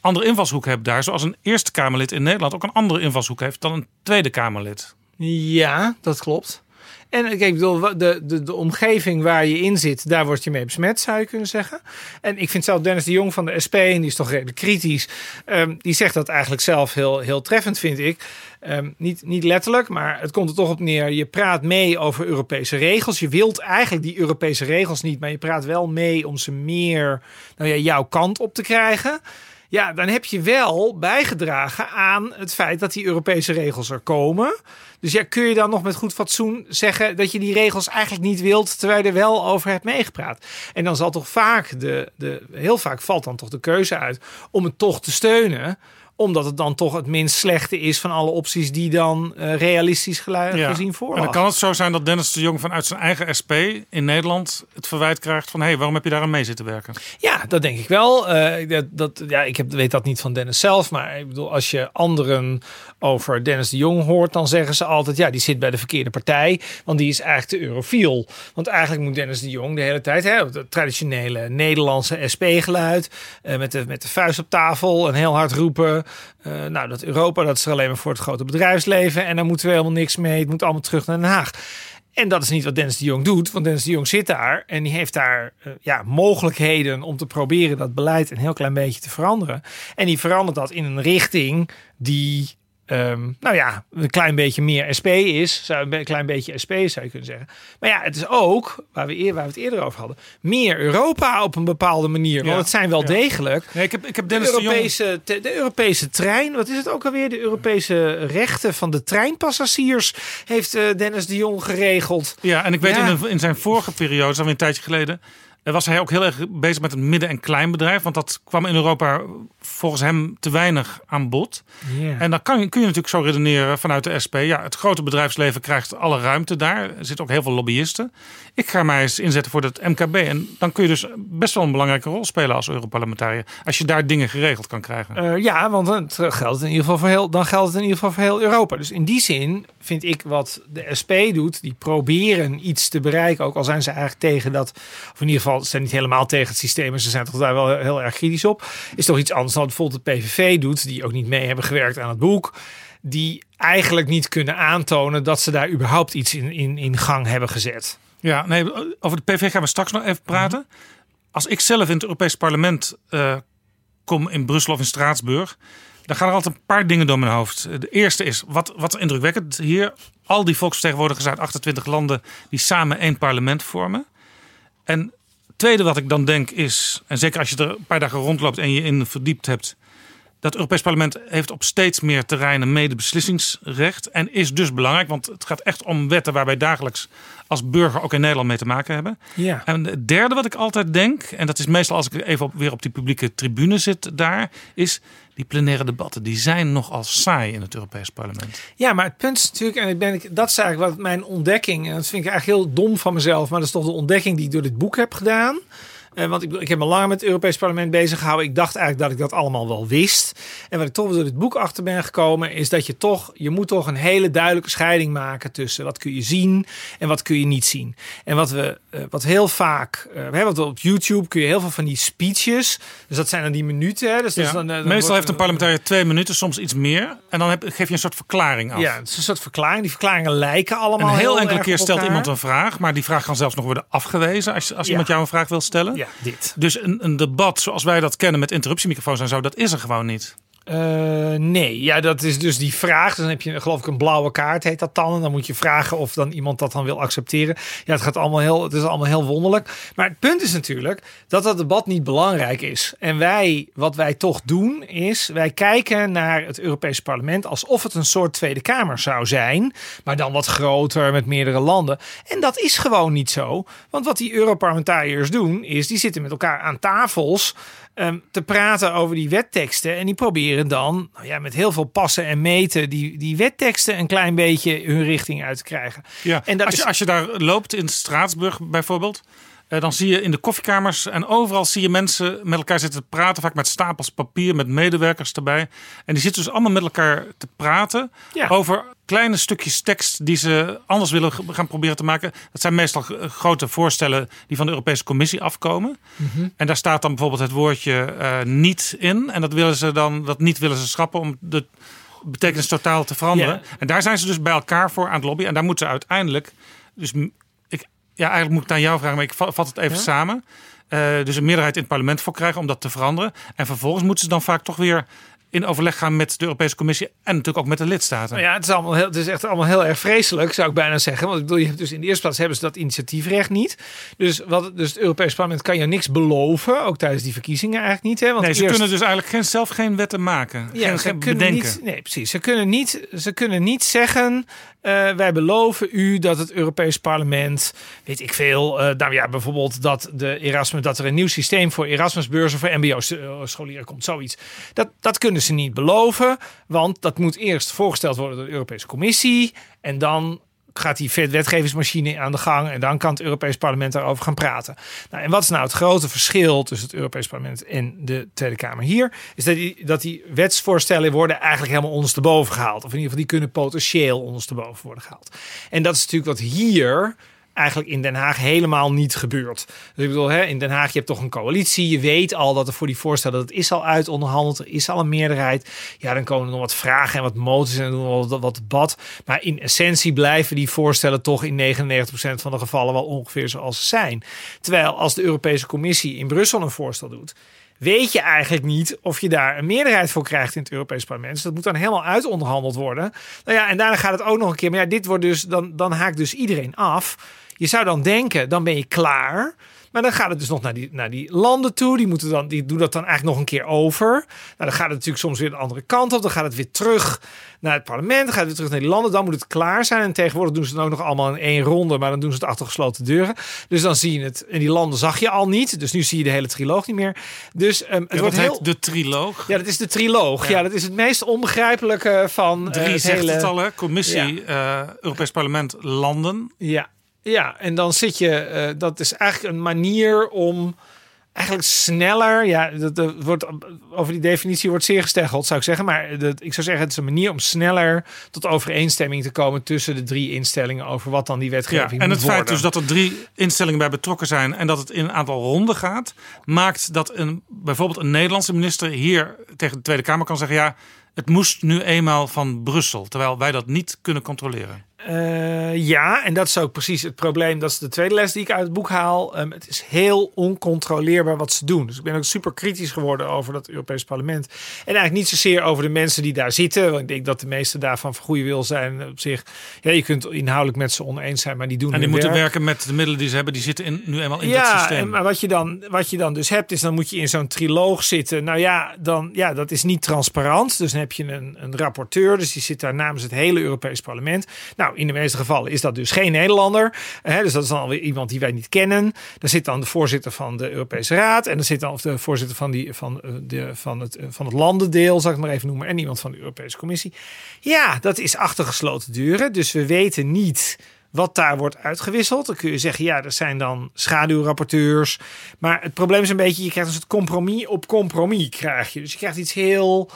andere invalshoek hebt daar. Zoals een Eerste Kamerlid in Nederland ook een andere invalshoek heeft dan een Tweede Kamerlid. Ja, dat klopt. En ik bedoel, de, de, de omgeving waar je in zit, daar word je mee besmet, zou je kunnen zeggen. En ik vind zelf Dennis de Jong van de SP, en die is toch redelijk kritisch, ehm, die zegt dat eigenlijk zelf heel, heel treffend, vind ik. Ehm, niet, niet letterlijk, maar het komt er toch op neer. Je praat mee over Europese regels. Je wilt eigenlijk die Europese regels niet, maar je praat wel mee om ze meer nou ja, jouw kant op te krijgen. Ja, dan heb je wel bijgedragen aan het feit dat die Europese regels er komen. Dus ja, kun je dan nog met goed fatsoen zeggen dat je die regels eigenlijk niet wilt, terwijl je er wel over hebt meegepraat. En dan zal toch vaak de, de heel vaak valt dan toch de keuze uit om het toch te steunen omdat het dan toch het minst slechte is van alle opties die dan eh, realistisch Ja. gezien voor En dan kan het zo zijn dat Dennis de Jong vanuit zijn eigen SP in Nederland het verwijt krijgt van hé, hey, waarom heb je daar aan mee zitten werken? Ja, dat denk ik wel. Eh, dat, dat, ja, ik heb, weet dat niet van Dennis zelf. Maar ik bedoel, als je anderen over Dennis de Jong hoort, dan zeggen ze altijd: ja, die zit bij de verkeerde partij. Want die is eigenlijk te eurofiel. Want eigenlijk moet Dennis de Jong de hele tijd, hè, het traditionele Nederlandse SP-geluid, eh, met, de, met de vuist op tafel en heel hard roepen. Eh, nou, dat Europa, dat is er alleen maar voor het grote bedrijfsleven. En daar moeten we helemaal niks mee. Het moet allemaal terug naar Den Haag. En dat is niet wat Dennis de Jong doet. Want Dennis de Jong zit daar en die heeft daar eh, ja, mogelijkheden om te proberen dat beleid een heel klein beetje te veranderen. En die verandert dat in een richting die, ehm, nou ja, een klein beetje meer SP is. Zou, een klein beetje SP zou je kunnen zeggen. Maar ja, het is ook, waar we, eer, waar we het eerder over hadden, meer Europa op een bepaalde manier. Want Ja, het zijn wel ja. degelijk. Nee, ik heb, ik heb De Dennis de, Jong... Europese, te- de Europese trein, wat is het ook alweer? De Europese rechten van de treinpassagiers heeft eh, Dennis de Jong geregeld. Ja, en ik weet Ja. in, in zijn vorige periode, alweer een tijdje geleden, was hij ook heel erg bezig met het midden- en kleinbedrijf. Want dat kwam in Europa volgens hem te weinig aan bod. En dan kan kun je natuurlijk zo redeneren vanuit de SP. Ja, het grote bedrijfsleven krijgt alle ruimte daar. Er zitten ook heel veel lobbyisten. Ik ga mij eens inzetten voor het MKB. En dan kun je dus best wel een belangrijke rol spelen als Europarlementariër. Als je daar dingen geregeld kan krijgen. Eh, ja, want het geldt in ieder geval voor heel, dan geldt het in ieder geval voor heel Europa. Dus in die zin vind ik wat de SP doet, die proberen iets te bereiken, ook al zijn ze eigenlijk tegen dat, of in ieder geval ze zijn niet helemaal tegen het systeem, maar ze zijn toch daar wel heel erg kritisch op. Is toch iets anders dan bijvoorbeeld de PVV doet, die ook niet mee hebben gewerkt aan het boek. Die eigenlijk niet kunnen aantonen dat ze daar überhaupt iets in, in, in gang hebben gezet. Ja, nee, over de PV gaan we straks nog even praten. Als ik zelf in het Europees Parlement eh, kom in Brussel of in Straatsburg, dan gaan er altijd een paar dingen door mijn hoofd. De eerste is, wat, wat indrukwekkend hier, al die volksvertegenwoordigers uit 28 landen die samen één parlement vormen. En tweede wat ik dan denk is, en zeker als je er een paar dagen rondloopt en je in verdiept hebt, dat Europees Parlement heeft op steeds meer terreinen medebeslissingsrecht. En is dus belangrijk, want het gaat echt om wetten waar wij dagelijks als burger ook in Nederland mee te maken hebben. Ja. En het derde wat ik altijd denk, en dat is meestal als ik even op, weer op die publieke tribune zit daar, is die plenaire debatten. Die zijn nogal saai in het Europees Parlement. Ja, maar het punt is natuurlijk, en ik ben, dat is eigenlijk wat mijn ontdekking, en dat vind ik eigenlijk heel dom van mezelf, maar dat is toch de ontdekking die ik door dit boek heb gedaan. Eh, want ik, ik heb me langer met het Europees Parlement bezig gehouden. Ik dacht eigenlijk dat ik dat allemaal wel wist. En wat ik toch door dit boek achter ben gekomen, is dat je toch, je moet toch een hele duidelijke scheiding maken tussen wat kun je zien en wat kun je niet zien. En wat we, eh, wat heel vaak, eh, we hebben op YouTube kun je heel veel van die speeches. Dus dat zijn dan die minuten. Hè? Dus Ja. dan, dan Meestal heeft een parlementariër twee minuten, soms iets meer. En dan heb, geef je een soort verklaring af. Ja, het is een soort verklaring. Die verklaringen lijken allemaal En een heel, heel enkele keer stelt iemand een vraag, maar die vraag kan zelfs nog worden afgewezen als, als Ja. iemand jou een vraag wil stellen. Ja, dit. Dus een, een debat zoals wij dat kennen met interruptiemicrofoons en zo, dat is er gewoon niet. Eh, nee, ja, dat is dus die vraag. Dan heb je geloof ik een blauwe kaart, heet dat dan. Dan moet je vragen of dan iemand dat dan wil accepteren. Ja, het gaat allemaal heel, het is allemaal heel wonderlijk. Maar het punt is natuurlijk dat dat debat niet belangrijk is. En wij, wat wij toch doen, is wij kijken naar het Europese parlement alsof het een soort Tweede Kamer zou zijn. Maar dan wat groter met meerdere landen. En dat is gewoon niet zo. Want wat die Europarlementariërs doen, is die zitten met elkaar aan tafels ehm, te praten over die wetteksten. En die proberen dan nou ja, met heel veel passen en meten die, die wetteksten een klein beetje hun richting uit te krijgen. Ja. En dat als, je, is- als je daar loopt in Straatsburg bijvoorbeeld, dan zie je in de koffiekamers en overal zie je mensen met elkaar zitten te praten. Vaak met stapels papier, met medewerkers erbij. En die zitten dus allemaal met elkaar te praten Ja. over kleine stukjes tekst die ze anders willen gaan proberen te maken. Dat zijn meestal grote voorstellen die van de Europese Commissie afkomen. Mhm. En daar staat dan bijvoorbeeld het woordje eh, niet in. En dat willen ze dan, dat niet willen ze schrappen om de betekenis totaal te veranderen. En daar zijn ze dus bij elkaar voor aan het lobbyen. En daar moeten ze uiteindelijk, dus ja, eigenlijk moet ik aan jou vragen, maar ik va- vat het even Ja. samen. Eh, dus een meerderheid in het parlement voor krijgen om dat te veranderen. En vervolgens moeten ze dan vaak toch weer in overleg gaan met de Europese Commissie en natuurlijk ook met de lidstaten. Nou ja, het is, allemaal heel, het is echt allemaal heel erg vreselijk, zou ik bijna zeggen. Want ik bedoel, je hebt dus in de eerste plaats hebben ze dat initiatiefrecht niet. Dus, wat, dus het Europees Parlement kan je niks beloven, ook tijdens die verkiezingen eigenlijk niet. Hè? Want nee, ze eerst- kunnen dus eigenlijk geen, zelf geen wetten maken. Ja, geen, ze geen kunnen bedenken. niet. Nee, precies. Ze kunnen niet, ze kunnen niet zeggen. eh, wij beloven u dat het Europees Parlement, weet ik veel, eh nou ja, bijvoorbeeld dat de Erasmus, dat er een nieuw systeem voor Erasmusbeurzen voor MBO-scholieren komt, zoiets. Dat, dat kunnen ze niet beloven, want dat moet eerst voorgesteld worden door de Europese Commissie en dan gaat die wetgevingsmachine aan de gang en dan kan het Europees Parlement daarover gaan praten. Nou, en wat is nou het grote verschil tussen het Europees Parlement en de Tweede Kamer hier? Is dat die, dat die wetsvoorstellen worden eigenlijk helemaal ondersteboven gehaald. Of in ieder geval die kunnen potentieel ondersteboven worden gehaald. En dat is natuurlijk wat hier eigenlijk in Den Haag helemaal niet gebeurt. Dus ik bedoel, hè, in Den Haag je hebt toch een coalitie. Je weet al dat er voor die voorstellen, dat is al uit onderhandeld. Er is al een meerderheid. Ja, dan komen er nog wat vragen en wat moties en doen wat, wat debat. Maar in essentie blijven die voorstellen toch in 99% van de gevallen wel ongeveer zoals ze zijn. Terwijl als de Europese Commissie in Brussel een voorstel doet, weet je eigenlijk niet of je daar een meerderheid voor krijgt in het Europees Parlement. Dus dat moet dan helemaal uitonderhandeld worden. Nou ja, en daarna gaat het ook nog een keer. Maar ja, dit wordt dus, dan, dan haakt dus iedereen af. Je zou dan denken, dan ben je klaar. Maar dan gaat het dus nog naar die, naar die landen toe. Die, moeten dan, die doen dat dan eigenlijk nog een keer over. Nou, dan gaat het natuurlijk soms weer de andere kant op. Dan gaat het weer terug naar het parlement. Dan gaat het weer terug naar die landen. Dan moet het klaar zijn. En tegenwoordig doen ze het ook nog allemaal in één ronde. Maar dan doen ze het achter gesloten deuren. Dus dan zie je het. En die landen zag je al niet. Dus nu zie je de hele triloog niet meer. Dus ehm, het Ja, wordt heel... heet de triloog. Ja, dat is de triloog. Ja, dat is het meest onbegrijpelijke van eh, Drie het zegt hele... het al, hè? Commissie, eh, Europees Parlement, landen. Ja, ja, en dan zit je, eh, dat is eigenlijk een manier om eigenlijk sneller, ja, dat, dat wordt, over die definitie wordt zeer gesteggeld, zou ik zeggen. Maar dat, ik zou zeggen, het is een manier om sneller tot overeenstemming te komen tussen de drie instellingen over wat dan die Ja, wetgeving en moet het feit worden. dus dat er drie instellingen bij betrokken zijn en dat het in een aantal ronden gaat, maakt dat een, bijvoorbeeld een Nederlandse minister hier tegen de Tweede Kamer kan zeggen: ja, het moest nu eenmaal van Brussel, terwijl wij dat niet kunnen controleren. Eh, ja, en dat is ook precies het probleem. Dat is de tweede les die ik uit het boek haal. Ehm, het is heel oncontroleerbaar wat ze doen. Dus ik ben ook super kritisch geworden over dat Europees Parlement. En eigenlijk niet zozeer over de mensen die daar zitten. Want ik denk dat de meeste daarvan van goede wil zijn op zich. Ja, je kunt inhoudelijk met ze oneens zijn, maar die doen En die moeten werk. werken met de middelen die ze hebben, die zitten in, nu eenmaal in dat ja, systeem. en- maar wat je, dan, wat je dan dus hebt, is dan moet je in zo'n triloog zitten. Nou ja, dan, ja, dat is niet transparant. Dus dan heb je een, een rapporteur, dus die zit daar namens het hele Europees Parlement. Nou, in de meeste gevallen is dat dus geen Nederlander. Hè, dus dat is dan alweer iemand die wij niet kennen. Daar zit dan de voorzitter van de Europese Raad. En dan zit dan of de voorzitter van, die, van, eh, de, van, het, eh, van het landendeel, zal ik maar even noemen. En iemand van de Europese Commissie. Ja, dat is achter gesloten deuren. Dus we weten niet wat daar wordt uitgewisseld. Dan kun je zeggen, ja, er zijn dan schaduwrapporteurs. Maar het probleem is een beetje, je krijgt dus het compromis op compromis krijg je. Dus je krijgt iets heel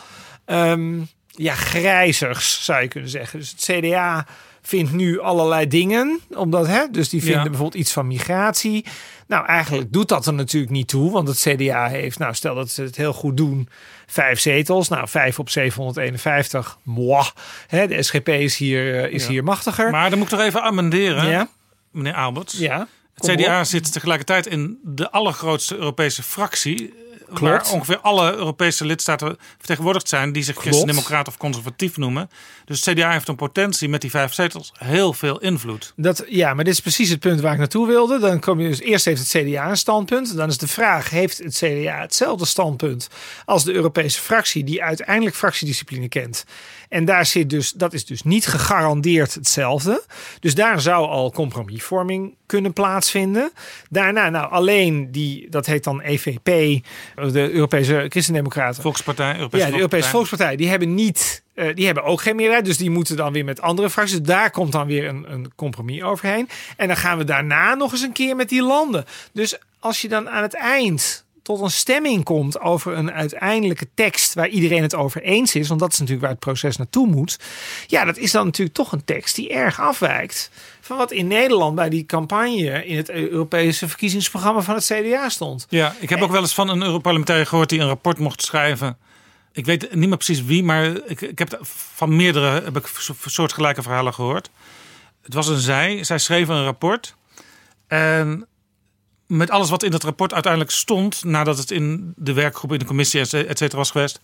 ehm, ja, grijzigs, zou je kunnen zeggen. Dus het CDA vindt nu allerlei dingen. Omdat, hè, dus die vinden Ja. bijvoorbeeld iets van migratie. Nou, eigenlijk doet dat er natuurlijk niet toe. Want het CDA heeft, nou, stel dat ze het heel goed doen, vijf zetels. Nou, vijf op 751. Mwah. Hè, de SGP is hier, eh, is Ja. hier machtiger. Maar dan moet ik toch even amenderen, Ja. meneer Alberts. Ja, Het kom CDA op. zit tegelijkertijd in de allergrootste Europese fractie. Klopt. Waar ongeveer alle Europese lidstaten vertegenwoordigd zijn die zich christendemocraat of conservatief noemen. Dus het CDA heeft een potentie met die vijf zetels heel veel invloed. Dat, ja, maar dit is precies het punt waar ik naartoe wilde. Dan kom je dus eerst heeft het CDA een standpunt. Dan is de vraag: heeft het CDA hetzelfde standpunt als de Europese fractie, die uiteindelijk fractiediscipline kent En daar zit dus, dat is dus niet gegarandeerd hetzelfde. Dus daar zou al compromisvorming kunnen plaatsvinden. Daarna, nou alleen die, dat heet dan EVP, de Europese Christendemocraten. Volkspartij, Europese ja, de Europese Volkspartij. Die hebben niet. eh, die hebben ook geen meerderheid, dus die moeten dan weer met andere fracties. Dus Daar komt dan weer een, een compromis overheen. En dan gaan we daarna nog eens een keer met die landen. Dus als je dan aan het eind tot een stemming komt over een uiteindelijke tekst waar iedereen het over eens is, want dat is natuurlijk waar het proces naartoe moet. Ja, dat is dan natuurlijk toch een tekst die erg afwijkt wat in Nederland bij die campagne in het Europese verkiezingsprogramma van het CDA stond. Ja, ik heb ook wel eens van een Europarlementariër gehoord die een rapport mocht schrijven. Ik weet niet meer precies wie, maar ik, ik heb van meerdere heb ik so- soortgelijke verhalen gehoord. Het was een zij. Zij schreef een rapport. En met alles wat in dat rapport uiteindelijk stond, nadat het in de werkgroep in de commissie et cetera was geweest,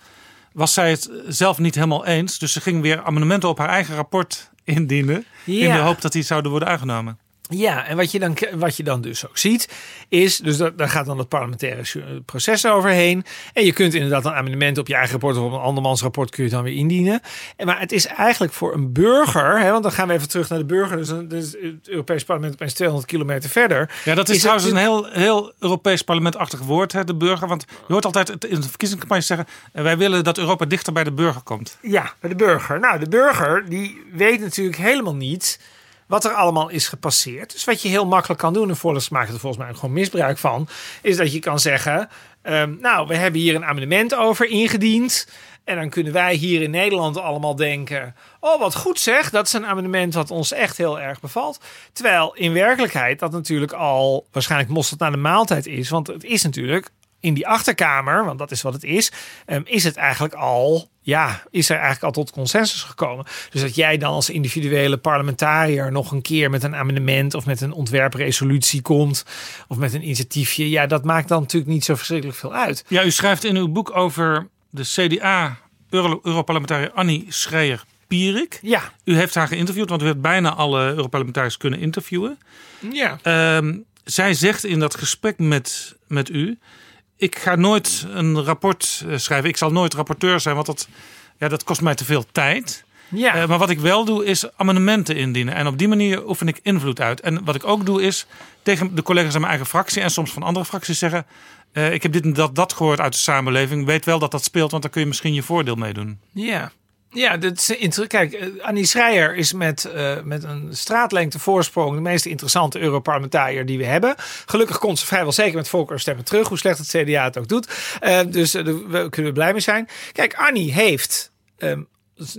was zij het zelf niet helemaal eens. Dus ze ging weer amendementen op haar eigen rapport indienen. In de hoop dat die zouden worden aangenomen. Ja, en wat je dan, wat je dan dus ook ziet, is, dus dat, daar gaat dan het parlementaire ju- proces overheen. En je kunt inderdaad een amendement op je eigen rapport of op een andermans rapport kun je dan weer indienen. En, maar het is eigenlijk voor een burger, hè, want dan gaan we even terug naar de burger, dus, dan- dus het Europees parlement opeens 200 kilometer verder. Ja, dat is, trouwens een heel, heel Europees parlementachtig woord, hè, de burger. Want je hoort altijd in de verkiezingscampagne zeggen... eh, wij willen dat Europa dichter bij de burger komt. Ja, bij de burger. Nou, de burger die weet natuurlijk helemaal niet wat er allemaal is gepasseerd. Dus wat je heel makkelijk kan doen, en Volks maakt er volgens mij ook gewoon misbruik van, is dat je kan zeggen: ehm, Nou, we hebben hier een amendement over ingediend. En dan kunnen wij hier in Nederland allemaal denken: Oh, wat goed zeg, dat is een amendement wat ons echt heel erg bevalt. Terwijl in werkelijkheid dat natuurlijk al waarschijnlijk mosterd naar de maaltijd is. Want het is natuurlijk in die achterkamer, want dat is wat het is, ehm, is het eigenlijk al, ja, is er eigenlijk al tot consensus gekomen. Dus dat jij dan als individuele parlementariër nog een keer met een amendement of met een ontwerpresolutie komt, of met een initiatiefje, ja, dat maakt dan natuurlijk niet zo verschrikkelijk veel uit. Ja, u schrijft in uw boek over de CDA-Europarlementariër Annie Schreier-Pierik. Ja. U heeft haar geïnterviewd, want u hebt bijna alle Europarlementariërs kunnen interviewen. Ja. Ehm, zij zegt in dat gesprek met, met u... ik ga nooit een rapport eh, schrijven. Ik zal nooit rapporteur zijn, want dat, ja, dat kost mij te veel tijd. Ja. Eh, maar wat ik wel doe, is amendementen indienen. En op die manier oefen ik invloed uit. En wat ik ook doe, is tegen de collega's in mijn eigen fractie... en soms van andere fracties zeggen... eh, ik heb dit en dat, dat gehoord uit de samenleving. Weet wel dat dat speelt, want daar kun je misschien je voordeel mee doen. Ja. Ja, dat is kijk, eh, Annie Schreier is met, eh, met een straatlengte voorsprong de meest interessante Europarlementariër die we hebben. Gelukkig komt ze vrijwel zeker met volkerstemmen terug, hoe slecht het CDA het ook doet. Eh, dus daar kunnen we blij mee zijn. Kijk, Annie heeft. ehm,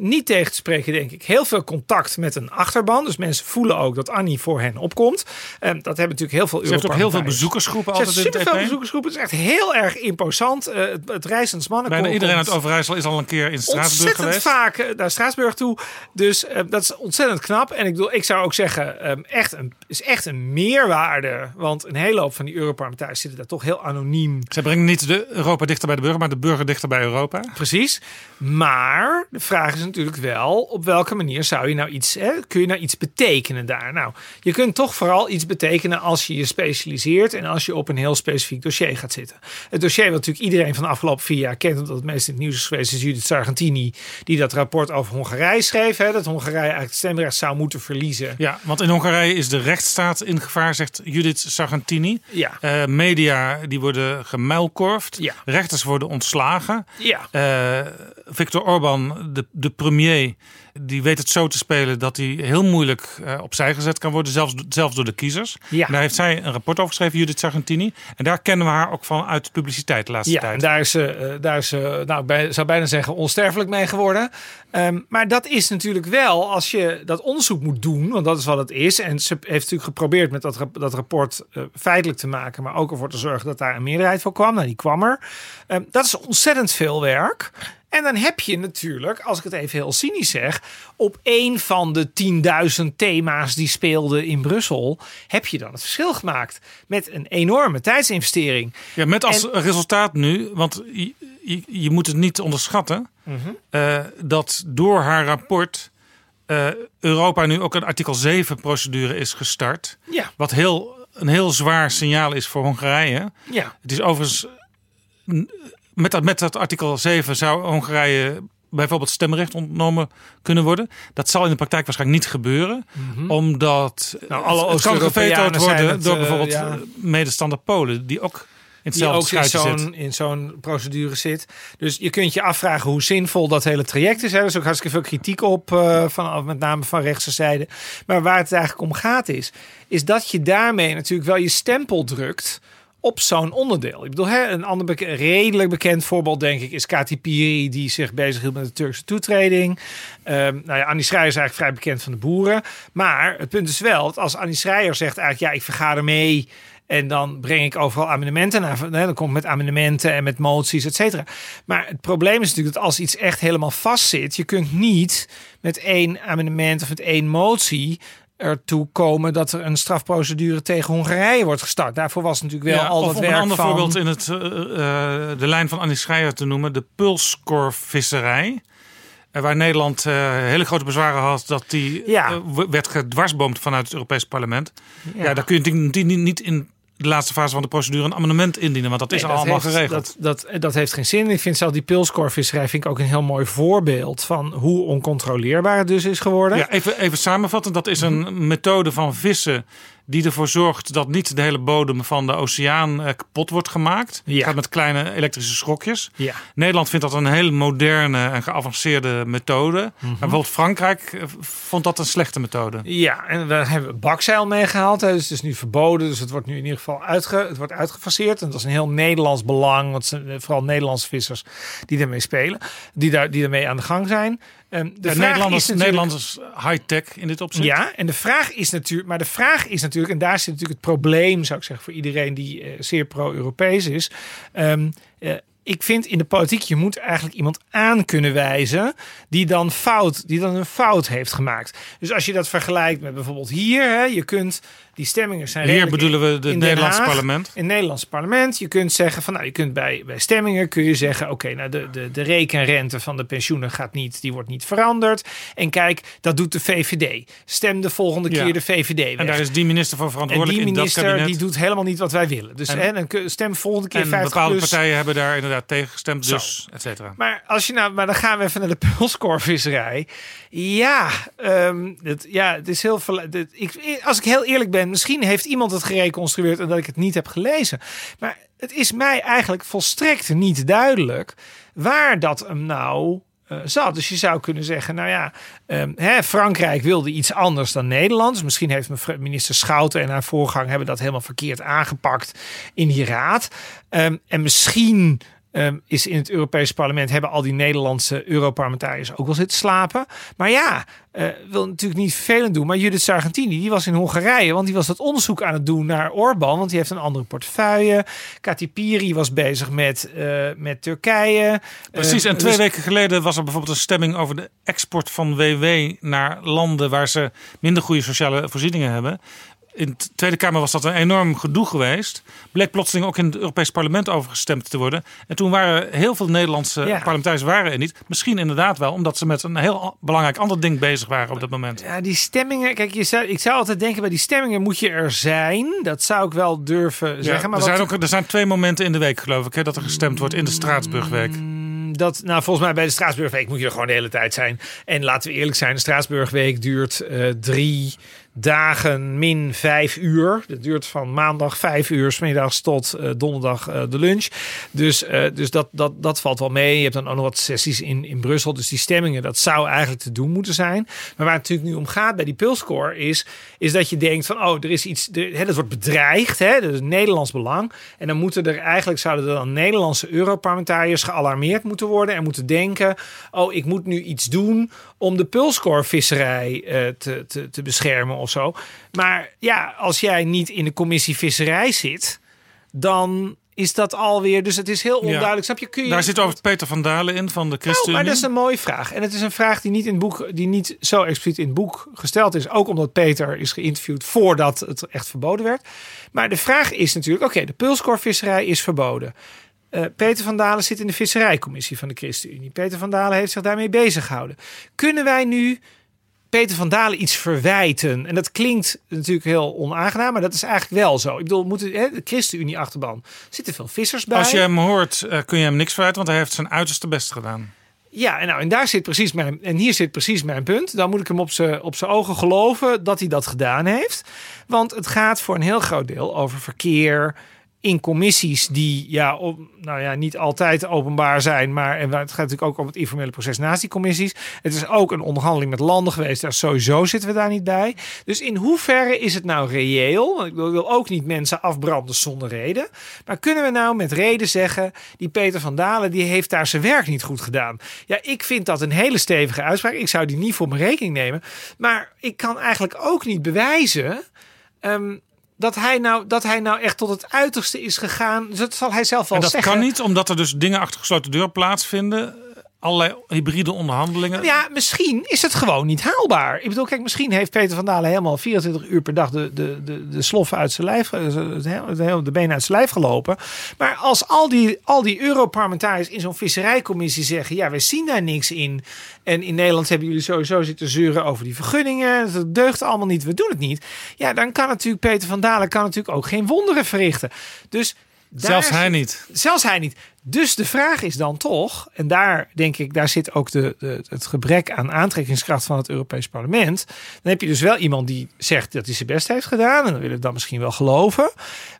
niet tegen te spreken, denk ik. Heel veel contact met een achterban. Dus mensen voelen ook dat Annie voor hen opkomt. Ehm, dat hebben natuurlijk heel veel Ze heeft ook heel veel bezoekersgroepen altijd in het superveel EP. bezoekersgroepen. Het is echt heel erg imposant. Eh, het, het reizend mannen. Bijna iedereen uit Overijssel is al een keer in Straatsburg ontzettend geweest. vaak eh, naar Straatsburg toe. Dus eh, dat is ontzettend knap. En ik, bedoel, ik zou ook zeggen, ehm, echt een, is echt een meerwaarde. Want een hele hoop van die Europarlementariërs zitten daar toch heel anoniem. Ze brengen niet de Europa dichter bij de burger, maar de burger dichter bij Europa. Precies. Maar de vraag is natuurlijk wel, op welke manier zou je nou iets, hè, kun je nou iets betekenen daar? Nou, je kunt toch vooral iets betekenen als je je specialiseert en als je op een heel specifiek dossier gaat zitten. Het dossier wat natuurlijk iedereen van de afgelopen vier jaar kent, omdat het meest in het nieuws is geweest, is Judith Sargentini, die dat rapport over Hongarije schreef. Hè, dat Hongarije eigenlijk het stemrecht zou moeten verliezen. Ja, want in Hongarije is de rechtsstaat in gevaar, zegt Judith Sargentini. Ja. Eh, media die worden gemuilkorfd. Ja. Rechters worden ontslagen. Ja. Eh, Viktor Orban, de, de premier, die weet het zo te spelen dat hij heel moeilijk eh, opzij gezet kan worden, zelfs, zelfs door de kiezers. Ja. Daar heeft zij een rapport over geschreven, Judith Sargentini. En daar kennen we haar ook van uit de publiciteit de laatste Ja, tijd. en daar is ze, eh, daar is nou, bij, zou bijna zeggen, onsterfelijk mee geworden. Ehm, maar dat is natuurlijk wel, als je dat onderzoek moet doen, want dat is wat het is. En ze heeft natuurlijk geprobeerd met dat, dat rapport eh, feitelijk te maken, maar ook ervoor te zorgen dat daar een meerderheid voor kwam. Nou, die kwam er. Ehm, dat is ontzettend veel werk. En dan heb je natuurlijk, als ik het even heel cynisch zeg, op één van de 10.000 thema's die speelden in Brussel, heb je dan het verschil gemaakt met een enorme tijdsinvestering. Ja, met als En- resultaat nu, want je, je, je moet het niet onderschatten, Mhm. eh, dat door haar rapport eh, Europa nu ook een artikel 7 procedure is gestart. Ja. Wat heel, een heel zwaar signaal is voor Hongarije. Ja. Het is overigens, met dat, met dat artikel 7 zou Hongarije bijvoorbeeld stemrecht ontnomen kunnen worden. Dat zal in de praktijk waarschijnlijk niet gebeuren. Mhm. Omdat Nou, alle het kan gevetood worden het, door eh, bijvoorbeeld ja. eh, medestander Polen. Die ook in die hetzelfde ook in zo'n, zit. in zo'n procedure zit. Dus je kunt je afvragen hoe zinvol dat hele traject is. Hè. Er is ook hartstikke veel kritiek op, eh, van, met name van rechtse zijde. Maar waar het eigenlijk om gaat is, is dat je daarmee natuurlijk wel je stempel drukt op zo'n onderdeel. Ik bedoel, hè, een ander redelijk bekend voorbeeld, denk ik, is Kati Piri, die zich bezighield met de Turkse toetreding. Ehm nou ja, Annie Schreier is eigenlijk vrij bekend van de boeren. Maar het punt is wel, als Annie Schreier zegt eigenlijk, ja, ik vergader mee en dan breng ik overal amendementen naar. hè, Dan kom ik met amendementen en met moties, et cetera. Maar het probleem is natuurlijk dat als iets echt helemaal vastzit, je kunt niet met één amendement of met één motie ertoe komen dat er een strafprocedure tegen Hongarije wordt gestart. Daarvoor was natuurlijk wel Ja, al dat werk een ander van... voorbeeld in het, eh, eh, de lijn van Annie Schreier te noemen, de pulskorvisserij. Eh, waar Nederland hele grote bezwaren had dat die Ja. werd gedwarsboomd vanuit het Europees Parlement. Ja, Ja. daar kun je natuurlijk niet- niet in de laatste fase van de procedure een amendement indienen, want dat is Nee, allemaal heeft, geregeld. Dat, dat, dat heeft geen zin. Ik vind zelf die pilskorvisserij vind ik ook een heel mooi voorbeeld van hoe oncontroleerbaar het dus is geworden. Ja, even, even samenvatten. Dat is een methode van vissen die ervoor zorgt dat niet de hele bodem van de oceaan eh, kapot wordt gemaakt. Het gaat met kleine elektrische schokjes. Ja. Nederland vindt dat een hele moderne en geavanceerde methode. Maar bijvoorbeeld Frankrijk eh, vond dat een slechte methode. Ja, en daar hebben we bakzeil mee gehaald. Dus het is nu verboden. Dus het wordt nu in ieder geval uitge, het wordt uitgefaseerd. En dat is een heel Nederlands belang. Want eh, vooral Nederlandse vissers die daarmee spelen. Die, daar, die daarmee aan de gang zijn. Ehm, de vraag Nederlanders, Nederlanders high-tech in dit opzicht. Ja, en de vraag is natuurlijk, maar de vraag is natuurlijk, en daar zit natuurlijk het probleem, zou ik zeggen, voor iedereen die eh, zeer pro-Europees is. Ehm, eh, ik vind in de politiek, je moet eigenlijk iemand aan kunnen wijzen die dan fout, die dan een fout heeft gemaakt. Dus als je dat vergelijkt met bijvoorbeeld hier, hè, je kunt die stemmingen zijn. Hier bedoelen we het Den Nederlandse parlement. In het Nederlandse parlement. Je kunt zeggen van nou, je kunt bij, bij stemmingen kun je zeggen: oké, nou de, de, de rekenrente van de pensioenen gaat niet, die wordt niet veranderd. En kijk, dat doet de VVD. Stem de volgende Ja. keer de VVD weg. En daar is die minister voor En verantwoordelijk die in dat minister kabinet. die doet helemaal niet wat wij willen. Dus En- kun- stem volgende keer en 50 bepaalde plus. partijen hebben daar inderdaad tegen gestemd, dus et cetera. Maar als je nou, maar dan gaan we even naar de pulskorvisserij. Ja, ehm, het, ja, het is heel veel. Ik, als ik heel eerlijk ben, misschien heeft iemand het gereconstrueerd en dat ik het niet heb gelezen. Maar het is mij eigenlijk volstrekt niet duidelijk waar dat hem nou eh, zat. Dus je zou kunnen zeggen, nou ja, ehm, hè, Frankrijk wilde iets anders dan Nederland. Dus misschien heeft minister Schouten en haar voorgang hebben dat helemaal verkeerd aangepakt in die raad. Ehm, en misschien ehm, is in het Europese parlement hebben al die Nederlandse Europarlementariërs ook wel zitten slapen. Maar ja, eh, wil natuurlijk niet vervelend doen. Maar Judith Sargentini, die was in Hongarije, want die was dat onderzoek aan het doen naar Orbán, want die heeft een andere portefeuille. Kati Piri was bezig met, eh, met Turkije. Precies, Eh, en twee dus- weken geleden was er bijvoorbeeld een stemming over de export van WW naar landen waar ze minder goede sociale voorzieningen hebben. In de Tweede Kamer was dat een enorm gedoe geweest. Bleek plotseling ook in het Europees Parlement over gestemd te worden. En toen waren heel veel Nederlandse Ja. parlementariërs waren er niet. Misschien inderdaad wel, omdat ze met een heel belangrijk ander ding bezig waren op dat moment. Ja, die stemmingen. Kijk, je zou, ik zou altijd denken bij die stemmingen moet je er zijn. Dat zou ik wel durven Ja, zeggen. Maar er, zijn ook, er zijn twee momenten in de week, geloof ik, hè, dat er gestemd wordt in de Straatsburgweek. dat, nou, volgens mij bij de Straatsburgweek moet je er gewoon de hele tijd zijn. En laten we eerlijk zijn, de Straatsburgweek duurt eh, drie dagen min vijf uur. Dat duurt van maandag vijf uur, 's middags tot eh, donderdag eh, de lunch. Dus, eh, dus dat, dat, dat valt wel mee. Je hebt dan ook nog wat sessies in, in Brussel. Dus die stemmingen, dat zou eigenlijk te doen moeten zijn. Maar waar het natuurlijk nu om gaat bij die Pulscore is, is dat je denkt van, oh, er is iets, hè, dat wordt bedreigd, hè, dat is Nederlands belang. En dan moeten er eigenlijk, zouden er dan Nederlandse Europarlementariërs gealarmeerd moeten worden en moeten denken, oh, ik moet nu iets doen om de pulscore-visserij eh, te, te, te beschermen of zo. Maar ja, als jij niet in de commissie visserij zit, dan is dat alweer, dus het is heel onduidelijk. Snap je? Kun je Daar zit over Peter van Dalen in van de nou, ChristenUnie. maar dat is een mooie vraag. En het is een vraag die niet, in het boek, die niet zo expliciet in het boek gesteld is. Ook omdat Peter is geïnterviewd voordat het echt verboden werd. Maar de vraag is natuurlijk, oké, de pulskorvisserij is verboden. Eh, Peter van Dalen zit in de visserijcommissie van de ChristenUnie. Peter van Dalen heeft zich daarmee bezig gehouden. Kunnen wij nu Peter van Dalen iets verwijten? En dat klinkt natuurlijk heel onaangenaam, maar dat is eigenlijk wel zo. Ik bedoel, moeten, hè, de ChristenUnie-achterban zitten veel vissers bij. Als je hem hoort, eh, kun je hem niks verwijten, want hij heeft zijn uiterste best gedaan. Ja, en, nou, en daar zit precies mijn. En hier zit precies mijn punt. Dan moet ik hem op zijn op zijn ogen geloven dat hij dat gedaan heeft. Want het gaat voor een heel groot deel over verkeer. In commissies die ja, nou ja, niet altijd openbaar zijn. Maar en het gaat natuurlijk ook om het informele proces naast die commissies. Het is ook een onderhandeling met landen geweest. Daar sowieso zitten we daar niet bij. Dus in hoeverre is het nou reëel? Want ik wil wil ook niet mensen afbranden zonder reden. Maar kunnen we nou met reden zeggen... die Peter van Dalen die heeft daar zijn werk niet goed gedaan? Ja, ik vind dat een hele stevige uitspraak. Ik zou die niet voor mijn rekening nemen. Maar ik kan eigenlijk ook niet bewijzen... ehm, dat hij, nou, dat hij nou echt tot het uiterste is gegaan. Dus dat zal hij zelf wel En dat zeggen. kan niet, omdat er dus dingen achter gesloten deur plaatsvinden. Allerlei hybride onderhandelingen. Ja, misschien is het gewoon niet haalbaar. Ik bedoel, kijk, misschien heeft Peter van Dalen helemaal 24 uur per dag de, de, de, de sloffen uit zijn lijf, eh, het hele- de benen uit zijn lijf gelopen. Maar als al die, al die Europarlementariërs in zo'n visserijcommissie zeggen: ja, we zien daar niks in. En in Nederland hebben jullie sowieso zitten zeuren over die vergunningen. Dat deugt allemaal niet, we doen het niet. Ja, dan kan natuurlijk Peter van Dalen kan natuurlijk ook geen wonderen verrichten. Dus daar Zelfs hij zit- niet. Zelfs hij niet. Dus de vraag is dan toch, en daar denk ik, daar zit ook de, de, het gebrek aan aantrekkingskracht van het Europees Parlement. Dan heb je dus wel iemand die zegt dat hij zijn best heeft gedaan. En dan wil ik dat misschien wel geloven.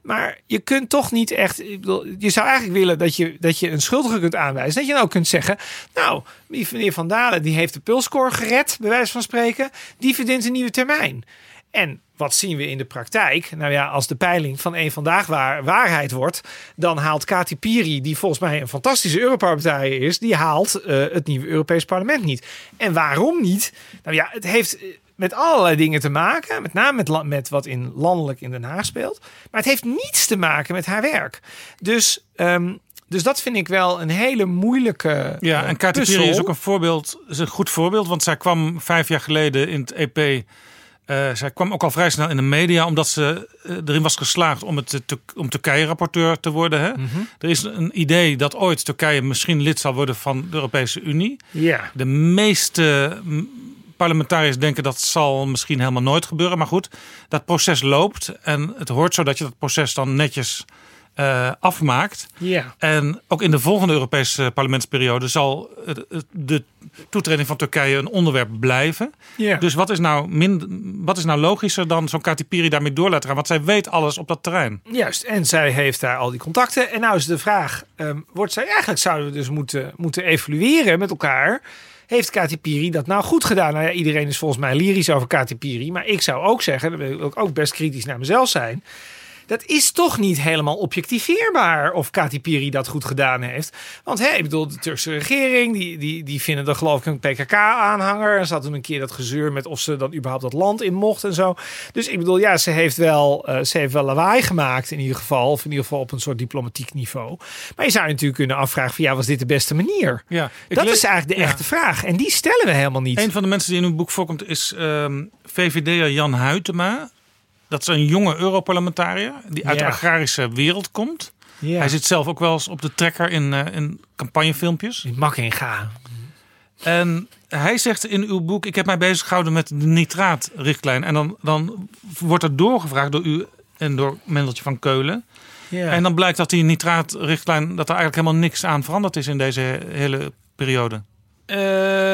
Maar je kunt toch niet echt. Ik bedoel, je zou eigenlijk willen dat je, dat je een schuldige kunt aanwijzen. Dat je dan ook kunt zeggen. Nou, meneer Van Dalen die heeft de pulscore gered, bij wijze van spreken. Die verdient een nieuwe termijn. En wat zien we in de praktijk? Nou ja, als de peiling van één vandaag waar, waarheid wordt, dan haalt Kati Piri, die volgens mij een fantastische Europarlementariër is, die haalt eh, het nieuwe Europees Parlement niet. En waarom niet? Nou ja, het heeft eh, met allerlei dingen te maken, met name met, met wat in landelijk in Den Haag speelt, maar het heeft niets te maken met haar werk. Dus, ehm, dus dat vind ik wel een hele moeilijke. Ja, eh, en Katy is ook een voorbeeld, is een goed voorbeeld, want zij kwam vijf jaar geleden in het EP. Eh, zij kwam ook al vrij snel in de media, omdat ze eh, erin was geslaagd om, het, te, om Turkije-rapporteur te worden. Hè? Mhm. Er is een idee dat ooit Turkije misschien lid zal worden van de Europese Unie. De meeste parlementariërs denken dat zal misschien helemaal nooit gebeuren. Maar goed, dat proces loopt en het hoort zo dat je dat proces dan netjes eh, afmaakt. Ja. En ook in de volgende Europese parlementsperiode zal de toetreding van Turkije een onderwerp blijven. Ja. Dus wat is nou, min, wat is nou logischer dan zo'n Katy Piri daarmee door laten gaan? Want zij weet alles op dat terrein. Juist, en zij heeft daar al die contacten. En nou is de vraag, ehm, wordt zij eigenlijk zouden we dus moeten, moeten evalueren met elkaar. Heeft Katy Piri dat nou goed gedaan? Nou ja, iedereen is volgens mij lyrisch over Katy Piri. Maar ik zou ook zeggen, dan wil ik ook best kritisch naar mezelf zijn. Dat is toch niet helemaal objectiveerbaar of Katy Piri dat goed gedaan heeft. Want hè, ik bedoel, de Turkse regering, die, die, die vinden dan geloof ik een PKK-aanhanger. En ze had toen een keer dat gezeur met of ze dan überhaupt dat land in mocht en zo. Dus ik bedoel, ja, ze heeft wel, eh, ze heeft wel lawaai gemaakt in ieder geval. Of in ieder geval op een soort diplomatiek niveau. Maar je zou je natuurlijk kunnen afvragen van ja, was dit de beste manier? Ja, dat is eigenlijk de ja. echte vraag. En die stellen we helemaal niet. Een van de mensen die in uw boek voorkomt is ehm VVD'er Jan Huytema. Dat is een jonge Europarlementariër die uit Ja. de agrarische wereld komt. Ja. Hij zit zelf ook wel eens op de trekker in, eh, in campagnefilmpjes. Die mag in gaan. En hij zegt in uw boek: Ik heb mij bezig gehouden met de nitraatrichtlijn. En dan, dan wordt er doorgevraagd door u en door Mendeltje van Keulen. Ja. En dan blijkt dat die nitraatrichtlijn, dat er eigenlijk helemaal niks aan veranderd is in deze he- hele periode. Eh,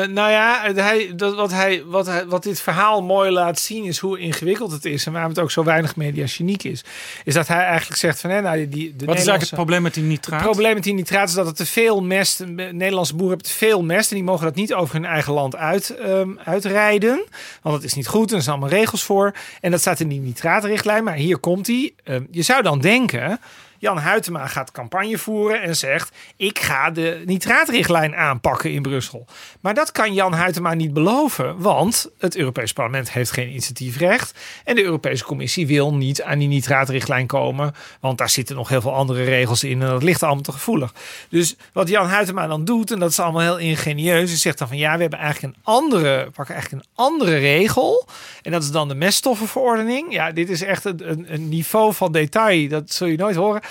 nou ja, hij, dat, wat, hij, wat, hij, wat dit verhaal mooi laat zien is hoe ingewikkeld het is. En waarom het ook zo weinig mediageniek is. Is dat hij eigenlijk zegt van... Hè, nou, die, die, de Wat is eigenlijk het probleem met die nitraat? Het probleem met die nitraat is dat het te veel mest. Nederlandse boeren hebben te veel mest. En die mogen dat niet over hun eigen land uit, ehm, uitrijden. Want dat is niet goed. En er zijn allemaal regels voor. En dat staat in die nitraatrichtlijn. Maar hier komt die. Ehm, je zou dan denken. Jan Huytema gaat campagne voeren en zegt: Ik ga de nitraatrichtlijn aanpakken in Brussel. Maar dat kan Jan Huytema niet beloven, want het Europees Parlement heeft geen initiatiefrecht. En de Europese Commissie wil niet aan die nitraatrichtlijn komen, want daar zitten nog heel veel andere regels in en dat ligt allemaal te gevoelig. Dus wat Jan Huytema dan doet, en dat is allemaal heel ingenieus, is zegt dan van ja, we hebben eigenlijk een andere, pakken eigenlijk een andere regel. En dat is dan de meststoffenverordening. Ja, dit is echt een, een niveau van detail, dat zul je nooit horen.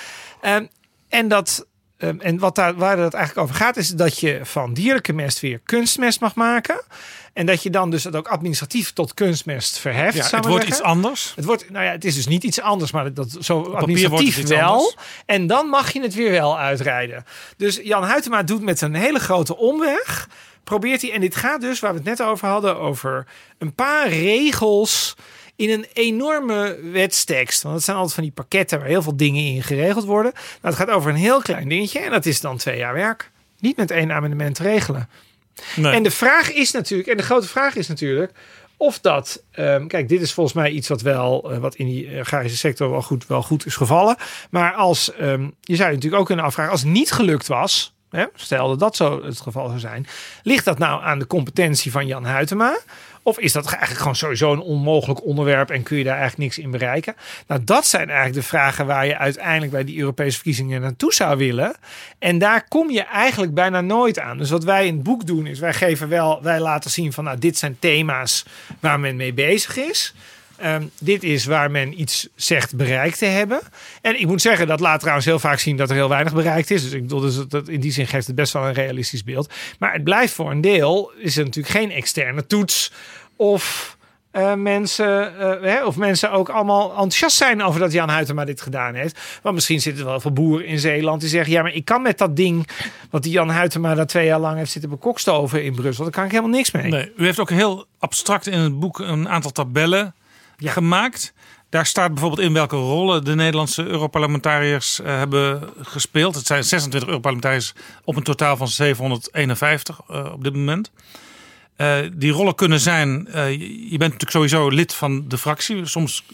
Ehm, en dat, ehm, en wat daar, waar het eigenlijk over gaat, is dat je van dierlijke mest weer kunstmest mag maken. En dat je dan dus het ook administratief tot kunstmest verheft. Ja, het wordt iets anders. Het wordt, nou ja, het is dus niet iets anders, maar dat zo administratief wel. anders. En dan mag je het weer wel uitrijden. Dus Jan Huytema doet met een hele grote omweg. Probeert hij, en dit gaat dus, waar we het net over hadden, over een paar regels in een enorme wetstekst. Want het zijn altijd van die pakketten waar heel veel dingen in geregeld worden. Nou, het gaat over een heel klein dingetje en dat is dan twee jaar werk. Niet met één amendement regelen. Nee. En de vraag is natuurlijk, en de grote vraag is natuurlijk, of dat, ehm, kijk, dit is volgens mij iets wat wel, eh, wat in die agrarische sector wel goed, wel goed is gevallen. Maar als, ehm, je zou je natuurlijk ook kunnen afvragen, als het niet gelukt was, hè, stel dat dat zo het geval zou zijn, ligt dat nou aan de competentie van Jan Huytema? Of is dat eigenlijk gewoon sowieso een onmogelijk onderwerp en kun je daar eigenlijk niks in bereiken? Nou, dat zijn eigenlijk de vragen waar je uiteindelijk bij die Europese verkiezingen naartoe zou willen. En daar kom je eigenlijk bijna nooit aan. Dus wat wij in het boek doen is, wij geven wel, wij laten zien van, nou, dit zijn thema's waar men mee bezig is. Ehm, dit is waar men iets zegt bereikt te hebben. En ik moet zeggen, dat laat trouwens heel vaak zien dat er heel weinig bereikt is. Dus ik bedoel, dus dat, in die zin geeft het best wel een realistisch beeld. Maar het blijft voor een deel, is er natuurlijk geen externe toets. Of eh, mensen, eh, hè, of mensen ook allemaal enthousiast zijn over dat Jan Huytema dit gedaan heeft. Want misschien zitten er wel veel boeren in Zeeland die zeggen: ja, maar ik kan met dat ding wat die Jan Huytema daar twee jaar lang heeft zitten bekokstoven in Brussel, daar kan ik helemaal niks mee. Nee, u heeft ook heel abstract in het boek een aantal tabellen gemaakt. Daar staat bijvoorbeeld in welke rollen de Nederlandse Europarlementariërs eh, hebben gespeeld. Het zijn 26 Europarlementariërs op een totaal van 751 eh, op dit moment. Eh, die rollen kunnen zijn, je bent natuurlijk sowieso lid van de fractie. Soms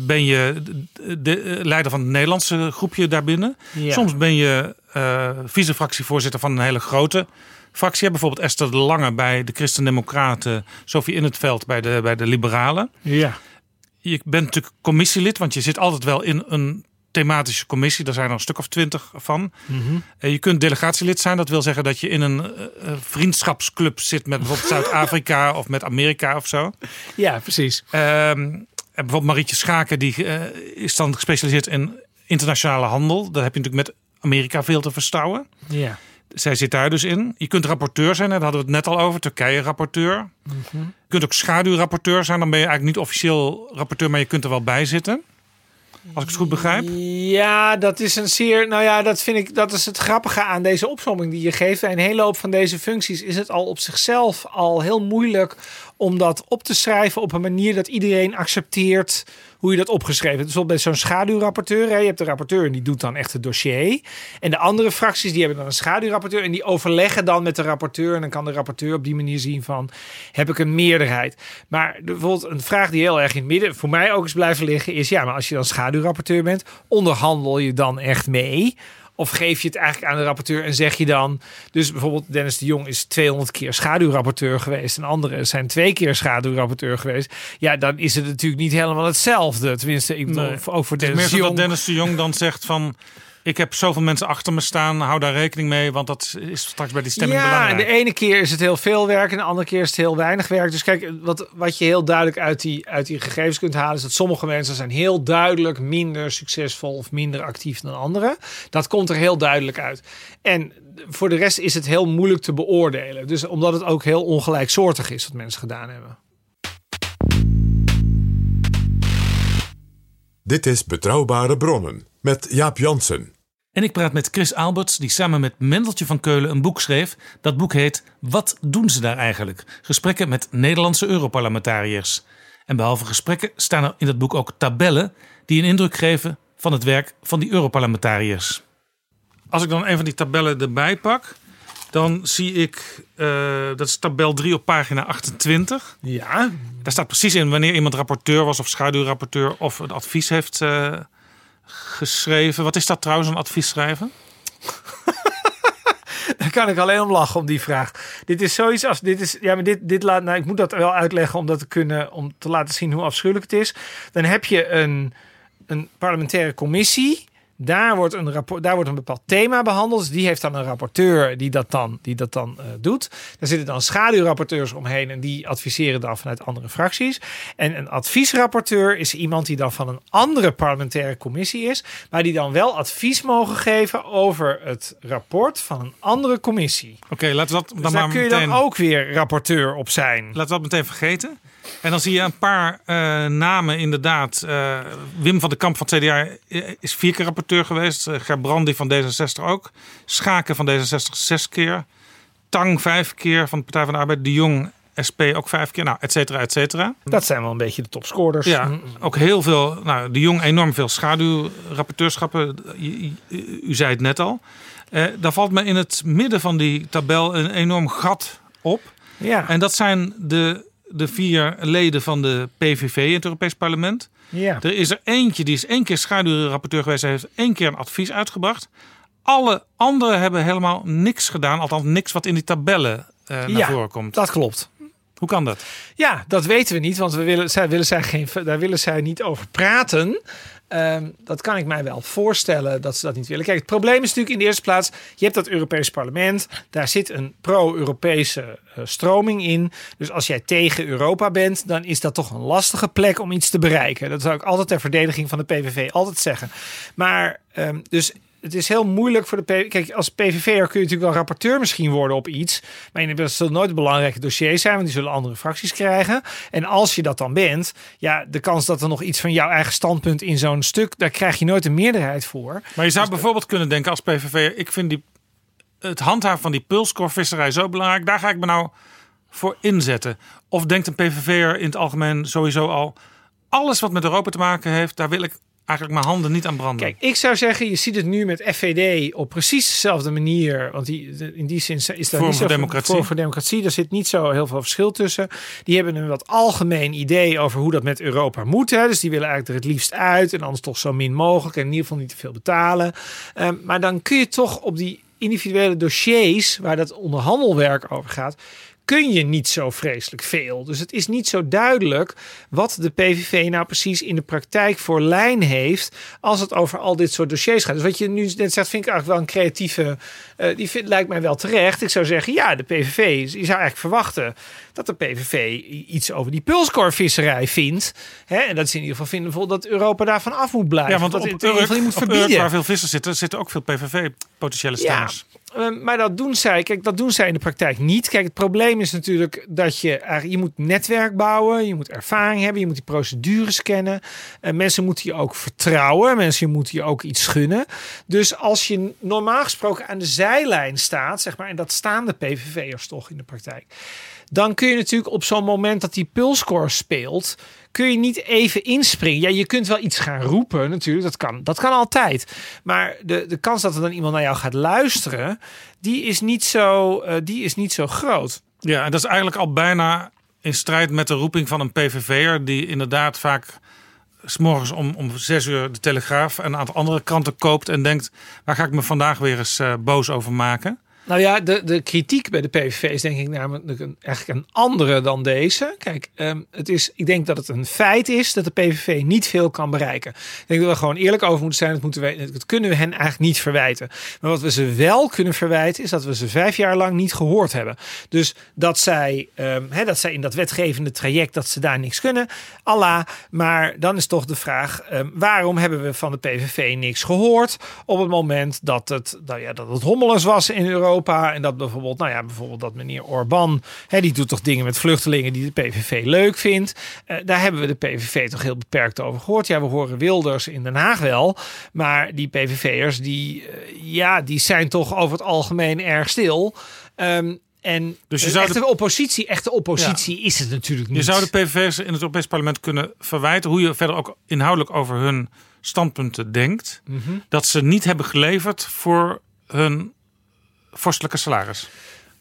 ben je de, de, leider van het Nederlandse groepje daarbinnen. Ja. Soms ben je vice-fractievoorzitter van een hele grote fractie. Hebt bijvoorbeeld Esther de Lange bij de Christen-Democraten, Sophie In het Veld bij de, bij de Liberalen. Ja. Je bent natuurlijk commissielid, want je zit altijd wel in een thematische commissie. Daar zijn er een stuk of twintig van. Eh, Je kunt delegatielid zijn. Dat wil zeggen dat je in een eh, eh, vriendschapsclub zit met bijvoorbeeld Zuid-Afrika of met Amerika of zo. Ja, precies. Ehm, en bijvoorbeeld Marietje Schaken, die eh, is dan gespecialiseerd in internationale handel. Daar heb je natuurlijk met Amerika veel te verstouwen. Ja. Zij zit daar dus in. Je kunt rapporteur zijn, daar hadden we het net al over. Turkije-rapporteur. Mhm. Je kunt ook schaduwrapporteur zijn. Dan ben je eigenlijk niet officieel rapporteur, maar je kunt er wel bij zitten. Als ik het goed begrijp. Ja, dat is een zeer. Nou ja, dat vind ik. Dat is het grappige aan deze opzomming die je geeft. Bij een hele hoop van deze functies is het al op zichzelf al heel moeilijk om dat op te schrijven op een manier dat iedereen accepteert hoe je dat opgeschreven hebt. Dus bij zo'n schaduwrapporteur. Hè, je hebt de rapporteur en die doet dan echt het dossier. En de andere fracties die hebben dan een schaduwrapporteur en die overleggen dan met de rapporteur. En dan kan de rapporteur op die manier zien van heb ik een meerderheid. Maar bijvoorbeeld een vraag die heel erg in het midden voor mij ook is blijven liggen is ja, maar als je dan schaduwrapporteur bent, onderhandel je dan echt mee? Of geef je het eigenlijk aan de rapporteur en zeg je dan... Dus bijvoorbeeld Dennis de Jong is 200 keer schaduwrapporteur geweest... en anderen zijn twee keer schaduwrapporteur geweest. Ja, dan is het natuurlijk niet helemaal hetzelfde. Tenminste, ik bedoel, Nee. ook voor Dennis de Jong. Dennis de Jong dan zegt van... Ik heb zoveel mensen achter me staan. Hou daar rekening mee. Want dat is straks bij die stemming ja, en belangrijk. de ene keer is het heel veel werk en de andere keer is het heel weinig werk. Dus kijk, wat, wat je heel duidelijk uit die, uit die gegevens kunt halen... is dat sommige mensen zijn heel duidelijk minder succesvol of minder actief dan anderen. Dat komt er heel duidelijk uit. En voor de rest is het heel moeilijk te beoordelen. Dus omdat het ook heel ongelijksoortig is wat mensen gedaan hebben. Dit is Betrouwbare Bronnen met Jaap Jansen. En ik praat met Chris Alberts, die samen met Mendeltje van Keulen een boek schreef. Dat boek heet Wat doen ze daar eigenlijk? Gesprekken met Nederlandse Europarlementariërs. En behalve gesprekken staan er in dat boek ook tabellen die een indruk geven van het werk van die Europarlementariërs. Als ik dan een van die tabellen erbij pak, dan zie ik, eh, dat is tabel 3 op pagina 28. Ja. Daar staat precies in wanneer iemand rapporteur was of schaduwrapporteur of een advies heeft eh, geschreven. Wat is dat trouwens, een advies schrijven? Daar kan ik alleen om lachen om die vraag. Dit is zoiets als dit is. Ja, maar dit, dit laat. Nou, ik moet dat wel uitleggen om dat te kunnen. Om te laten zien hoe afschuwelijk het is. Dan heb je een, een parlementaire commissie. Daar wordt, een rapport, daar wordt een bepaald thema behandeld. Dus die heeft dan een rapporteur die dat dan, die dat dan eh, doet. Daar zitten dan schaduwrapporteurs omheen en die adviseren dan vanuit andere fracties. En een adviesrapporteur is iemand die dan van een andere parlementaire commissie is, maar die dan wel advies mogen geven over het rapport van een andere commissie. Oké, laten we dat Dus dan daar maar kun je meteen... dan ook weer rapporteur op zijn. Laten we dat meteen vergeten. En dan zie je een paar eh, namen inderdaad. Eh, Wim van den Kamp van het CDA is vier keer rapporteur geweest. Uh, Gerbrandi van D66 ook. Schaken van D66 zes keer. Tang vijf keer van de Partij van de Arbeid. De Jong SP ook vijf keer. Nou, et cetera, et cetera. Dat zijn wel een beetje de topscorers. Ja, ook heel veel. Nou, de Jong enorm veel schaduwrapporteurschappen. U, u, u zei het net al. Uh, daar valt me in het midden van die tabel een enorm gat op. Ja. En dat zijn de de vier leden van de PVV in het Europees Parlement. Ja. Er is er eentje, die is één keer schaduwrapporteur geweest. Hij heeft één keer een advies uitgebracht. Alle anderen hebben helemaal niks gedaan. Althans niks wat in die tabellen uh, naar ja, voren komt. dat klopt. Hoe kan dat? Ja, dat weten we niet. Want we willen, zij, willen zij geen, daar willen zij niet over praten. Um, dat kan ik mij wel voorstellen dat ze dat niet willen. Kijk, het probleem is natuurlijk in de eerste plaats: je hebt dat Europees Parlement, daar zit een pro-Europese uh, stroming in. Dus als jij tegen Europa bent, dan is dat toch een lastige plek om iets te bereiken. Dat zou ik altijd ter verdediging van de PVV altijd zeggen. Maar um, dus het is heel moeilijk voor de PVV. Kijk, als PVV'er kun je natuurlijk wel rapporteur misschien worden op iets. Maar dat zullen nooit belangrijke dossiers zijn, want die zullen andere fracties krijgen. En als je dat dan bent, ja, de kans dat er nog iets van jouw eigen standpunt in zo'n stuk, daar krijg je nooit een meerderheid voor. Maar je zou Dus bijvoorbeeld kunnen denken als PVV, ik vind die, het handhaven van die pulskorvisserij zo belangrijk, daar ga ik me nou voor inzetten. Of denkt een PVV'er in het algemeen sowieso al, alles wat met Europa te maken heeft, daar wil ik eigenlijk mijn handen niet aan branden. Kijk, ik zou zeggen, je ziet het nu met FVD op precies dezelfde manier. Want die, in die zin is daar Vorm niet zo voor democratie. Voor democratie. Daar zit niet zo heel veel verschil tussen. Die hebben een wat algemeen idee over hoe dat met Europa moet. Hè. Dus die willen eigenlijk er het liefst uit en anders toch zo min mogelijk en in ieder geval niet te veel betalen. Um, maar dan kun je toch op die individuele dossiers waar dat onderhandelwerk over gaat kun je niet zo vreselijk veel. Dus het is niet zo duidelijk wat de PVV nou precies in de praktijk voor lijn heeft als het over al dit soort dossiers gaat. Dus wat je nu net zegt, vind ik eigenlijk wel een creatieve. Uh, die vind, lijkt mij wel terecht. Ik zou zeggen, ja, de PVV. Je zou eigenlijk verwachten dat de PVV iets over die pulskorvisserij vindt. Hè? En dat ze in ieder geval vinden dat Europa daarvan af moet blijven. Ja, want dat op het in ieder geval niet moet verbieden. waar veel vissers zitten, zitten ook veel PVV-potentiële stemmers. Ja, maar dat doen zij. Kijk, dat doen zij in de praktijk niet. Kijk, het probleem is natuurlijk dat je je moet netwerk bouwen, je moet ervaring hebben, je moet die procedures kennen. Mensen moeten je ook vertrouwen, mensen moeten je ook iets gunnen. Dus als je normaal gesproken aan de zijlijn staat, zeg maar, en dat staan de PVV'ers toch in de praktijk. Dan kun je natuurlijk op zo'n moment dat die pulscore speelt, kun je niet even inspringen. Ja, je kunt wel iets gaan roepen natuurlijk, dat kan, dat kan altijd. Maar de, de kans dat er dan iemand naar jou gaat luisteren, die is niet zo, uh, die is niet zo groot. Ja, en dat is eigenlijk al bijna in strijd met de roeping van een PVV'er die inderdaad vaak s'morgens om, om zes uur de Telegraaf en een aantal andere kranten koopt en denkt, waar ga ik me vandaag weer eens uh, boos over maken? Nou ja, de, de kritiek bij de PVV is denk ik namelijk eigenlijk een andere dan deze. Kijk, um, het is, ik denk dat het een feit is dat de PVV niet veel kan bereiken. Ik denk dat we gewoon eerlijk over moeten zijn. Dat, moeten we, dat kunnen we hen eigenlijk niet verwijten. Maar wat we ze wel kunnen verwijten is dat we ze vijf jaar lang niet gehoord hebben. Dus dat zij, he, dat zij in dat wetgevende traject dat ze daar niks kunnen. Allah. Maar dan is toch de vraag, um, waarom hebben we van de PVV niks gehoord op het moment dat het, nou ja, dat het hommeles was in Europa. En dat bijvoorbeeld, nou ja, bijvoorbeeld dat meneer Orbán, hè, die doet toch dingen met vluchtelingen die de PVV leuk vindt. Uh, daar hebben we de PVV toch heel beperkt over gehoord. Ja, we horen Wilders in Den Haag wel, maar die PVV'ers, die, uh, ja, die zijn toch over het algemeen erg stil. Um, en dus je zou echte de oppositie, echte oppositie ja. is het natuurlijk niet. Je zou de PVV'ers in het Europees Parlement kunnen verwijten, hoe je verder ook inhoudelijk over hun standpunten denkt, Mhm. mm -hmm. dat ze niet hebben geleverd voor hun vorstelijke salaris?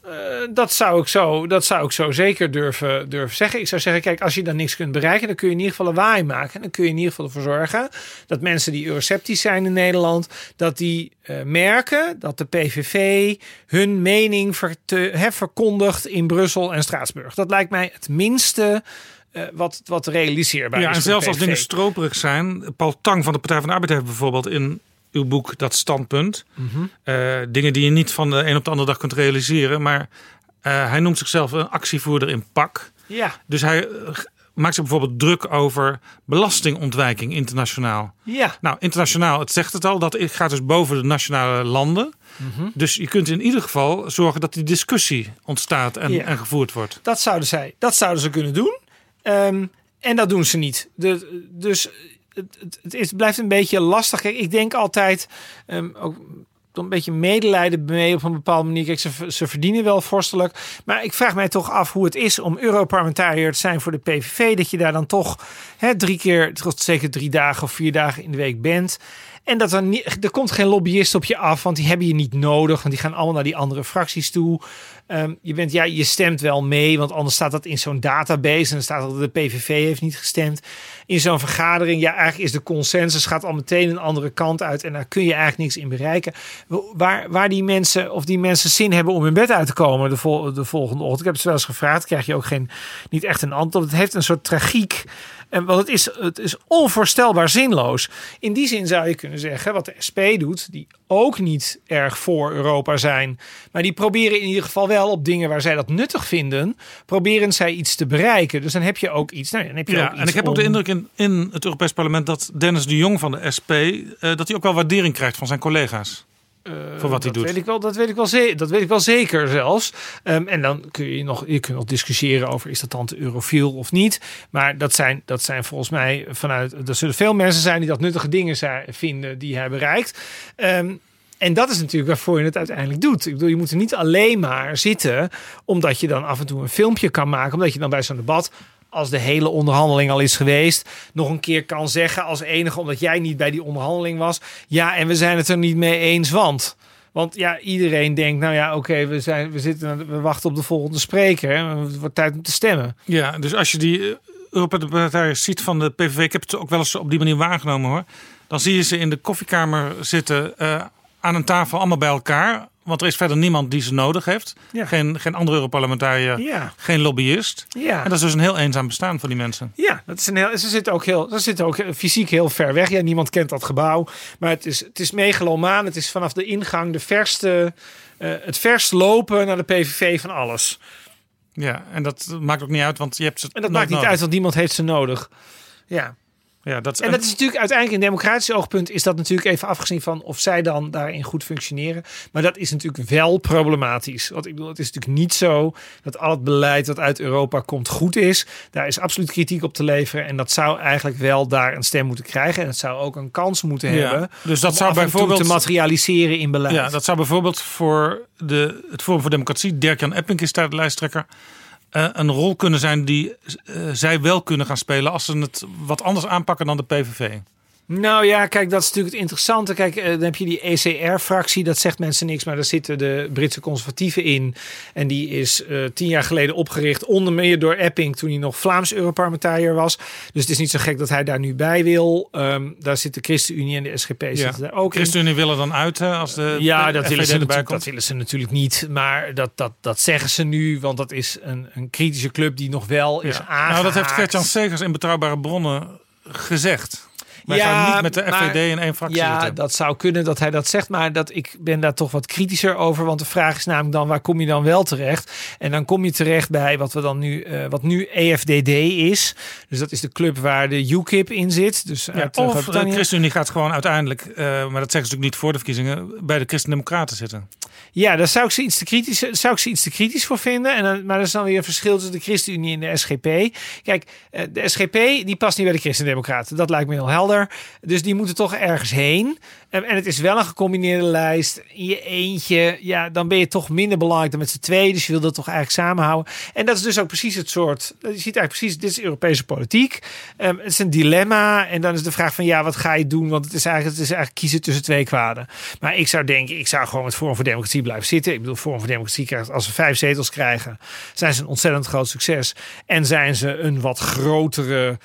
Uh, dat, zou ik zo, dat zou ik zo zeker durven, durven zeggen. Ik zou zeggen, kijk, als je dan niks kunt bereiken, dan kun je in ieder geval een waai maken. En dan kun je in ieder geval ervoor zorgen dat mensen die euroceptisch zijn in Nederland, dat die uh, merken dat de PVV hun mening ver te, he, verkondigt in Brussel en Straatsburg. Dat lijkt mij het minste uh, wat, wat realiseerbaar ja, is. en zelfs als dingen stroperig zijn. Paul Tang van de Partij van de Arbeid heeft bijvoorbeeld in uw boek Dat Standpunt. Eh, dingen die je niet van de een op de andere dag kunt realiseren. Maar eh, hij noemt zichzelf een actievoerder in pak. Ja. Dus hij eh, maakt zich bijvoorbeeld druk over belastingontwijking internationaal. Ja. Nou, internationaal, het zegt het al, dat gaat dus boven de nationale landen. Mhm. Dus je kunt in ieder geval zorgen dat die discussie ontstaat en, Ja. en gevoerd wordt. Dat zouden, zij, dat zouden ze kunnen doen. Ehm, en dat doen ze niet. De, dus het, het, is, blijft een beetje lastig. Ik denk altijd ehm, ook een beetje medelijden mee op een bepaalde manier. Ze, ze verdienen wel vorstelijk. Maar ik vraag mij toch af hoe het is om Europarlementariër te zijn voor de PVV. Dat je daar dan toch drie keer, zeker drie dagen of vier dagen in de week bent. En dat er, niet, er komt geen lobbyist op je af, want die hebben je niet nodig. Want die gaan allemaal naar die andere fracties toe. Ehm, je, bent, je stemt wel mee, want anders staat dat in zo'n database. En dan staat dat de PVV heeft niet gestemd. In zo'n vergadering, ja, eigenlijk is de consensus gaat al meteen een andere kant uit. En daar kun je eigenlijk niks in bereiken. Waar, waar die mensen, of die mensen zin hebben om in bed uit te komen de, vol, de volgende ochtend. Ik heb het wel eens gevraagd, krijg je ook geen, niet echt een antwoord. Het heeft een soort tragiek. En want het is, het is onvoorstelbaar zinloos. In die zin zou je kunnen zeggen, wat de SP doet, die ook niet erg voor Europa zijn. Maar die proberen in ieder geval wel op dingen waar zij dat nuttig vinden, proberen zij iets te bereiken. Dus dan heb je ook iets. Nou, dan heb je ook Ja, iets en ik heb ook de indruk in, in het Europees Parlement dat Dennis de Jong van de SP, eh, dat hij ook wel waardering krijgt van zijn collega's. voor wat hij dat doet. Weet ik wel, dat, weet ik wel dat weet ik wel zeker zelfs. Ehm, en dan kun je nog, je kunt nog discussiëren over is dat dan te eurofiel of niet. Maar dat zijn, dat zijn volgens mij vanuit. Er zullen veel mensen zijn die dat nuttige dingen zijn, vinden die hij bereikt. Ehm, en dat is natuurlijk waarvoor je het uiteindelijk doet. Ik bedoel, je moet er niet alleen maar zitten omdat je dan af en toe een filmpje kan maken. Omdat je dan bij zo'n debat, als de hele onderhandeling al is geweest, nog een keer kan zeggen als enige, omdat jij niet bij die onderhandeling was. Ja, en we zijn het er niet mee eens, want. Want ja, iedereen denkt, nou ja, oké, we zijn, we zitten, we wachten op de volgende spreker. Hè? Het wordt tijd om te stemmen. Ja, dus als je die eh, Europarlementariërs ziet van de PVV, ik heb het ook wel eens op die manier waargenomen hoor. Dan zie je ze in de koffiekamer zitten eh, aan een tafel allemaal bij elkaar. Want er is verder niemand die ze nodig heeft. Ja. Geen, geen andere Europarlementariër, Ja. geen lobbyist. Ja. En dat is dus een heel eenzaam bestaan van die mensen. Ja, dat is een heel, ze zitten ook heel, ze zitten ook fysiek heel ver weg. Ja, niemand kent dat gebouw, maar het is, het is megalomaan. Het is vanaf de ingang de verste, eh, het verst lopen naar de PVV van alles. Ja, en dat maakt ook niet uit, want je hebt ze En dat maakt niet nodig. uit, want niemand heeft ze nodig. Ja. Ja, dat is, En dat is natuurlijk uiteindelijk in democratisch oogpunt is dat natuurlijk even afgezien van of zij dan daarin goed functioneren. Maar dat is natuurlijk wel problematisch. Want ik bedoel, het is natuurlijk niet zo dat al het beleid dat uit Europa komt goed is. Daar is absoluut kritiek op te leveren. En dat zou eigenlijk wel daar een stem moeten krijgen. En het zou ook een kans moeten Ja, hebben. dus dat om zou bijvoorbeeld- te materialiseren in beleid. Ja, dat zou bijvoorbeeld voor de, het Forum voor Democratie, Dirk-Jan Epping is daar de lijsttrekker, een rol kunnen zijn die eh, zij wel kunnen gaan spelen als ze het wat anders aanpakken dan de PVV. Nou ja, kijk, dat is natuurlijk het interessante. Kijk, eh, dan heb je die ECR-fractie, dat zegt mensen niks, maar daar zitten de Britse conservatieven in. En die is eh, tien jaar geleden opgericht, onder meer door Epping, toen hij nog Vlaams Europarlementariër was. Dus het is niet zo gek dat hij daar nu bij wil. Ehm, daar zit de ChristenUnie en de SGP zitten daar ook in. ChristenUnie willen dan uit hè, als de Ja, dat willen, ze erbij natuurlijk, komt. dat willen ze natuurlijk niet. Maar dat, dat, dat zeggen ze nu, want dat is een, een kritische club die nog wel is Ja. aangehaakt. Nou, dat heeft Gert-Jan Segers in Betrouwbare Bronnen gezegd. Wij gaan niet met de maar- FVD in één fractie Ja, zitten. dat zou kunnen dat hij dat zegt. Maar dat, ik ben daar toch wat kritischer over. Want de vraag is namelijk dan, waar kom je dan wel terecht? En dan kom je terecht bij wat, we dan nu, eh, wat nu EFDD is. Dus dat is de club waar de UKIP in zit. Dus Ja, uit, eh, of de. ChristenUnie gaat gewoon uiteindelijk, eh, maar dat zeggen ze natuurlijk niet voor de verkiezingen, bij de Christen-Democraten zitten. Ja, daar zou ik ze iets te kritisch, zou ik ze iets te kritisch voor vinden. En dan, maar er is dan weer een verschil tussen de ChristenUnie en de SGP. Kijk, de SGP die past niet bij de Christendemocraten. Dat lijkt me heel helder. Dus die moeten toch ergens heen. En, het is wel een gecombineerde lijst. In je eentje, ja, dan ben je toch minder belangrijk dan met z'n tweeën. Dus je wil dat toch eigenlijk samenhouden. En dat is dus ook precies het soort. Je ziet eigenlijk precies, dit is Europese politiek. Ehm, het is een dilemma. En dan is de vraag van ja, wat ga je doen? Want het is eigenlijk, het is eigenlijk kiezen tussen twee kwaden. Maar ik zou denken, ik zou gewoon met Forum voor Democratie blijven zitten. Ik bedoel, Forum voor Democratie krijgt, als ze vijf zetels krijgen, zijn ze een ontzettend groot succes. En zijn ze een wat grotere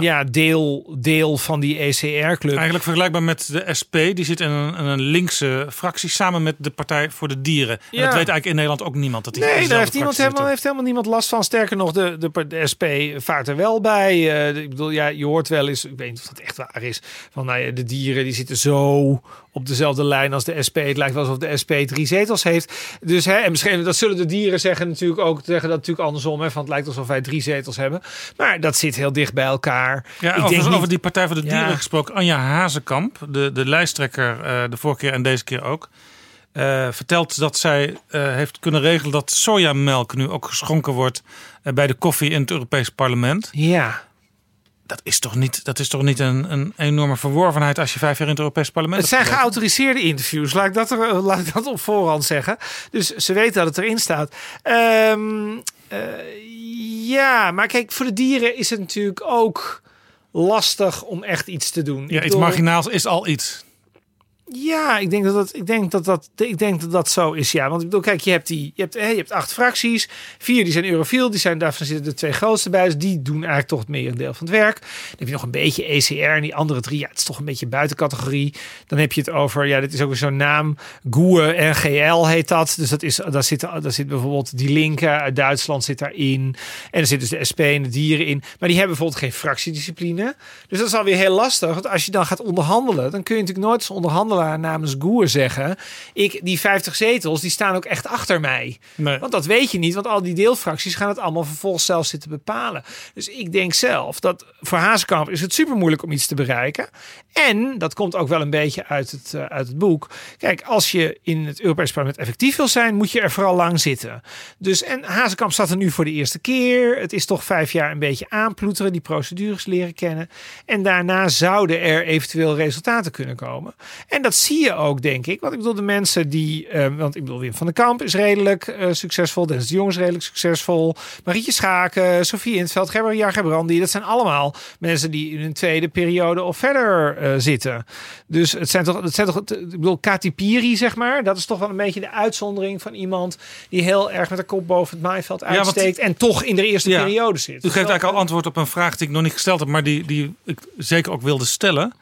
ja. deel, deel van die ECR-club. Eigenlijk vergelijkbaar met de SP. Die zit in een, in een linkse fractie samen met de Partij voor de Dieren. En Ja. dat weet eigenlijk in Nederland ook niemand. Dat die Nee, daar heeft, niemand helemaal, heeft helemaal niemand last van. Sterker nog, de, de, de SP vaart er wel bij. Eh, ik bedoel, ja, je hoort wel eens, ik weet niet of dat echt waar is, van nou ja, de dieren die zitten zo op dezelfde lijn als de SP. Het lijkt wel alsof de SP drie zetels heeft. Dus hè, en misschien dat zullen de dieren zeggen natuurlijk ook zeggen dat natuurlijk andersom. Hè, van het lijkt alsof wij drie zetels hebben. Maar dat zit heel dicht bij elkaar. Ja, ik over, denk over die Partij voor de Dieren Ja. gesproken. Anja Hazekamp, de, de lijsttrekker eh, de vorige keer en deze keer ook. eh, vertelt dat zij eh, heeft kunnen regelen dat sojamelk nu ook geschonken wordt bij de koffie in het Europees Parlement. Ja. Dat is toch niet, dat is toch niet een, een enorme verworvenheid als je vijf jaar in het Europees Parlement Het zijn geautoriseerde interviews, laat ik dat, er, laat ik dat op voorhand zeggen. Dus ze weten dat het erin staat. Ehm, eh, ja, maar kijk, voor de dieren is het natuurlijk ook lastig om echt iets te doen. Ja, Ik iets bedoel- marginaals is al iets. Ja, ik denk dat dat, ik denk dat, dat, ik denk dat dat zo is. Ja, want ik bedoel, kijk, je hebt, die, je hebt, hè, je hebt acht fracties. Vier die zijn eurofiel. Die zijn, daarvan zitten de twee grootste bij. Dus die doen eigenlijk toch het merendeel van het werk. Dan heb je nog een beetje ECR. En die andere drie, ja, het is toch een beetje buitencategorie. Dan heb je het over, ja, dit is ook weer zo'n naam. GUE NGL heet dat. Dus dat is, daar, zit, daar zit bijvoorbeeld die linken uit Duitsland zit daarin. En er zit dus de SP en de dieren in. Maar die hebben bijvoorbeeld geen fractiediscipline. Dus dat is alweer heel lastig. Want als je dan gaat onderhandelen, dan kun je natuurlijk nooit als onderhandelaar namens GUE zeggen. Ik, die 50 zetels, die staan ook echt achter mij. Want dat weet je niet, want al die deelfracties gaan het allemaal vervolgens zelf zitten bepalen. Dus ik denk zelf dat voor Hazekamp is het super moeilijk om iets te bereiken. En dat komt ook wel een beetje uit het, eh, uit het boek. Kijk, als je in het Europees Parlement effectief wil zijn, moet je er vooral lang zitten. Dus en Hazekamp staat er nu voor de eerste keer. Het is toch vijf jaar een beetje aanploeteren, die procedures leren kennen. En daarna zouden er eventueel resultaten kunnen komen. En dat zie je ook, denk ik. Want ik bedoel, de mensen die. eh, want ik bedoel, Wim van den Kamp is redelijk eh, succesvol. Dennis de Jong is redelijk succesvol. Marietje Schaken, Sofie Intveld, Gerber Jagerbrandi. Dat zijn allemaal mensen die in een tweede periode of verder eh, zitten. Dus het zijn toch. Het zijn toch ik bedoel, Kati Piri, zeg maar. Dat is toch wel een beetje de uitzondering van iemand die heel erg met de kop boven het maaiveld want- uitsteekt. en toch in de eerste Ja. periode zit. U geeft eigenlijk al antwoord op een vraag die ik nog niet gesteld heb, maar die, die ik zeker ook wilde stellen.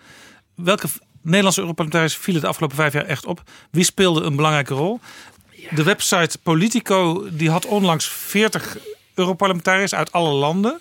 Welke Nederlandse Europarlementariërs vielen de afgelopen vijf jaar echt op? Wie speelde een belangrijke rol? De website Politico die had onlangs 40 Europarlementariërs uit alle landen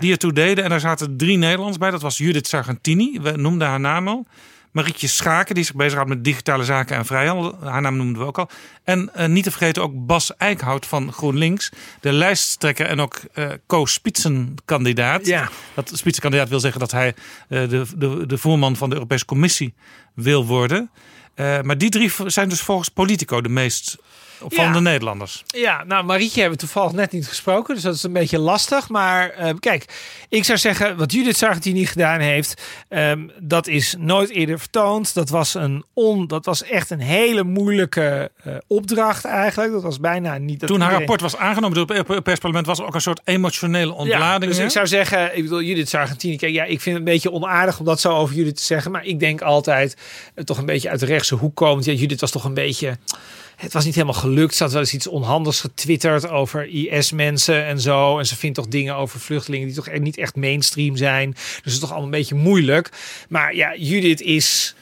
die ertoe deden. En daar zaten drie Nederlands bij. Dat was Judith Sargentini, we noemden haar naam al. Marietje Schaken, die zich bezighoudt met digitale zaken en vrijhandel. Haar naam noemden we ook al. En eh, niet te vergeten ook Bas Eickhout van GroenLinks. De lijsttrekker en ook eh co-spitsenkandidaat. Ja. Dat spitsenkandidaat wil zeggen dat hij eh, de, de, de voorman van de Europese Commissie wil worden. Maar die drie zijn dus volgens Politico de meest opvallende Ja. Nederlanders. Ja, nou Marietje hebben we toevallig net niet gesproken, dus dat is een beetje lastig. Maar eh, kijk, ik zou zeggen, wat Judith Sargentini gedaan heeft, ehm, dat is nooit eerder vertoond. Dat was, een on, dat was echt een hele moeilijke eh, opdracht eigenlijk. Dat was bijna niet... Dat Toen haar rapport was aangenomen door het Europees Parlement was er ook een soort emotionele ontlading. Ja, dus ik zou zeggen, ik bedoel, Judith Sargentini, kijk, ja, ik vind het een beetje onaardig om dat zo over Judith te zeggen. Maar ik denk altijd, eh, toch een beetje uit de rechtse hoek komend. Ja, Judith was toch een beetje, het was niet helemaal gelukt. Ze had wel eens iets onhandigs getwitterd over IS-mensen en zo. En ze vindt toch dingen over vluchtelingen die toch niet echt mainstream zijn. Dus het is toch allemaal een beetje moeilijk. Maar ja, Judith is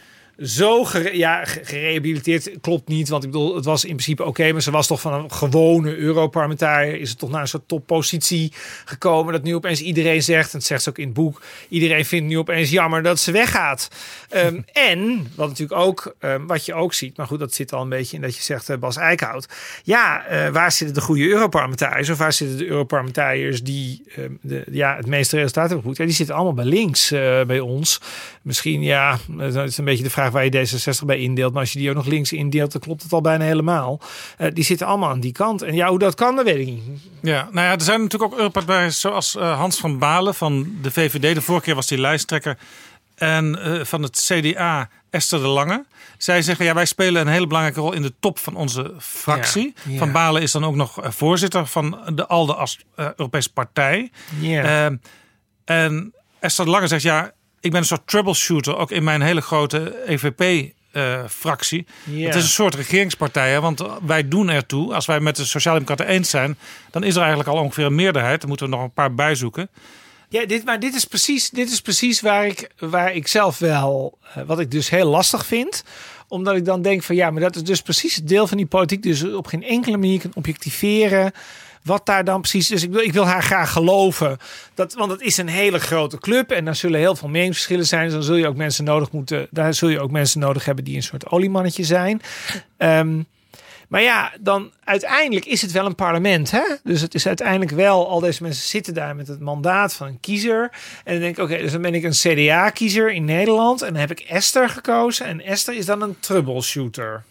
zo gere- ja, ge- gerehabiliteerd klopt niet. Want ik bedoel, het was in principe oké. maar ze was toch van een gewone Europarlementariër. Is het toch naar een soort toppositie gekomen. Dat nu opeens iedereen zegt. En het zegt ze ook in het boek. Iedereen vindt nu opeens jammer dat ze weggaat. Ehm, en wat natuurlijk ook, ehm, wat je ook ziet. Maar goed, dat zit al een beetje in dat je zegt eh, Bas Eickhout. Ja, eh, waar zitten de goede Europarlementariërs? Of waar zitten de Europarlementariërs die ehm, de, ja, het meeste resultaat hebben geboekt? Ja, die zitten allemaal bij links eh, bij ons. Misschien, ja, dat is een beetje de vraag waar je D66 bij indeelt. Maar als je die ook nog links indeelt, dan klopt het al bijna helemaal. Eh, die zitten allemaal aan die kant. En ja, hoe dat kan, dat weet ik niet. Ja, nou ja, er zijn natuurlijk ook Europarlementariërs zoals eh, Hans van Balen van de VVD. De vorige keer was hij lijsttrekker. En eh, van het CDA Esther de Lange. Zij zeggen, ja, wij spelen een hele belangrijke rol in de top van onze fractie. Ja, ja. Van Balen is dan ook nog voorzitter van de ALDE als Europese partij. Ja. Ehm, en Esther de Lange zegt, ja, ik ben een soort troubleshooter. Ook in mijn hele grote EVP-fractie. Ja. Het is een soort regeringspartij, hè, want wij doen ertoe. Als wij met de Sociaaldemocraten eens zijn, dan is er eigenlijk al ongeveer een meerderheid. Dan moeten we nog een paar bijzoeken. Ja, dit, maar dit is precies, dit is precies waar, ik, waar ik zelf wel, eh, wat ik dus heel lastig vind omdat ik dan denk van ja, maar dat is dus precies het deel van die politiek. Dus op geen enkele manier kan objectiveren. Wat daar dan precies. Dus ik wil, ik wil haar graag geloven. Dat, want het is een hele grote club. En daar zullen heel veel meningsverschillen zijn. Dus dan zul je ook mensen nodig moeten. Daar zul je ook mensen nodig hebben die een soort oliemannetje zijn. Ehm, maar ja, dan uiteindelijk is het wel een parlement. Hè? Dus het is uiteindelijk wel, al deze mensen zitten daar met het mandaat van een kiezer. En dan denk ik, oké, dus dan ben ik een CDA-kiezer in Nederland. En dan heb ik Esther gekozen. En Esther is dan een troubleshooter.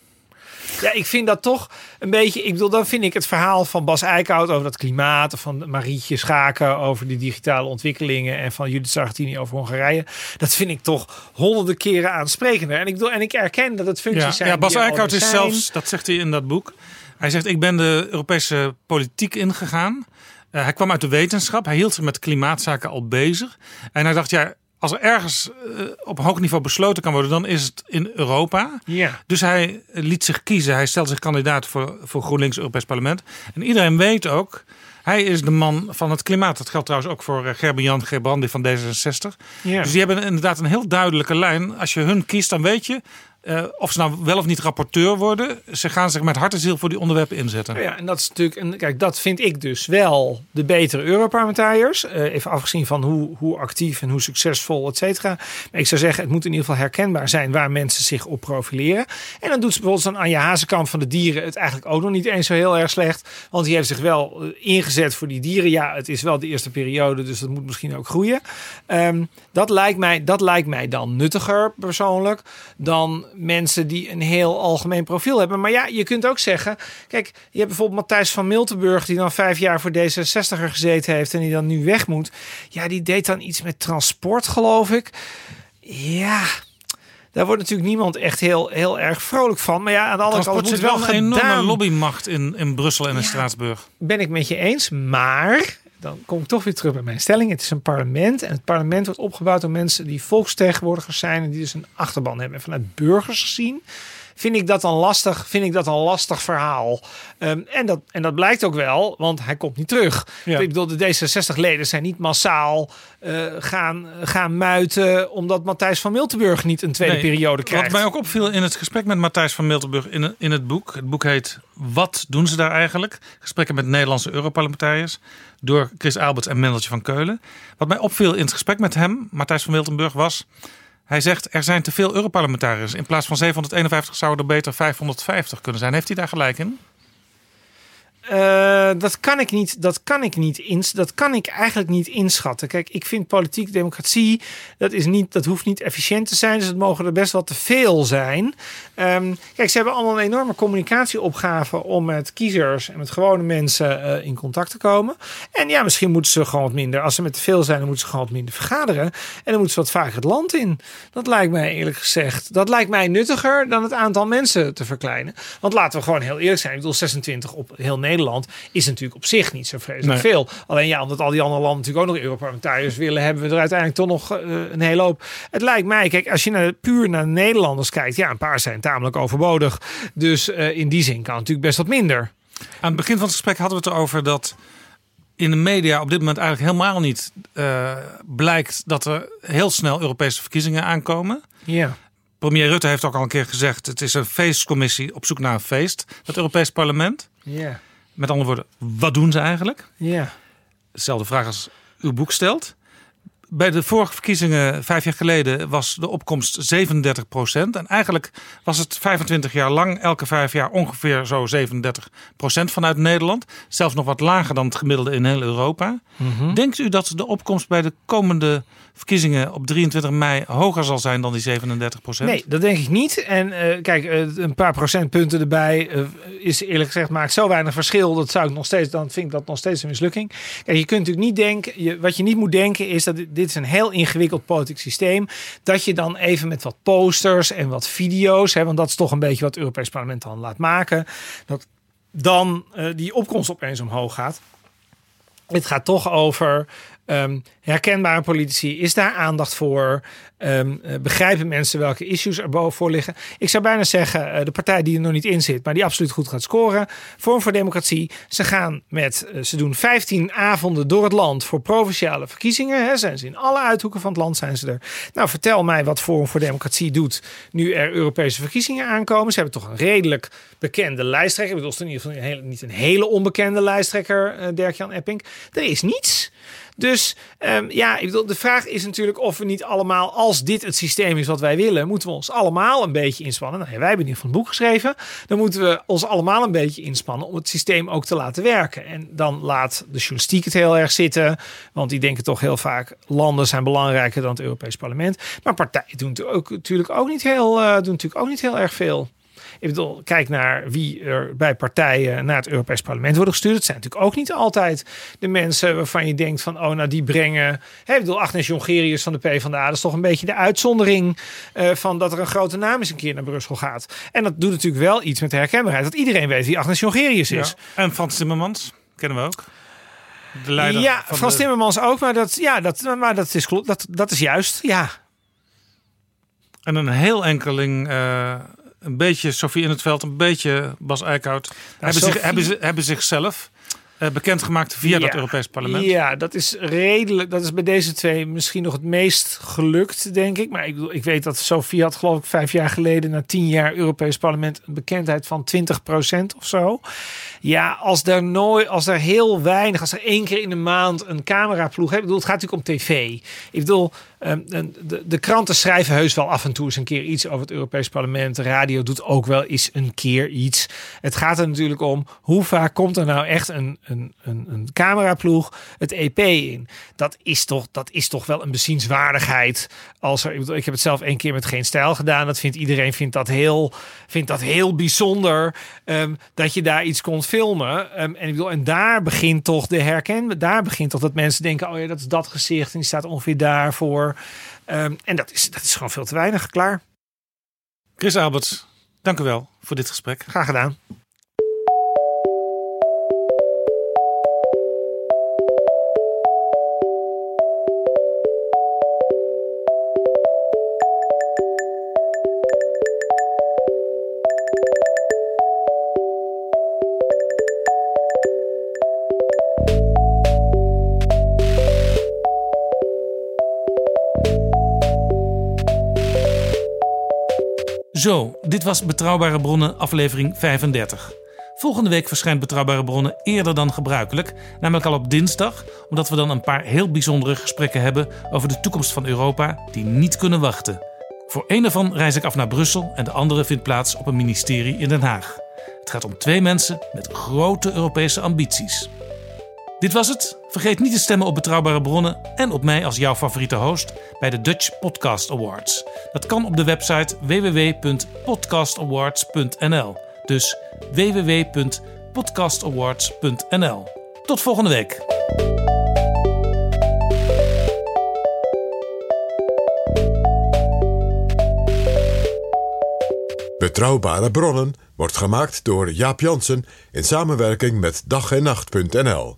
Ja, ik vind dat toch een beetje. Ik bedoel, dan vind ik het verhaal van Bas Eickhout over dat klimaat. Of van Marietje Schaken over die digitale ontwikkelingen. En van Judith Sargentini over Hongarije. Dat vind ik toch honderden keren aansprekender. En ik, bedoel, en ik erken dat het functies Ja, zijn. ja Bas Eickhout is zijn. zelfs, dat zegt hij in dat boek. Hij zegt: Ik ben de Europese politiek ingegaan. Eh, hij kwam uit de wetenschap. Hij hield zich met klimaatzaken al bezig. En hij dacht: Ja, als er ergens eh, op hoog niveau besloten kan worden, dan is het in Europa. Ja. Dus hij liet zich kiezen. Hij stelde zich kandidaat voor, voor GroenLinks Europees Parlement. En iedereen weet ook. Hij is de man van het klimaat. Dat geldt trouwens ook voor eh, Gerben-Jan Gebrandi van D66. Ja. Dus die hebben inderdaad een heel duidelijke lijn. Als je hun kiest, dan weet je eh, of ze nou wel of niet rapporteur worden. Ze gaan zich met hart en ziel voor die onderwerpen inzetten. Ja, en dat is natuurlijk, en kijk, dat vind ik dus wel de betere Europarlementariërs. Eh, even afgezien van hoe, hoe actief en hoe succesvol, et cetera. Maar ik zou zeggen, het moet in ieder geval herkenbaar zijn waar mensen zich op profileren. En dan doet ze bijvoorbeeld zo'n Anja Hazekamp van de dieren het eigenlijk ook nog niet eens zo heel erg slecht. Want die heeft zich wel eh, ingezet voor die dieren. Ja, het is wel de eerste periode, dus dat moet misschien ook groeien. Ehm, dat, lijkt mij, dat lijkt mij dan nuttiger persoonlijk dan mensen die een heel algemeen profiel hebben. Maar ja, je kunt ook zeggen, kijk, je hebt bijvoorbeeld Matthijs van Miltenburg die dan vijf jaar voor D66er gezeten heeft en die dan nu weg moet. Ja, die deed dan iets met transport, geloof ik. Ja, daar wordt natuurlijk niemand echt heel, heel erg vrolijk van. Maar ja, aan de andere kant moet zit wel een gedaan enorme lobbymacht in, in Brussel en in Straatsburg. ben ik met je eens. Maar dan kom ik toch weer terug bij mijn stelling. Het is een parlement. En het parlement wordt opgebouwd door mensen die volksvertegenwoordigers zijn. En die dus een achterban hebben. En vanuit burgers gezien vind ik dat een lastig, vind ik dat een lastig verhaal. Ehm, en, dat, en dat blijkt ook wel, want hij komt niet terug. Ja. Ik bedoel, de D66-leden zijn niet massaal eh, gaan, gaan muiten... omdat Matthijs van Miltenburg niet een tweede Nee, periode krijgt. Wat mij ook opviel in het gesprek met Matthijs van Miltenburg in, in het boek. Het boek heet Wat doen ze daar eigenlijk? Gesprekken met Nederlandse Europarlementariërs. Door Chris Alberts en Mendeltje van Keulen. Wat mij opviel in het gesprek met hem, Matthijs van Miltenburg, was... Hij zegt, er zijn te veel Europarlementariërs. In plaats van 751 zouden er beter 550 kunnen zijn. Heeft hij daar gelijk in? Eh, dat kan ik niet. Dat kan ik niet ins. Dat kan ik eigenlijk niet inschatten. Kijk, ik vind politieke democratie. Dat is niet. Dat hoeft niet efficiënt te zijn. Dus het mogen er best wel te veel zijn. Ehm, kijk, ze hebben allemaal een enorme communicatieopgave om met kiezers en met gewone mensen eh, in contact te komen. En ja, misschien moeten ze gewoon wat minder. Als ze met te veel zijn, dan moeten ze gewoon wat minder vergaderen. En dan moeten ze wat vaker het land in. Dat lijkt mij eerlijk gezegd. Dat lijkt mij nuttiger dan het aantal mensen te verkleinen. Want laten we gewoon heel eerlijk zijn. Ik bedoel, 26 op heel Nederland is natuurlijk op zich niet zo vreselijk Nee. veel. Alleen ja, omdat al die andere landen natuurlijk ook nog Europarlementariërs willen, hebben we er uiteindelijk toch nog eh, een hele hoop. Het lijkt mij, kijk, als je naar, puur naar de Nederlanders kijkt, ja, een paar zijn tamelijk overbodig. Dus eh, in die zin kan het natuurlijk best wat minder. Aan het begin van het gesprek hadden we het erover dat in de media op dit moment eigenlijk helemaal niet eh, blijkt dat er heel snel Europese verkiezingen aankomen. Ja. Premier Rutte heeft ook al een keer gezegd: het is een feestcommissie op zoek naar een feest. Het Europees Parlement. Ja. Met andere woorden, wat doen ze eigenlijk? Ja. Dezelfde vraag als uw boek stelt. Bij de vorige verkiezingen vijf jaar geleden was de opkomst 37 procent. En eigenlijk was het 25 jaar lang, elke vijf jaar ongeveer zo 37 procent vanuit Nederland. Zelfs nog wat lager dan het gemiddelde in heel Europa. Mhm. Denkt u dat de opkomst bij de komende verkiezingen op 23 mei hoger zal zijn dan die 37 procent? Nee, dat denk ik niet. En eh, kijk, eh, een paar procentpunten erbij eh, is eerlijk gezegd maakt zo weinig verschil. Dat zou ik nog steeds, dan vind ik dat nog steeds een mislukking. Kijk, je kunt natuurlijk niet denken, je, wat je niet moet denken is dat dit, is een heel ingewikkeld politiek systeem. Dat je dan even met wat posters en wat video's, hè, want dat is toch een beetje wat het Europees Parlement dan laat maken, dat dan eh, die opkomst opeens omhoog gaat. Het gaat toch over Ehm, herkenbare politici, is daar aandacht voor? Ehm, eh, begrijpen mensen welke issues er boven liggen? Ik zou bijna zeggen, eh, de partij die er nog niet in zit, maar die absoluut goed gaat scoren. Vorm voor Democratie. Ze gaan met, eh, ze doen 15 avonden door het land voor provinciale verkiezingen. Hè. Zijn ze in alle uithoeken van het land zijn ze er. Nou, vertel mij wat Forum voor Democratie doet nu er Europese verkiezingen aankomen. Ze hebben toch een redelijk bekende lijsttrekker. Ik bedoel, in ieder geval niet een hele onbekende lijsttrekker, Dirk-Jan Epping. Er is niets. Dus ehm, ja, ik bedoel, de vraag is natuurlijk of we niet allemaal, als dit het systeem is wat wij willen, moeten we ons allemaal een beetje inspannen. Nou, wij hebben in ieder geval een boek geschreven. Dan moeten we ons allemaal een beetje inspannen om het systeem ook te laten werken. En dan laat de journalistiek het heel erg zitten. Want die denken toch heel vaak, landen zijn belangrijker dan het Europees Parlement. Maar partijen doen natuurlijk ook, natuurlijk ook, niet, heel, eh, doen natuurlijk ook niet heel erg veel. Ik bedoel, kijk naar wie er bij partijen naar het Europees Parlement worden gestuurd. Het zijn natuurlijk ook niet altijd de mensen waarvan je denkt van, oh, nou die brengen. Hè, ik bedoel, Agnes Jongerius van de PvdA, dat is toch een beetje de uitzondering eh, van dat er een grote naam eens een keer naar Brussel gaat. En dat doet natuurlijk wel iets met de herkenbaarheid, dat iedereen weet wie Agnes Jongerius is. Ja. En Frans Timmermans, kennen we ook. De leider ja, van Frans de- Timmermans ook, maar dat, ja, dat, maar dat, is, dat, dat is juist, ja. En een heel enkeling, eh, een beetje Sofie in het veld, een beetje Bas Eickhout. hebben, zich, hebben, ze, hebben zichzelf eh, bekendgemaakt via dat Ja. Europees parlement. Ja, dat is redelijk. Dat is bij deze twee misschien nog het meest gelukt, denk ik. Maar ik, ik weet dat Sofie had, geloof ik, vijf jaar geleden, na tien jaar Europees Parlement, een bekendheid van 20% of zo. Ja, als er nooit, als er heel weinig, als er één keer in de maand een cameraploeg heeft. Ik bedoel, het gaat natuurlijk om tv. Ik bedoel, ehm, de, kranten schrijven heus wel af en toe eens een keer iets over het Europees Parlement. De radio doet ook wel eens een keer iets. Het gaat er natuurlijk om hoe vaak komt er nou echt een, een, een, een cameraploeg het EP in. Dat is toch, dat is toch wel een bezienswaardigheid. Als er, ik heb het zelf één keer met geen stijl gedaan. Dat vindt iedereen vindt dat heel, vindt dat heel bijzonder ehm, dat je daar iets kon filmen. Ehm, en ik bedoel, en daar begint toch de herken. Daar begint toch dat mensen denken: oh ja, dat is dat gezicht en die staat ongeveer daarvoor. Ehm, en dat is, dat is gewoon veel te weinig. Klaar. Chris Alberts, dank u wel voor dit gesprek. Graag gedaan. Zo, dit was Betrouwbare Bronnen, aflevering 35. Volgende week verschijnt Betrouwbare Bronnen eerder dan gebruikelijk, namelijk al op dinsdag, omdat we dan een paar heel bijzondere gesprekken hebben over de toekomst van Europa die niet kunnen wachten. Voor een daarvan reis ik af naar Brussel en de andere vindt plaats op een ministerie in Den Haag. Het gaat om twee mensen met grote Europese ambities. Dit was het. Vergeet niet te stemmen op betrouwbare bronnen en op mij als jouw favoriete host bij de Dutch Podcast Awards. Dat kan op de website www.podcastawards.nl. Dus www.podcastawards.nl. Tot volgende week. Betrouwbare bronnen wordt gemaakt door Jaap Jansen in samenwerking met dag en nacht.nl.